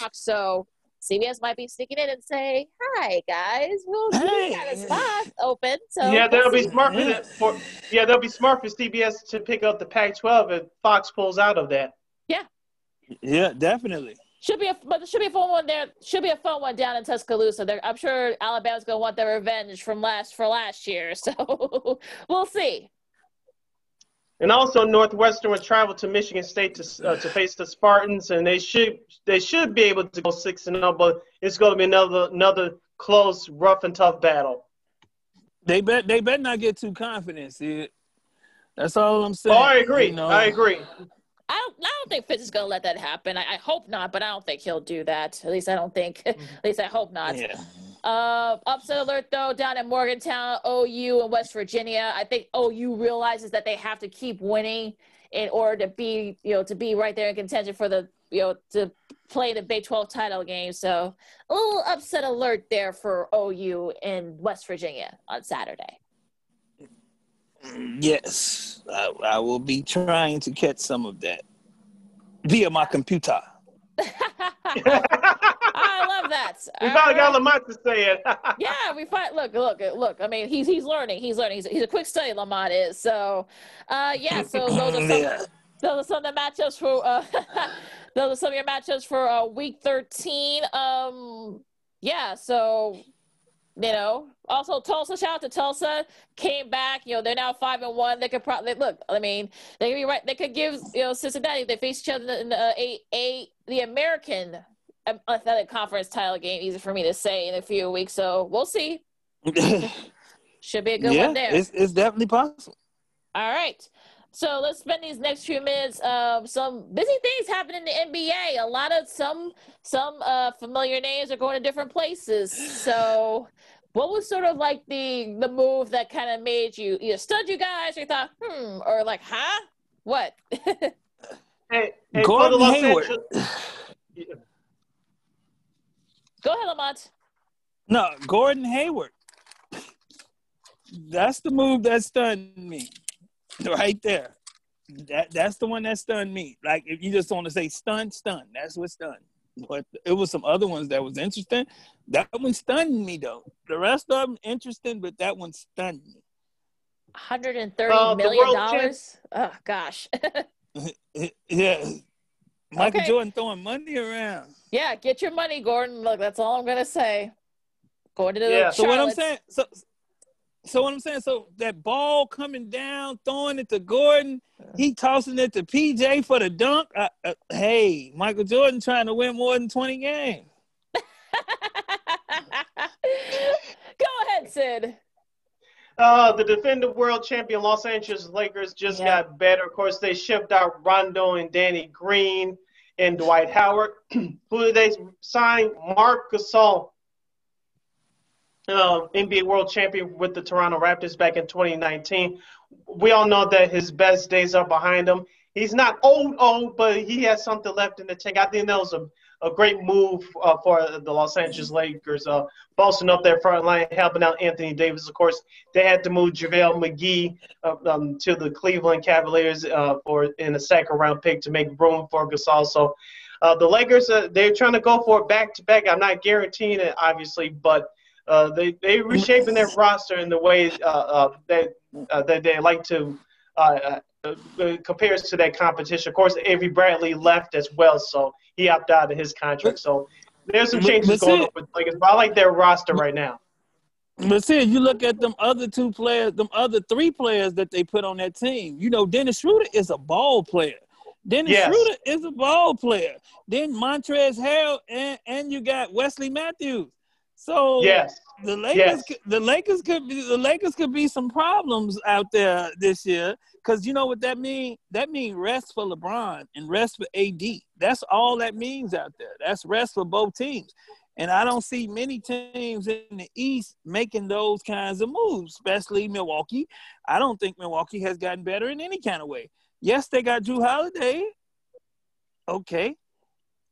Speaker 2: Fox, so CBS might be sneaking in and say, "Hi guys, we'll we got a spot open." So
Speaker 1: yeah, that'll be
Speaker 2: we'll see.
Speaker 1: smart for,
Speaker 3: Yeah.
Speaker 1: for yeah, that'll be smart for CBS to pick up the Pac-12 if Fox pulls out of that.
Speaker 3: Yeah, Yeah, definitely.
Speaker 2: Should be a but should be a fun one there. Should be a fun one down in Tuscaloosa. There, I'm sure Alabama's gonna want their revenge from last for last year. So we'll see.
Speaker 1: And also, Northwestern will travel to Michigan State to uh, to face the Spartans, and they should they should be able to go six and zero, but it's going to be another another close, rough and tough battle.
Speaker 3: They bet they better not get too confident. See, that's all I'm saying.
Speaker 1: Oh, I agree.
Speaker 3: You know,
Speaker 1: I agree.
Speaker 2: I don't. I don't think Fitz is gonna let that happen. I, I hope not, but I don't think he'll do that. At least I don't think. At least I hope not.
Speaker 3: Yeah.
Speaker 2: Uh, upset alert though down in Morgantown, OU and West Virginia. I think OU realizes that they have to keep winning in order to be, you know, to be right there in contention for the, you know, to play the Big 12 title game. So a little upset alert there for OU in West Virginia on Saturday.
Speaker 3: Yes, I, I will be trying to catch some of that. via my computer.
Speaker 2: I love that.
Speaker 1: we
Speaker 2: All
Speaker 1: finally got. Lamont to say it.
Speaker 2: Yeah, we find look, look, look. I mean, he's he's learning. He's learning. He's, he's a quick study. Lamont is. So, uh, yeah. So those are some.
Speaker 3: Yeah.
Speaker 2: Those are some of the matchups for. Uh, those are some of your matchups for uh, week thirteen. Um, yeah. So, you know, also Tulsa. Shout out to Tulsa. Came back. You know, they're now five and one. They could probably look. I mean, they could be right. They could give you know Cincinnati. They face each other in the uh, a a the American um, Athletic Conference title game. Easy for me to say in a few weeks. So we'll see. Should be a good
Speaker 3: yeah,
Speaker 2: one there.
Speaker 3: it's it's definitely possible.
Speaker 2: All right. So let's spend these next few minutes. Um, some busy things happen in the NBA. A lot of some some uh, familiar names are going to different places. So, what was sort of like the the move that kind of made you either stud you guys, or you thought, hmm, or like, huh, what?
Speaker 1: hey, hey, for
Speaker 3: Gordon
Speaker 1: Los
Speaker 3: Hayward.
Speaker 1: Angeles-
Speaker 2: Go ahead, Lamont.
Speaker 3: No, Gordon Hayward. That's the move that stunned me. Right there. That that's the one that stunned me. Like if you just want to say stun, stun, that's what stunned. But it was some other ones that was interesting. That one stunned me though. The rest of them interesting, but that one stunned me.
Speaker 2: 130
Speaker 1: Uh,
Speaker 2: million dollars. Oh gosh.
Speaker 3: Yeah. Michael
Speaker 2: Okay.
Speaker 3: Jordan throwing money around.
Speaker 2: yeah, get your money, Gordon. Look, that's all I'm gonna say. Going to the
Speaker 1: Yeah.
Speaker 3: So what I'm saying, so so what I'm saying, so that ball coming down, throwing it to Gordon, he tossing it to PJ for the dunk. Uh, uh, hey, Michael Jordan trying to win more than 20 games.
Speaker 2: Go ahead, Sid.
Speaker 1: Uh, the defending world champion Los Angeles Lakers just
Speaker 2: Yeah.
Speaker 1: got better. Of course, they shipped out Rondo and Danny Green and Dwight Howard. Who did they sign? Marc Gasol, uh, NBA world champion with the Toronto Raptors back in 2019. We all know that his best days are behind him. He's not old, old, but he has something left in the tank. I think that was a, a great move uh, for the Los Angeles Lakers, uh, bolstering up their front line, helping out Anthony Davis. Of course, they had to move JaVale McGee uh, um, to the Cleveland Cavaliers uh, for in a second round pick to make room for Gasol. So uh, the Lakers, uh, they're trying to go for it back to back. I'm not guaranteeing it, obviously, but uh, they they reshaping their roster in the way uh, uh, that uh, that they like to. Uh, uh, uh, compares to that competition. Of course, Avery Bradley left as well, so he opted out of his contract. So there's some changes going on with Lakers, but I like their roster right now.
Speaker 3: But see, you look at them other two players, them other three players that they put on that team. You know, Dennis Schroeder is a ball player. Dennis
Speaker 1: Yes.
Speaker 3: Schroeder is a ball player. Then Montrez Harrell and, and you got Wesley Matthews. So
Speaker 1: Yes.
Speaker 3: the Lakers,
Speaker 1: Yes.
Speaker 3: could, the Lakers could be the Lakers could be some problems out there this year because you know what that mean? That mean rest for LeBron and rest for AD. That's all that means out there. That's rest for both teams. And I don't see many teams in the East making those kinds of moves, especially Milwaukee. I don't think Milwaukee has gotten better in any kind of way. Yes, they got Jrue Holiday. Okay.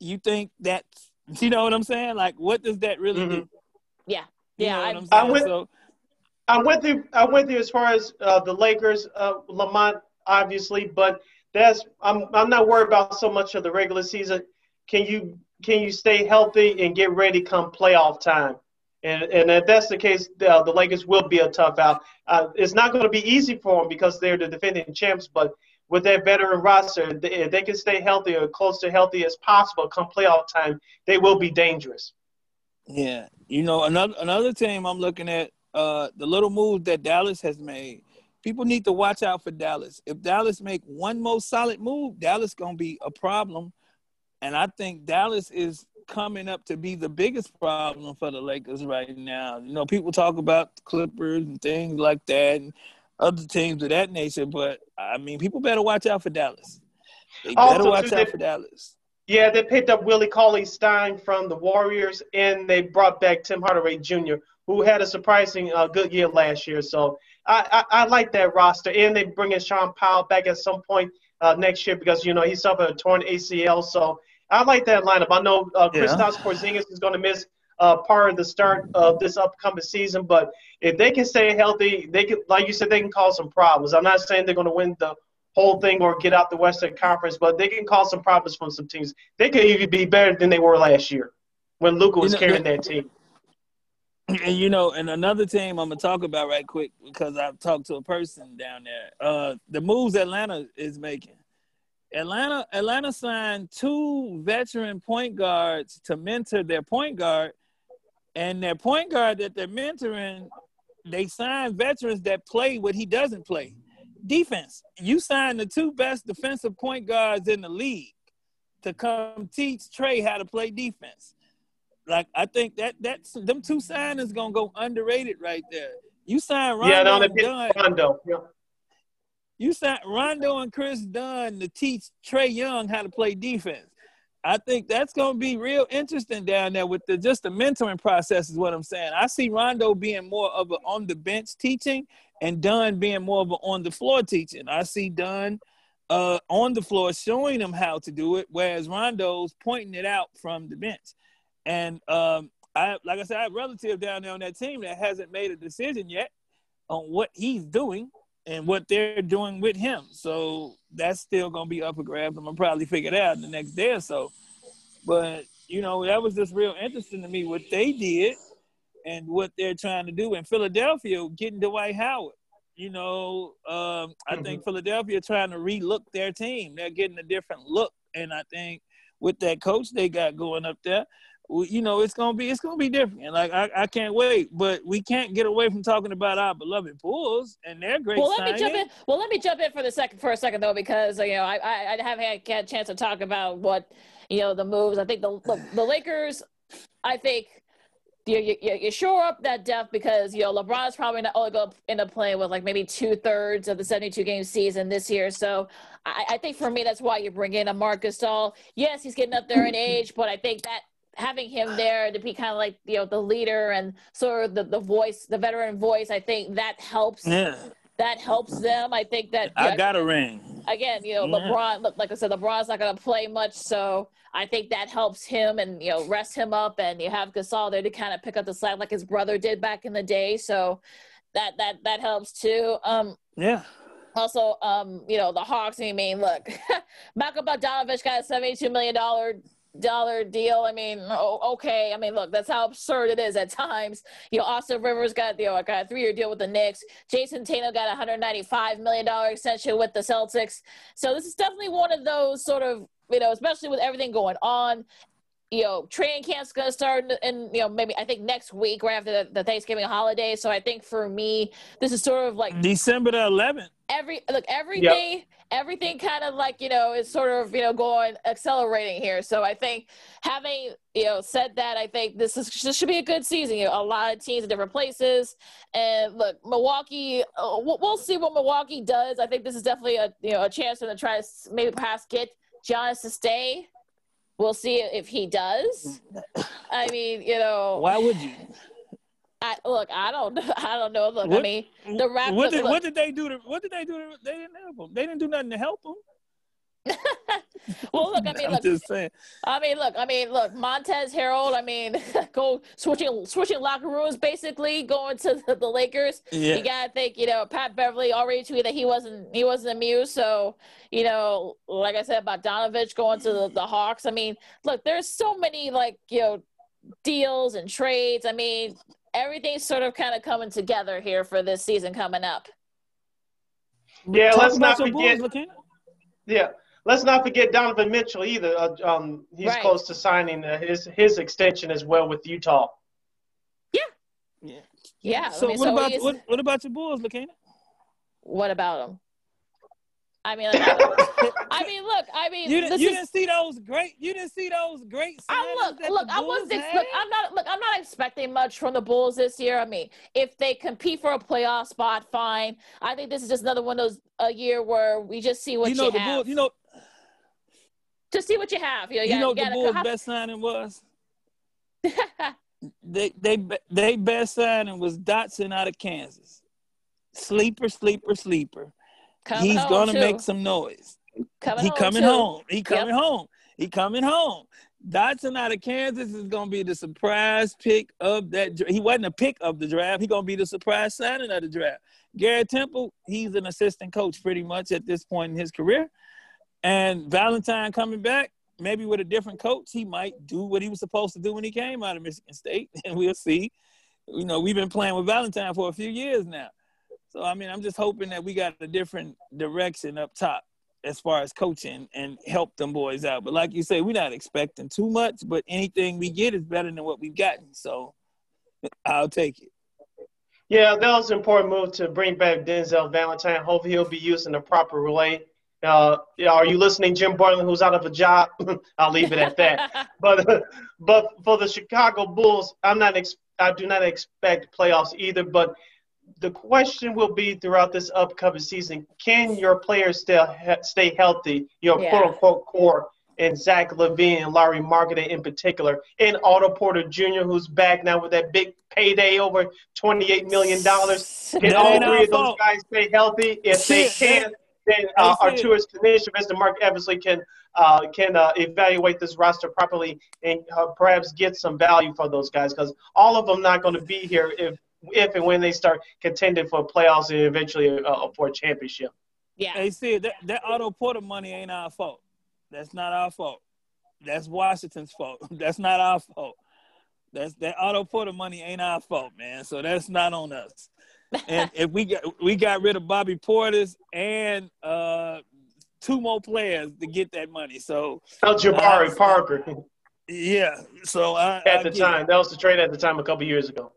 Speaker 3: You think that's, you know what I'm saying? Like, what does that really
Speaker 1: Mhm.
Speaker 3: do?
Speaker 2: Yeah.
Speaker 3: You know
Speaker 2: I'm
Speaker 1: I went-
Speaker 3: so,
Speaker 1: I'm with you. I'm with you as far as uh, the Lakers, uh, Lamont, obviously, but that's I'm I'm not worried about so much of the regular season. Can you can you stay healthy and get ready come playoff time? And and if that's the case, uh, the Lakers will be a tough out. Uh, it's not going to be easy for them because they're the defending champs, but with their veteran roster, they, if they can stay healthy or close to healthy as possible come playoff time, they will be dangerous.
Speaker 3: Yeah. You know, another another team I'm looking at, uh, the little move that Dallas has made. People need to watch out for Dallas. If Dallas make one more solid move, Dallas gonna be a problem. And I think Dallas is coming up to be the biggest problem for the Lakers right now. You know, people talk about the Clippers and things like that and other teams of that nature, but I mean, people better watch out for Dallas. They
Speaker 1: Also,
Speaker 3: better watch out
Speaker 1: they-
Speaker 3: for Dallas.
Speaker 1: Yeah, they picked up Willie Cauley Stein from the Warriors, and they brought back Tim Hardaway Jr., who had a surprising uh, good year last year. So I, I, I like that roster, and they bring in Sean Powell back at some point uh, next year because you know he suffered a torn ACL. So I like that lineup. I know uh,
Speaker 3: Yeah.
Speaker 1: Kristaps Porzingis is going to miss uh, part of the start of this upcoming season, but if they can stay healthy, they can, like you said, they can cause some problems. I'm not saying they're going to win the whole thing or get out the Western Conference, but they can cause some problems from some teams. They could even be better than they were last year when Luka was you know, carrying that team.
Speaker 3: And you know, and another team I'm gonna talk about right quick because I've talked to a person down there. Uh, the moves Atlanta is making. Atlanta Atlanta signed two veteran point guards to mentor their point guard, and their point guard that they're mentoring, they signed veterans that play what he doesn't play. Defense. You signed the two best defensive point guards in the league to come teach Trae how to play defense. Like I think that that's them two signings gonna go underrated right there. You signed Rondo yeah, no, and Dunn. Rondo. Yeah. You signed Rondo and Kris Dunn to teach Trae Young how to play defense. I think that's going to be real interesting down there with the just the mentoring process is what I'm saying. I see Rondo being more of an on the bench teaching and Dunn being more of an on the floor teaching. I see Dunn uh, on the floor showing them how to do it, whereas Rondo's pointing it out from the bench. And um, I, like I said, I have a relative down there on that team that hasn't made a decision yet on what he's doing and what they're doing with him. So that's still gonna be up for grabs. I'm gonna probably figure it out in the next day or so. But you know, that was just real interesting to me what they did and what they're trying to do in Philadelphia, getting Dwight Howard. You know, um, I mm-hmm. think Philadelphia trying to relook their team. They're getting a different look, and I think with that coach they got going up there, you know, it's gonna be it's gonna be different. Like I, I can't wait, but we can't get away from talking about our beloved Bulls and their great.
Speaker 2: Well, let
Speaker 3: signing.
Speaker 2: me jump in. Well, let me jump in for the second for a second though, because you know I I, I haven't had a chance to talk about what you know the moves. I think the the, the Lakers. I think you, you, you shore up that depth because you know LeBron's probably not only going to end up playing with like maybe two thirds of the 72 game season this year. So I, I, think for me that's why you bring in a Marcus Gasol. Yes, he's getting up there in age, but I think that having him there to be kind of like you know the leader and sort of the, the voice, the veteran voice, I think that helps.
Speaker 3: Yeah.
Speaker 2: That helps them. I think that
Speaker 3: I got a ring.
Speaker 2: Again, you know, yeah. LeBron. Like I said, LeBron's not going to play much, so I think that helps him and you know rest him up, and you have Gasol there to kind of pick up the slack like his brother did back in the day. So that that that helps too. Um,
Speaker 3: yeah.
Speaker 2: Also, um, you know, the Hawks. I mean, look, Malcolm Bogdanovich got a seventy-two million dollar deal. I mean, oh, okay. I mean, look, that's how absurd it is at times. You know, Austin Rivers got you know, got a three year deal with the Knicks. Jayson Tatum got a hundred ninety five million dollar extension with the Celtics. So this is definitely one of those sort of you know, especially with everything going on. You know, training camp's gonna start in, you know maybe I think next week right after the, the Thanksgiving holiday. So I think for me, this is sort of like
Speaker 3: December the 11th.
Speaker 2: Every look, everything. Yep everything kind of like you know is sort of you know going accelerating here so i think having you know said that i think this is this should be a good season you know, a lot of teams in different places and look milwaukee uh, we'll see what milwaukee does i think this is definitely a you know a chance for them to try to maybe perhaps get Giannis to stay we'll see if he does i mean you know
Speaker 3: why would you
Speaker 2: I look. I don't. I don't know. Look. What, I mean, the rap.
Speaker 3: What did, what did they do? To, what did they do? To, they didn't help them. They didn't do nothing to help them.
Speaker 2: well, look. I mean,
Speaker 3: I'm
Speaker 2: look.
Speaker 3: Just saying.
Speaker 2: I mean, look. I mean, look. Montez Harrell. I mean, go switching switching locker rooms, basically going to the, the Lakers. Yeah. You gotta think. You know, Pat Beverley already tweeted that he wasn't he wasn't amused. So, you know, like I said about Donovich going to the, the Hawks. I mean, look. There's so many like you know deals and trades. I mean, everything's sort of kind of coming together here for this season coming up.
Speaker 1: Yeah, Talk let's not forget. Yeah, let's not forget Donovan Mitchell either. Uh, um, he's right. close to signing uh, his his extension as well with Utah.
Speaker 2: Yeah. Yeah. Yeah.
Speaker 3: So, I mean, what so about what, what about your Bulls, Lakeena?
Speaker 2: What about them? I mean, like, I mean, look. I mean,
Speaker 3: you, didn't, you is, didn't see those great. You didn't see those great.
Speaker 2: I look, look. I was ex- look. I'm not. Look, I'm not expecting much from the Bulls this year. I mean, if they compete for a playoff spot, fine. I think this is just another one of those a year where we just see what
Speaker 3: you know.
Speaker 2: You
Speaker 3: the
Speaker 2: have.
Speaker 3: Bulls, you know.
Speaker 2: Just see what you have. You know,
Speaker 3: you, you know the Bulls' best signing was. they they they best signing was Dotson out of Kansas. Sleeper, sleeper, sleeper. Coming He's gonna too. make some noise. Coming he home coming too. home. He coming yep. home. He coming home. Dotson out of Kansas is going to be the surprise pick of that. He wasn't a pick of the draft. He's going to be the surprise signing of the draft. Garrett Temple, he's an assistant coach pretty much at this point in his career. And Valentine coming back, maybe with a different coach, he might do what he was supposed to do when he came out of Michigan State, and we'll see. You know, we've been playing with Valentine for a few years now. So, I mean, I'm just hoping that we got a different direction up top as far as coaching and help them boys out. But like you say, we're not expecting too much, but anything we get is better than what we've gotten. So I'll take it.
Speaker 1: Yeah, that was an important move to bring back Denzel Valentine. Hopefully he'll be used in the proper way. Uh, are you listening, Jim Boylen, who's out of a job? I'll leave it at that. but but for the Chicago Bulls, I'm not ex- I do not expect playoffs either. But the question will be throughout this upcoming season: Can your players still ha- stay healthy? Your yeah. quote unquote core and Zach LaVine and Lauri Markkanen in particular, and Otto Porter Jr., who's back now with that big payday over $28 million. Can all three of those guys stay healthy? If they can, then uh, Arturas Karnisovas and Marc Eversley can uh, can uh, evaluate this roster properly and uh, perhaps get some value for those guys because all of them not going to be here if if and when they start contending for playoffs and eventually uh, for a championship.
Speaker 3: Yeah. Hey, see that that Otto Porter money ain't our fault. That's not our fault. That's Washington's fault. That's not our fault. That's that Otto Porter money ain't our fault, man. So that's not on us. And if we got we got rid of Bobby Portis and uh two more players to get that money. So
Speaker 1: oh, Jabari uh, Parker.
Speaker 3: Yeah. So I,
Speaker 1: at I the time, it. that was the trade at the time a couple years ago.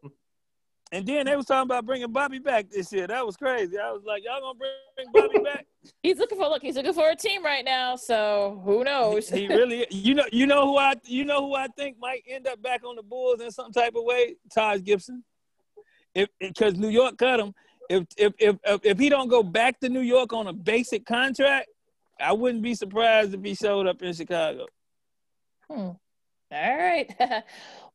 Speaker 3: And then they was talking about bringing Bobby back this year. That was crazy. I was like, y'all gonna bring Bobby back?
Speaker 2: he's looking for look. He's looking for a team right now. So who knows?
Speaker 3: he, he really, you know, you know who I, you know who I think might end up back on the Bulls in some type of way. Taj Gibson, if because New York cut him. If, if if if he don't go back to New York on a basic contract, I wouldn't be surprised if he showed up in Chicago.
Speaker 2: Hmm. All right.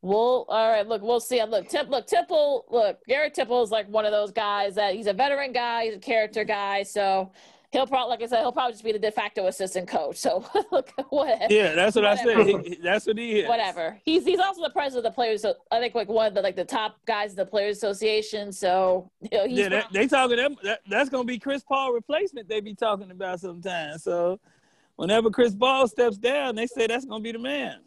Speaker 2: We'll all right. Look, we'll see. Look, Tip, look, Tipple. Look, Garrett Tipple is like one of those guys that he's a veteran guy. He's a character guy. So he'll probably, like I said, he'll probably just be the de facto assistant coach. So look, whatever.
Speaker 3: Yeah, that's what whatever. I said. He, that's what he is.
Speaker 2: Whatever. He's he's also the president of the players. So I think like one of the like the top guys of the Players Association. So you know,
Speaker 3: yeah, that, they talking them. That, that's gonna be Chris Paul replacement. They be talking about sometimes. So whenever Chris Paul steps down, they say that's gonna be the man.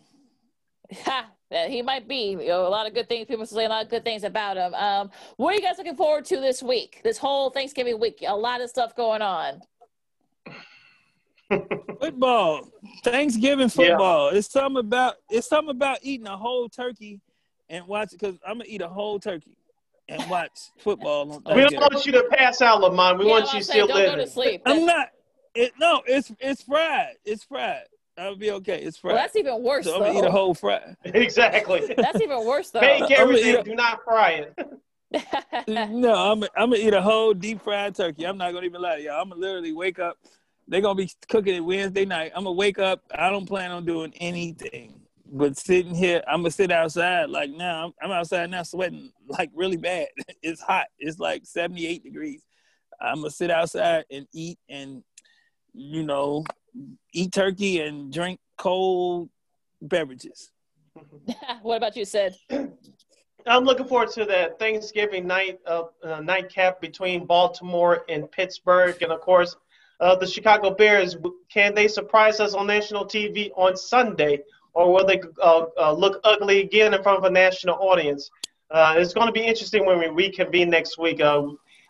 Speaker 2: Ha, he might be. You know, a lot of good things. People say a lot of good things about him. Um, what are you guys looking forward to this week? This whole Thanksgiving week, a lot of stuff going on.
Speaker 3: football, Thanksgiving football. Yeah. It's something about it's something about eating a whole turkey and watch because I'm gonna eat a whole turkey and watch football.
Speaker 1: we don't want you to pass out, Lamont. We yeah, want you still living.
Speaker 2: Go to sleep.
Speaker 3: I'm not. It, no, it's it's fried. It's fried. That'll be okay. It's fried.
Speaker 2: Well, that's even worse.
Speaker 3: So
Speaker 2: I'm
Speaker 3: gonna eat a whole fry.
Speaker 1: exactly.
Speaker 2: That's even worse though.
Speaker 1: Bake everything. A, do not fry
Speaker 3: it. no, I'm I'm gonna eat a whole deep fried turkey. I'm not gonna even lie to y'all. I'm gonna literally wake up. They're gonna be cooking it Wednesday night. I'm gonna wake up. I don't plan on doing anything but sitting here. I'm gonna sit outside. Like now, I'm, I'm outside now, sweating like really bad. It's hot. It's like 78 degrees. I'm gonna sit outside and eat and you know eat turkey and drink cold beverages.
Speaker 2: what about you, Sid?
Speaker 1: I'm looking forward to that Thanksgiving night uh, uh, nightcap between Baltimore and Pittsburgh, and of course, uh, the Chicago Bears. Can they surprise us on national TV on Sunday, or will they uh, uh, look ugly again in front of a national audience? Uh, it's going to be interesting when we reconvene next week.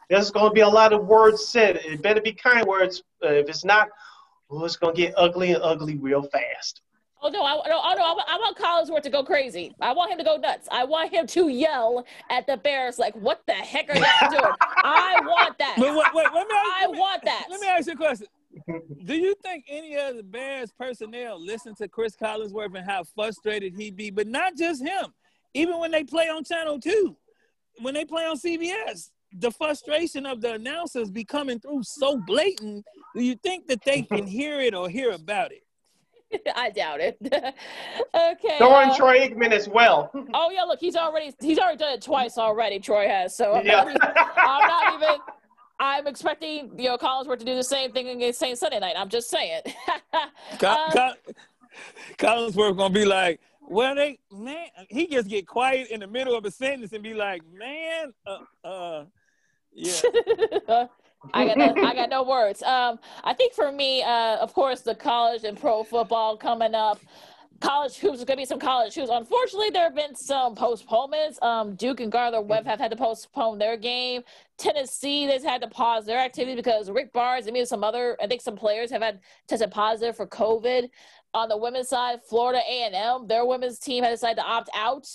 Speaker 1: there's going to be a lot of words said. It better be kind words. if it's not, well, it's gonna get ugly and ugly real fast.
Speaker 2: Oh no! I, no, oh, no! I, want Collinsworth to go crazy. I want him to go nuts. I want him to yell at the Bears like, "What the heck are you doing?" I want that.
Speaker 3: Wait, wait, wait, let me ask,
Speaker 2: I me, want that.
Speaker 3: Let me ask you a question. Do you think any of the Bears personnel listen to Chris Collinsworth and how frustrated he'd be? But not just him. Even when they play on Channel Two, when they play on CBS, the frustration of the announcers be coming through so blatant. Do you think that they can hear it or hear about it?
Speaker 2: I doubt it. okay.
Speaker 1: Throwing uh, Troy Aikman as well.
Speaker 2: oh yeah, look, he's already he's already done it twice already. Troy has, so I'm, yeah. not, I'm not even. I'm expecting you know Collinsworth to do the same thing against Saint Sunday night. I'm just saying.
Speaker 3: uh, Collinsworth gonna be like, well, they man, he just get quiet in the middle of a sentence and be like, man, uh, uh yeah.
Speaker 2: I got no, I got no words. Um, I think for me, uh, of course, the college and pro football coming up. College hoops, there's gonna be some college hoops. Unfortunately, there have been some postponements. Um, Duke and Gardner Webb have had to postpone their game. Tennessee, they've had to pause their activity because Rick Barnes and maybe some other, I think some players have had tested positive for COVID. On the women's side, Florida A&M, their women's team has decided to opt out.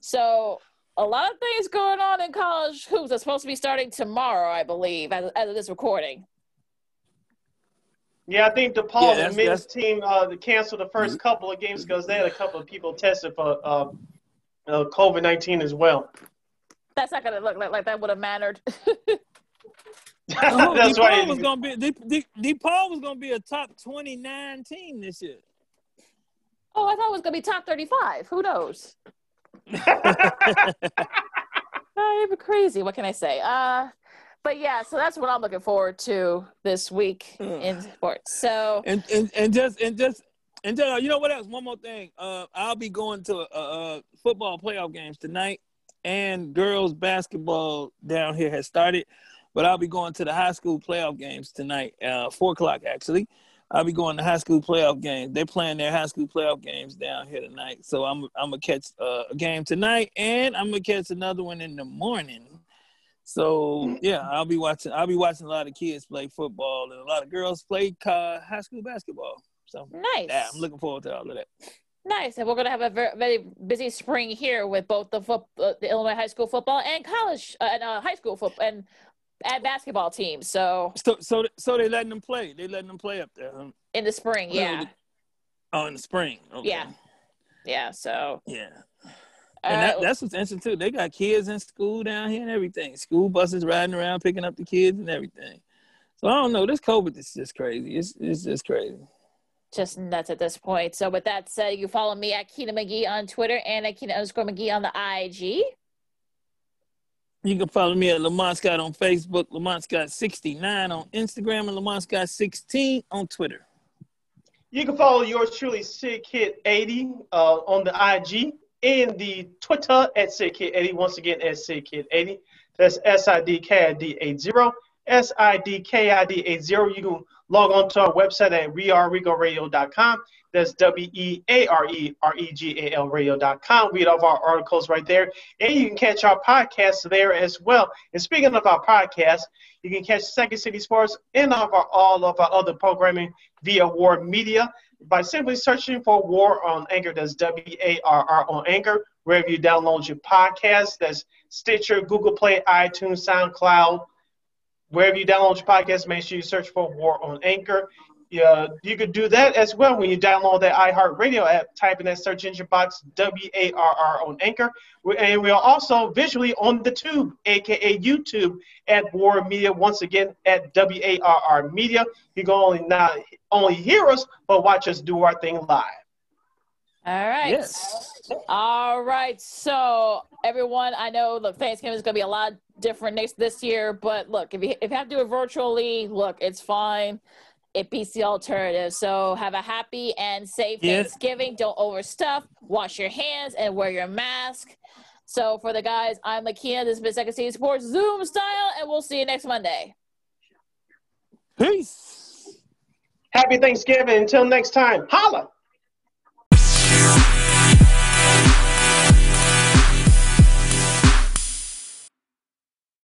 Speaker 2: So a lot of things going on in college hoops. Are supposed to be starting tomorrow, I believe, as, as of this recording.
Speaker 1: Yeah, I think DePaul, yeah, the men's team, uh, canceled the 1st mm-hmm. couple of games because they had a couple of people tested for uh, uh, COVID nineteen as well.
Speaker 2: That's not gonna look like, like that would have mattered.
Speaker 3: oh, That's DePaul was gonna be De, De, DePaul was gonna be a top twenty nine team this year.
Speaker 2: Oh, I thought it was gonna be top thirty five. Who knows? I'm crazy. What can I say? Uh, but yeah, so that's what I'm looking forward to this week in sports. So
Speaker 3: and and, and just and just and just, you know what else? One more thing. Uh, I'll be going to uh, uh, football playoff games tonight, and girls basketball down here has started. But I'll be going to the high school playoff games tonight, uh, four o'clock actually. I'll be going to high school playoff games. They're playing their high school playoff games down here tonight. So I'm I'm gonna catch uh, a game tonight, and I'm gonna catch another one in the morning. So yeah, I'll be watching. I'll be watching a lot of kids play football and a lot of girls play uh, high school basketball. So
Speaker 2: nice.
Speaker 3: Yeah, I'm looking forward to all of that.
Speaker 2: Nice, and we're going to have a very, very busy spring here with both the foot, uh, the Illinois high school football and college uh, and uh, high school football and at basketball teams. So
Speaker 3: so so so they letting them play. They letting them play up there huh?
Speaker 2: in the spring. Yeah.
Speaker 3: Oh, in the spring. Okay.
Speaker 2: Yeah. Yeah. So.
Speaker 3: Yeah. And that, uh, that's what's interesting too. They got kids in school down here and everything. School buses riding around picking up the kids and everything. So I don't know. This COVID is just crazy. It's it's just crazy.
Speaker 2: Just nuts at this point. So with that said, you follow me at Keena McGee on Twitter and at Keena underscore McGee on the IG.
Speaker 3: You can follow me at Lamont Scott on Facebook, Lamont Scott 69 on Instagram, and Lamont Scott 16 on Twitter.
Speaker 1: You can follow yours truly, Sid Kid 80 uh, on the IG and the Twitter at Sid Kid 80. Once again, at Sid Kid 80. That's S I D K I D 80. S I D K I D 80. You can log on to our website at weareregalradio.com. That's W E A R E R E G A L radio.com. Read all of our articles right there. And you can catch our podcast there as well. And speaking of our podcast, you can catch Second City Sports and all of our, all of our other programming via War Media by simply searching for War on Anchor. That's W A R R on Anchor. Wherever you download your podcast, that's Stitcher, Google Play, iTunes, SoundCloud. Wherever you download your podcast, make sure you search for War on Anchor. Yeah, you could do that as well when you download that iHeartRadio app. Type in that search engine box W A R R on Anchor, and we are also visually on the Tube, aka YouTube, at War Media. Once again, at W A R R Media. You can only not only hear us, but watch us do our thing live.
Speaker 2: All right. Yes. All right. So everyone, I know look, Thanksgiving is gonna be a lot different next this year, but look, if you if you have to do it virtually, look, it's fine it beats the alternative. So have a happy and safe yes. Thanksgiving. Don't overstuff. Wash your hands and wear your mask. So for the guys, I'm Lakia. This has been Second City Sports Zoom style, and we'll see you next Monday.
Speaker 3: Peace.
Speaker 1: Happy Thanksgiving. Until next time. Holla.